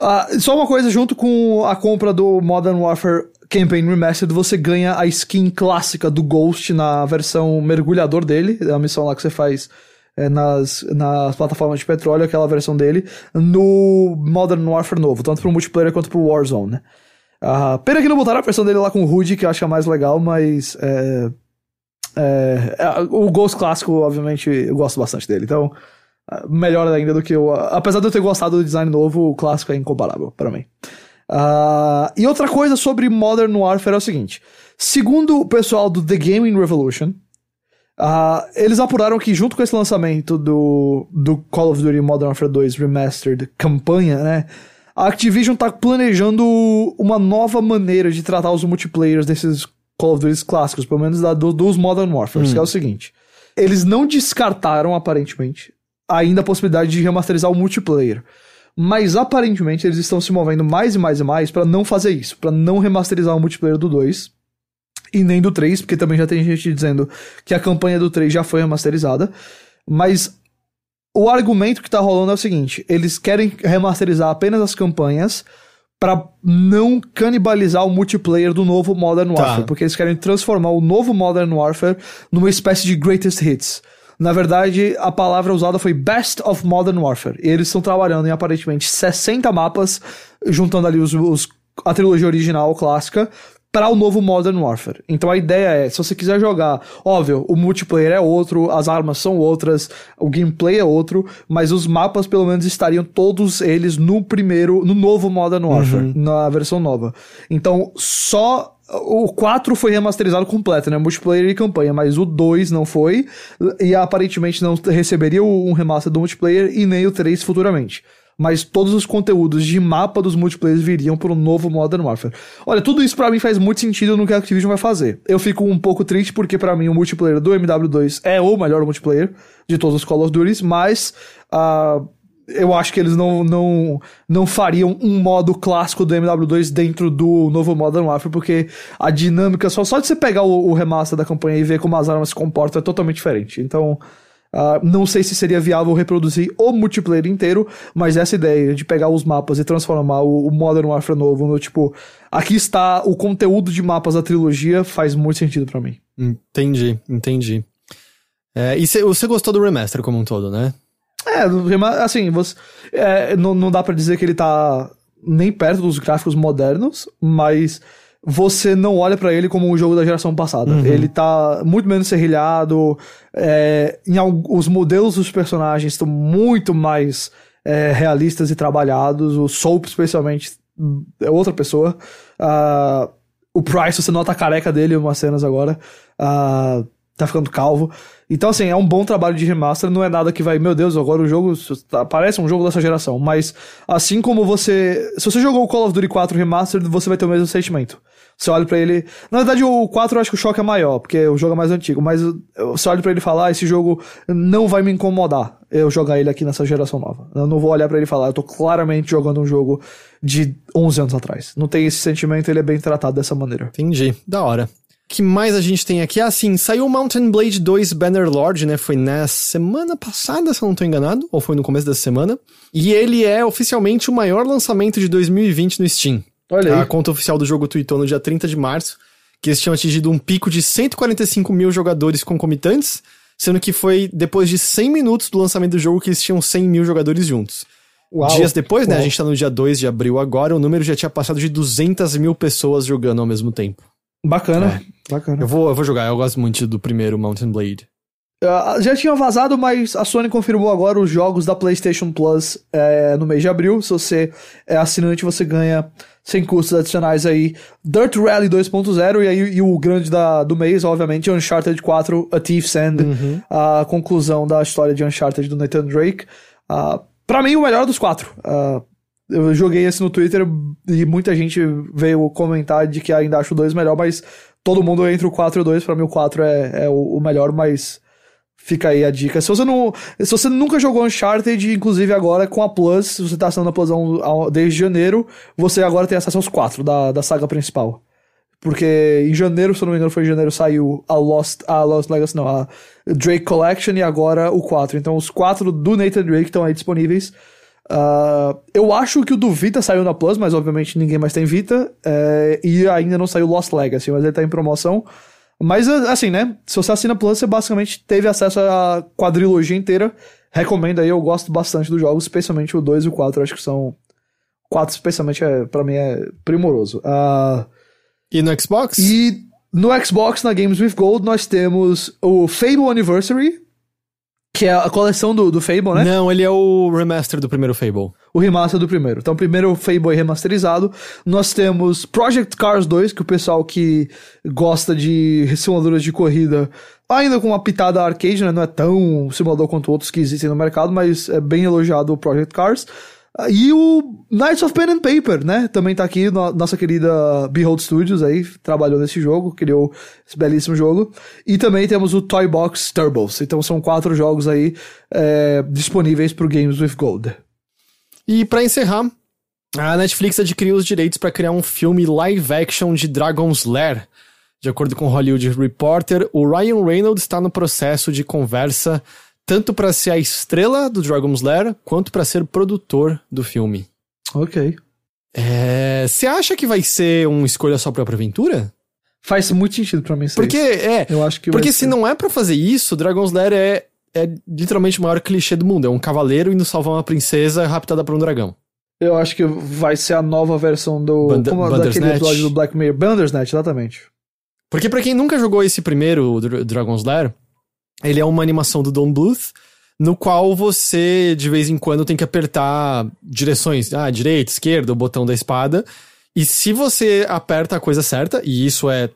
[SPEAKER 2] Ah, só uma coisa, junto com a compra do Modern Warfare Campaign Remastered, você ganha a skin clássica do Ghost na versão mergulhador dele, é a missão lá que você faz é, nas, nas plataformas de petróleo, aquela versão dele, no Modern Warfare novo, tanto pro multiplayer quanto pro Warzone, né? Uh, pena que não botaram a versão dele lá com o Hood, que eu acho que é mais legal, mas é, é, é, o Ghost clássico, obviamente, eu gosto bastante dele, então melhor ainda do que o. Apesar de eu ter gostado do design novo, o clássico é incomparável para mim. Uh, e outra coisa sobre Modern Warfare é o seguinte: segundo o pessoal do The Gaming Revolution, uh, eles apuraram que, junto com esse lançamento do, do Call of Duty Modern Warfare 2 Remastered campanha, né? A Activision tá planejando uma nova maneira de tratar os multiplayers desses Call of Duty clássicos, pelo menos da, do, dos Modern Warfare, hum. que é o seguinte. Eles não descartaram, aparentemente, ainda a possibilidade de remasterizar o multiplayer. Mas aparentemente eles estão se movendo mais e mais e mais para não fazer isso, para não remasterizar o multiplayer do 2 e nem do 3, porque também já tem gente dizendo que a campanha do 3 já foi remasterizada. Mas o argumento que tá rolando é o seguinte: eles querem remasterizar apenas as campanhas para não canibalizar o multiplayer do novo Modern tá. Warfare, tá. porque eles querem transformar o novo Modern Warfare numa espécie de greatest hits. Na verdade, a palavra usada foi Best of Modern Warfare. E eles estão trabalhando em aparentemente 60 mapas, juntando ali os, os a trilogia original clássica, para o novo Modern Warfare. Então a ideia é, se você quiser jogar, óbvio, o multiplayer é outro, as armas são outras, o gameplay é outro, mas os mapas pelo menos estariam todos eles no primeiro, no novo Modern Warfare, uhum. na versão nova. Então só o 4 foi remasterizado completo, né? Multiplayer e campanha, mas o 2 não foi. E aparentemente não receberia um remaster do multiplayer e nem o 3 futuramente. Mas todos os conteúdos de mapa dos multiplayers viriam para o novo Modern Warfare. Olha, tudo isso para mim faz muito sentido no que a Activision vai fazer. Eu fico um pouco triste porque para mim o multiplayer do MW2 é o melhor multiplayer de todos os Call of Duty, mas uh, eu acho que eles não, não, não fariam um modo clássico do MW2 dentro do novo Modern Warfare, porque a dinâmica, só, só de você pegar o, o remaster da campanha e ver como as armas se comportam é totalmente diferente. Então, uh, não sei se seria viável reproduzir o multiplayer inteiro, mas essa ideia de pegar os mapas e transformar o, o Modern Warfare novo no tipo, aqui está o conteúdo de mapas da trilogia, faz muito sentido para mim.
[SPEAKER 1] Entendi, entendi. É, e você gostou do remaster como um todo, né?
[SPEAKER 2] É, assim, você, é, não, não dá para dizer que ele tá nem perto dos gráficos modernos, mas você não olha para ele como um jogo da geração passada. Uhum. Ele tá muito menos serrilhado, é, em, os modelos dos personagens estão muito mais é, realistas e trabalhados, o Soap especialmente é outra pessoa. Uh, o Price, você nota a careca dele em umas cenas agora. Uh, tá ficando calvo. Então, assim, é um bom trabalho de remaster, não é nada que vai, meu Deus, agora o jogo tá, parece um jogo dessa geração. Mas, assim como você. Se você jogou o Call of Duty 4 Remastered, você vai ter o mesmo sentimento. Você olha para ele. Na verdade, o 4 eu acho que o choque é maior, porque o jogo é mais antigo, mas você olha para ele falar, ah, esse jogo não vai me incomodar eu jogar ele aqui nessa geração nova. Eu não vou olhar para ele e falar, eu tô claramente jogando um jogo de 11 anos atrás. Não tem esse sentimento, ele é bem tratado dessa maneira.
[SPEAKER 1] Entendi. Da hora que mais a gente tem aqui? Assim, saiu o Mountain Blade 2 Bannerlord, né? Foi na semana passada, se eu não tô enganado, ou foi no começo da semana. E ele é oficialmente o maior lançamento de 2020 no Steam. Olha aí. A conta oficial do jogo tweetou no dia 30 de março que eles tinham atingido um pico de 145 mil jogadores concomitantes, sendo que foi depois de 100 minutos do lançamento do jogo que eles tinham 100 mil jogadores juntos. Uau. Dias depois, né? Uau. A gente tá no dia 2 de abril agora, o número já tinha passado de 200 mil pessoas jogando ao mesmo tempo.
[SPEAKER 2] Bacana, é. bacana.
[SPEAKER 1] Eu vou, eu vou jogar, eu gosto muito do primeiro Mountain Blade.
[SPEAKER 2] Uh, já tinha vazado, mas a Sony confirmou agora os jogos da PlayStation Plus é, no mês de abril. Se você é assinante, você ganha sem custos adicionais aí Dirt Rally 2.0 e aí e o grande da, do mês, obviamente, Uncharted 4, A Thief's End, uhum. a conclusão da história de Uncharted do Nathan Drake. Uh, pra mim, o melhor dos quatro. Uh, eu joguei esse no Twitter e muita gente veio comentar de que ainda acho o 2 melhor, mas todo mundo entre o 4 e o 2, pra mim o 4 é, é o, o, melhor, mas fica aí a dica. Se você não. Se você nunca jogou Uncharted, inclusive agora com a Plus, se você tá assinando a Plus desde janeiro, você agora tem acesso aos 4 da, da saga principal. Porque em janeiro, se eu não me engano, foi em janeiro, saiu a Lost, a Lost Legacy, não, a Drake Collection e agora o 4. Então os 4 do Nathan Drake estão aí disponíveis. Uh, eu acho que o do Vita saiu na Plus, mas obviamente ninguém mais tem Vita. É, e ainda não saiu Lost Legacy, mas ele tá em promoção. Mas, assim, né? Se você assina Plus, você basicamente teve acesso à quadrilogia inteira. Recomendo aí, eu gosto bastante dos jogos, especialmente o 2 e o 4, acho que são. 4 especialmente, é, pra mim, é primoroso. Uh,
[SPEAKER 1] e no Xbox?
[SPEAKER 2] E no Xbox, na Games with Gold, nós temos o Fable Anniversary, que é a coleção do, do Fable, né?
[SPEAKER 1] Não, ele é o remaster do primeiro Fable.
[SPEAKER 2] O remaster do primeiro. Então, primeiro Fable é remasterizado. Nós temos Project Cars 2, que o pessoal que gosta de simuladores de corrida, ainda com uma pitada arcade, né? Não é tão simulador quanto outros que existem no mercado, mas é bem elogiado o Project Cars. E o Knights of Pen and Paper, né? Também tá aqui, no, nossa querida Behold Studios aí, trabalhou nesse jogo, criou esse belíssimo jogo. E também temos o Toy Box Turbos. Então são quatro jogos aí é, disponíveis pro Games with Gold.
[SPEAKER 1] E para encerrar, a Netflix adquiriu os direitos para criar um filme live action de Dragon's Lair. De acordo com o Hollywood Reporter, o Ryan Reynolds está no processo de conversa tanto para ser a estrela do Dragon's Lair, quanto para ser produtor do filme.
[SPEAKER 2] Ok.
[SPEAKER 1] Você é, acha que vai ser uma escolha só pra aventura?
[SPEAKER 2] Faz muito sentido para mim isso.
[SPEAKER 1] Porque, é,
[SPEAKER 2] eu acho que
[SPEAKER 1] porque se não é para fazer isso, Dragon's Lair é, é literalmente o maior clichê do mundo. É um cavaleiro indo salvar uma princesa raptada por um dragão.
[SPEAKER 2] Eu acho que vai ser a nova versão do.
[SPEAKER 1] Banda
[SPEAKER 2] como daquele episódio do Black Mirror. Bandersnatch, exatamente.
[SPEAKER 1] Porque para quem nunca jogou esse primeiro Dragon's Lair, ele é uma animação do Don Bluth, no qual você, de vez em quando, tem que apertar direções, ah, direita, esquerda, o botão da espada. E se você aperta a coisa certa, e isso é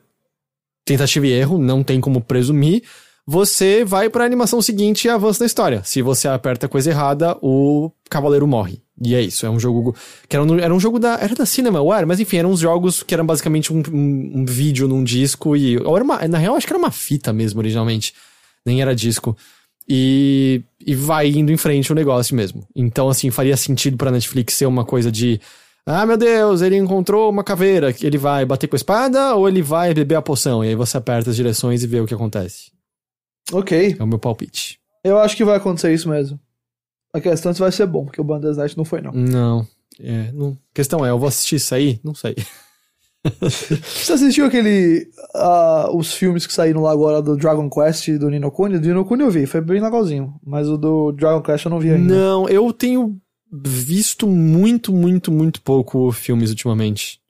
[SPEAKER 1] tentativa e erro, não tem como presumir, você vai para a animação seguinte e avança na história. Se você aperta a coisa errada, o cavaleiro morre. E é isso, é um jogo que era um, era um jogo da era da Cinemaware, mas enfim, eram uns jogos que eram basicamente um, um, um vídeo num disco e ou era uma, na real acho que era uma fita mesmo originalmente nem era disco. E, e vai indo em frente o negócio mesmo. Então, assim, faria sentido pra Netflix ser uma coisa de. Ah, meu Deus, ele encontrou uma caveira. Ele vai bater com a espada ou ele vai beber a poção? E aí você aperta as direções e vê o que acontece.
[SPEAKER 2] Ok.
[SPEAKER 1] É o meu palpite.
[SPEAKER 2] Eu acho que vai acontecer isso mesmo. A questão é se vai ser bom, porque o Bandersnatch não foi, não.
[SPEAKER 1] Não. É, não. A questão é, eu vou assistir isso aí? Não sei.
[SPEAKER 2] Você assistiu aquele. Uh, os filmes que saíram lá agora do Dragon Quest e do Nino Kuni? Do Nino Kuni eu vi, foi bem legalzinho. Mas o do Dragon Quest eu não vi ainda.
[SPEAKER 1] Não, eu tenho visto muito, muito, muito pouco filmes ultimamente.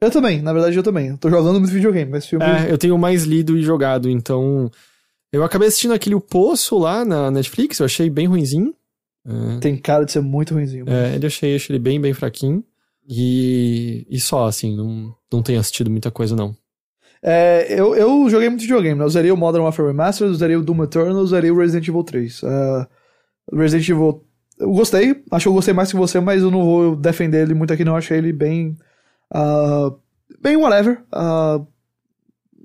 [SPEAKER 2] Eu também, na verdade eu também. Eu tô jogando muito videogame, mas filme.
[SPEAKER 1] É, eu tenho mais lido e jogado, então. Eu acabei assistindo aquele O Poço lá na Netflix, eu achei bem ruinzinho.
[SPEAKER 2] É. Tem cara de ser muito ruinzinho.
[SPEAKER 1] É, ele achei, achei ele bem, bem fraquinho. E, e só, assim, não, não tenho assistido muita coisa, não.
[SPEAKER 2] É, eu, eu joguei muito videogame, né? Eu zerei o Modern Warfare Remastered, usei o Doom Eternal, usei o Resident Evil 3. Uh, é, Resident Evil... Eu gostei, acho que eu gostei mais que você, mas eu não vou defender ele muito aqui não, achei ele bem... Uh, bem whatever. Uh,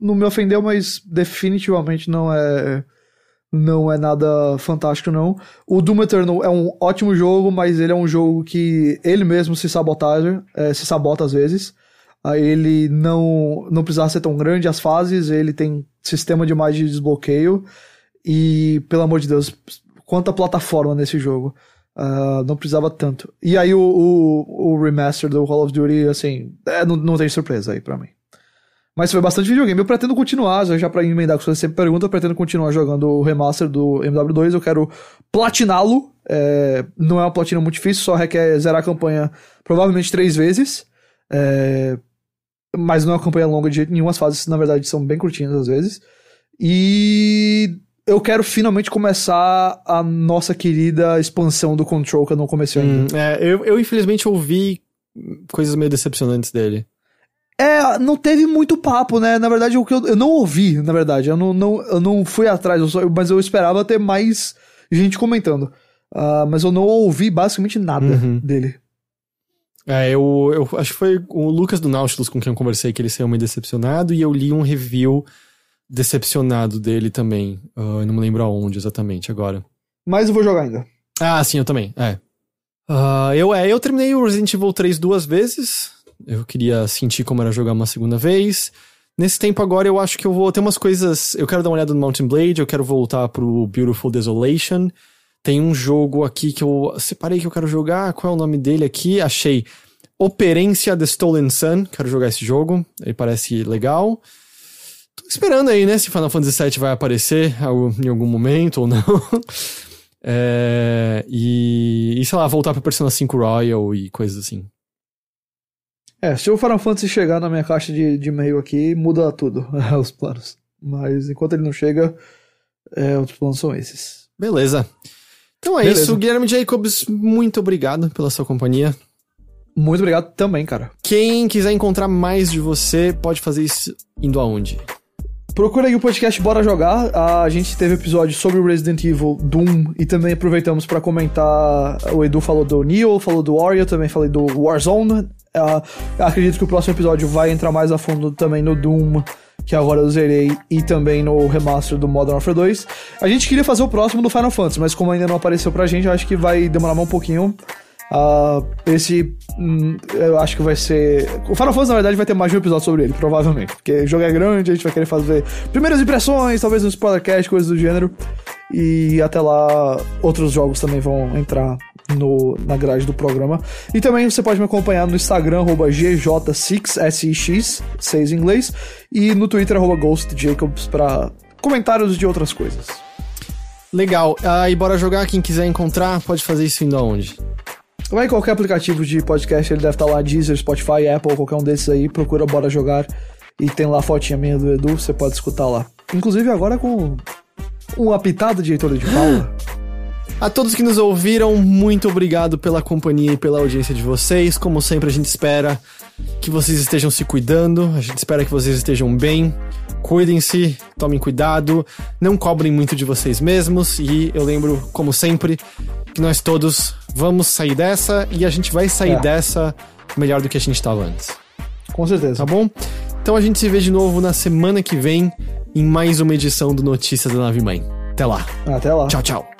[SPEAKER 2] não me ofendeu, mas definitivamente não é não é nada fantástico, não. O Doom Eternal é um ótimo jogo, mas ele é um jogo que ele mesmo se sabotaja, é, se sabota às vezes. Ele não, não precisava ser tão grande as fases, ele tem sistema demais de desbloqueio. E, pelo amor de Deus, quanta plataforma nesse jogo. Uh, não precisava tanto. E aí o, o, o, remaster do Call of Duty, assim, é, não, não tem surpresa aí pra mim. Mas foi bastante videogame. Eu pretendo continuar, já pra emendar com você sempre pergunta, eu pretendo continuar jogando o remaster do MW2. Eu quero platiná-lo. É, não é uma platina muito difícil, só requer zerar a campanha provavelmente três vezes. É, mas não é uma campanha longa de jeito nenhum. As fases, na verdade, são bem curtinhas às vezes. E eu quero finalmente começar a nossa querida expansão do Control que eu não comecei ainda.
[SPEAKER 1] Hum, é, eu, eu infelizmente ouvi coisas meio decepcionantes dele.
[SPEAKER 2] É, não teve muito papo, né? Na verdade, o que eu, eu não ouvi, na verdade. Eu não, não, eu não fui atrás, eu só, mas eu esperava ter mais gente comentando. Uh, mas eu não ouvi basicamente nada uhum. dele.
[SPEAKER 1] É, eu, eu acho que foi o Lucas do Nautilus com quem eu conversei que ele saiu meio decepcionado e eu li um review decepcionado dele também. Uh, eu não me lembro aonde exatamente agora.
[SPEAKER 2] Mas eu vou jogar ainda.
[SPEAKER 1] Ah, sim, eu também. É. Uh, eu, é, eu terminei o Resident Evil 3 duas vezes. Eu queria sentir como era jogar uma segunda vez. Nesse tempo agora eu acho que eu vou ter umas coisas. Eu quero dar uma olhada no Mountain Blade, eu quero voltar pro Beautiful Desolation. Tem um jogo aqui que eu separei que eu quero jogar. Qual é o nome dele aqui? Achei. Operência The Stolen Sun. Quero jogar esse jogo. Ele parece legal. Tô esperando aí, né, se Final Fantasy VII vai aparecer em algum momento ou não. é, e, e, sei lá, voltar pra Persona 5 Royal e coisas assim.
[SPEAKER 2] É, se o Final Fantasy chegar na minha caixa de, de e-mail aqui, muda tudo, os planos. Mas enquanto ele não chega, é, os planos são esses.
[SPEAKER 1] Beleza. Então é Beleza. isso, Guilherme Jacobs, muito obrigado pela sua companhia.
[SPEAKER 2] Muito obrigado também, cara.
[SPEAKER 1] Quem quiser encontrar mais de você, pode fazer isso indo aonde?
[SPEAKER 2] Procura aí o podcast Bora Jogar. A gente teve episódio sobre Resident Evil, Doom e também aproveitamos para comentar. O Edu falou do Neo, falou do Warrior, também falei do Warzone. Uh, acredito que o próximo episódio vai entrar mais a fundo também no Doom, que agora eu zerei, e também no remaster do Modern Warfare 2. A gente queria fazer o próximo do Final Fantasy, mas como ainda não apareceu pra gente, eu acho que vai demorar um pouquinho. Uh, esse. Hum, eu acho que vai ser. O Final Fantasy, na verdade, vai ter mais de um episódio sobre ele, provavelmente. Porque o jogo é grande, a gente vai querer fazer primeiras impressões, talvez um spoilercast, coisas do gênero. E até lá, outros jogos também vão entrar no, na grade do programa. E também você pode me acompanhar no Instagram, GJ6SIX, 6 em inglês, e no Twitter, GhostJacobs, para comentários de outras coisas.
[SPEAKER 1] Legal. Ah, e bora jogar. Quem quiser encontrar, pode fazer isso indo aonde?
[SPEAKER 2] Vai em qualquer aplicativo de podcast, ele deve estar lá, Deezer, Spotify, Apple, qualquer um desses aí, procura Bora Jogar e tem lá a fotinha minha do Edu, você pode escutar lá. Inclusive agora com um apitado de Heitor de Paula.
[SPEAKER 1] A todos que nos ouviram, muito obrigado pela companhia e pela audiência de vocês. Como sempre, a gente espera que vocês estejam se cuidando, a gente espera que vocês estejam bem. Cuidem-se, tomem cuidado, não cobrem muito de vocês mesmos e eu lembro, como sempre, que nós todos vamos sair dessa e a gente vai sair é. dessa melhor do que a gente estava antes.
[SPEAKER 2] Com certeza.
[SPEAKER 1] Tá bom? Então a gente se vê de novo na semana que vem em mais uma edição do Notícias da Nave Mãe. Até lá.
[SPEAKER 2] Até lá.
[SPEAKER 1] Tchau, tchau.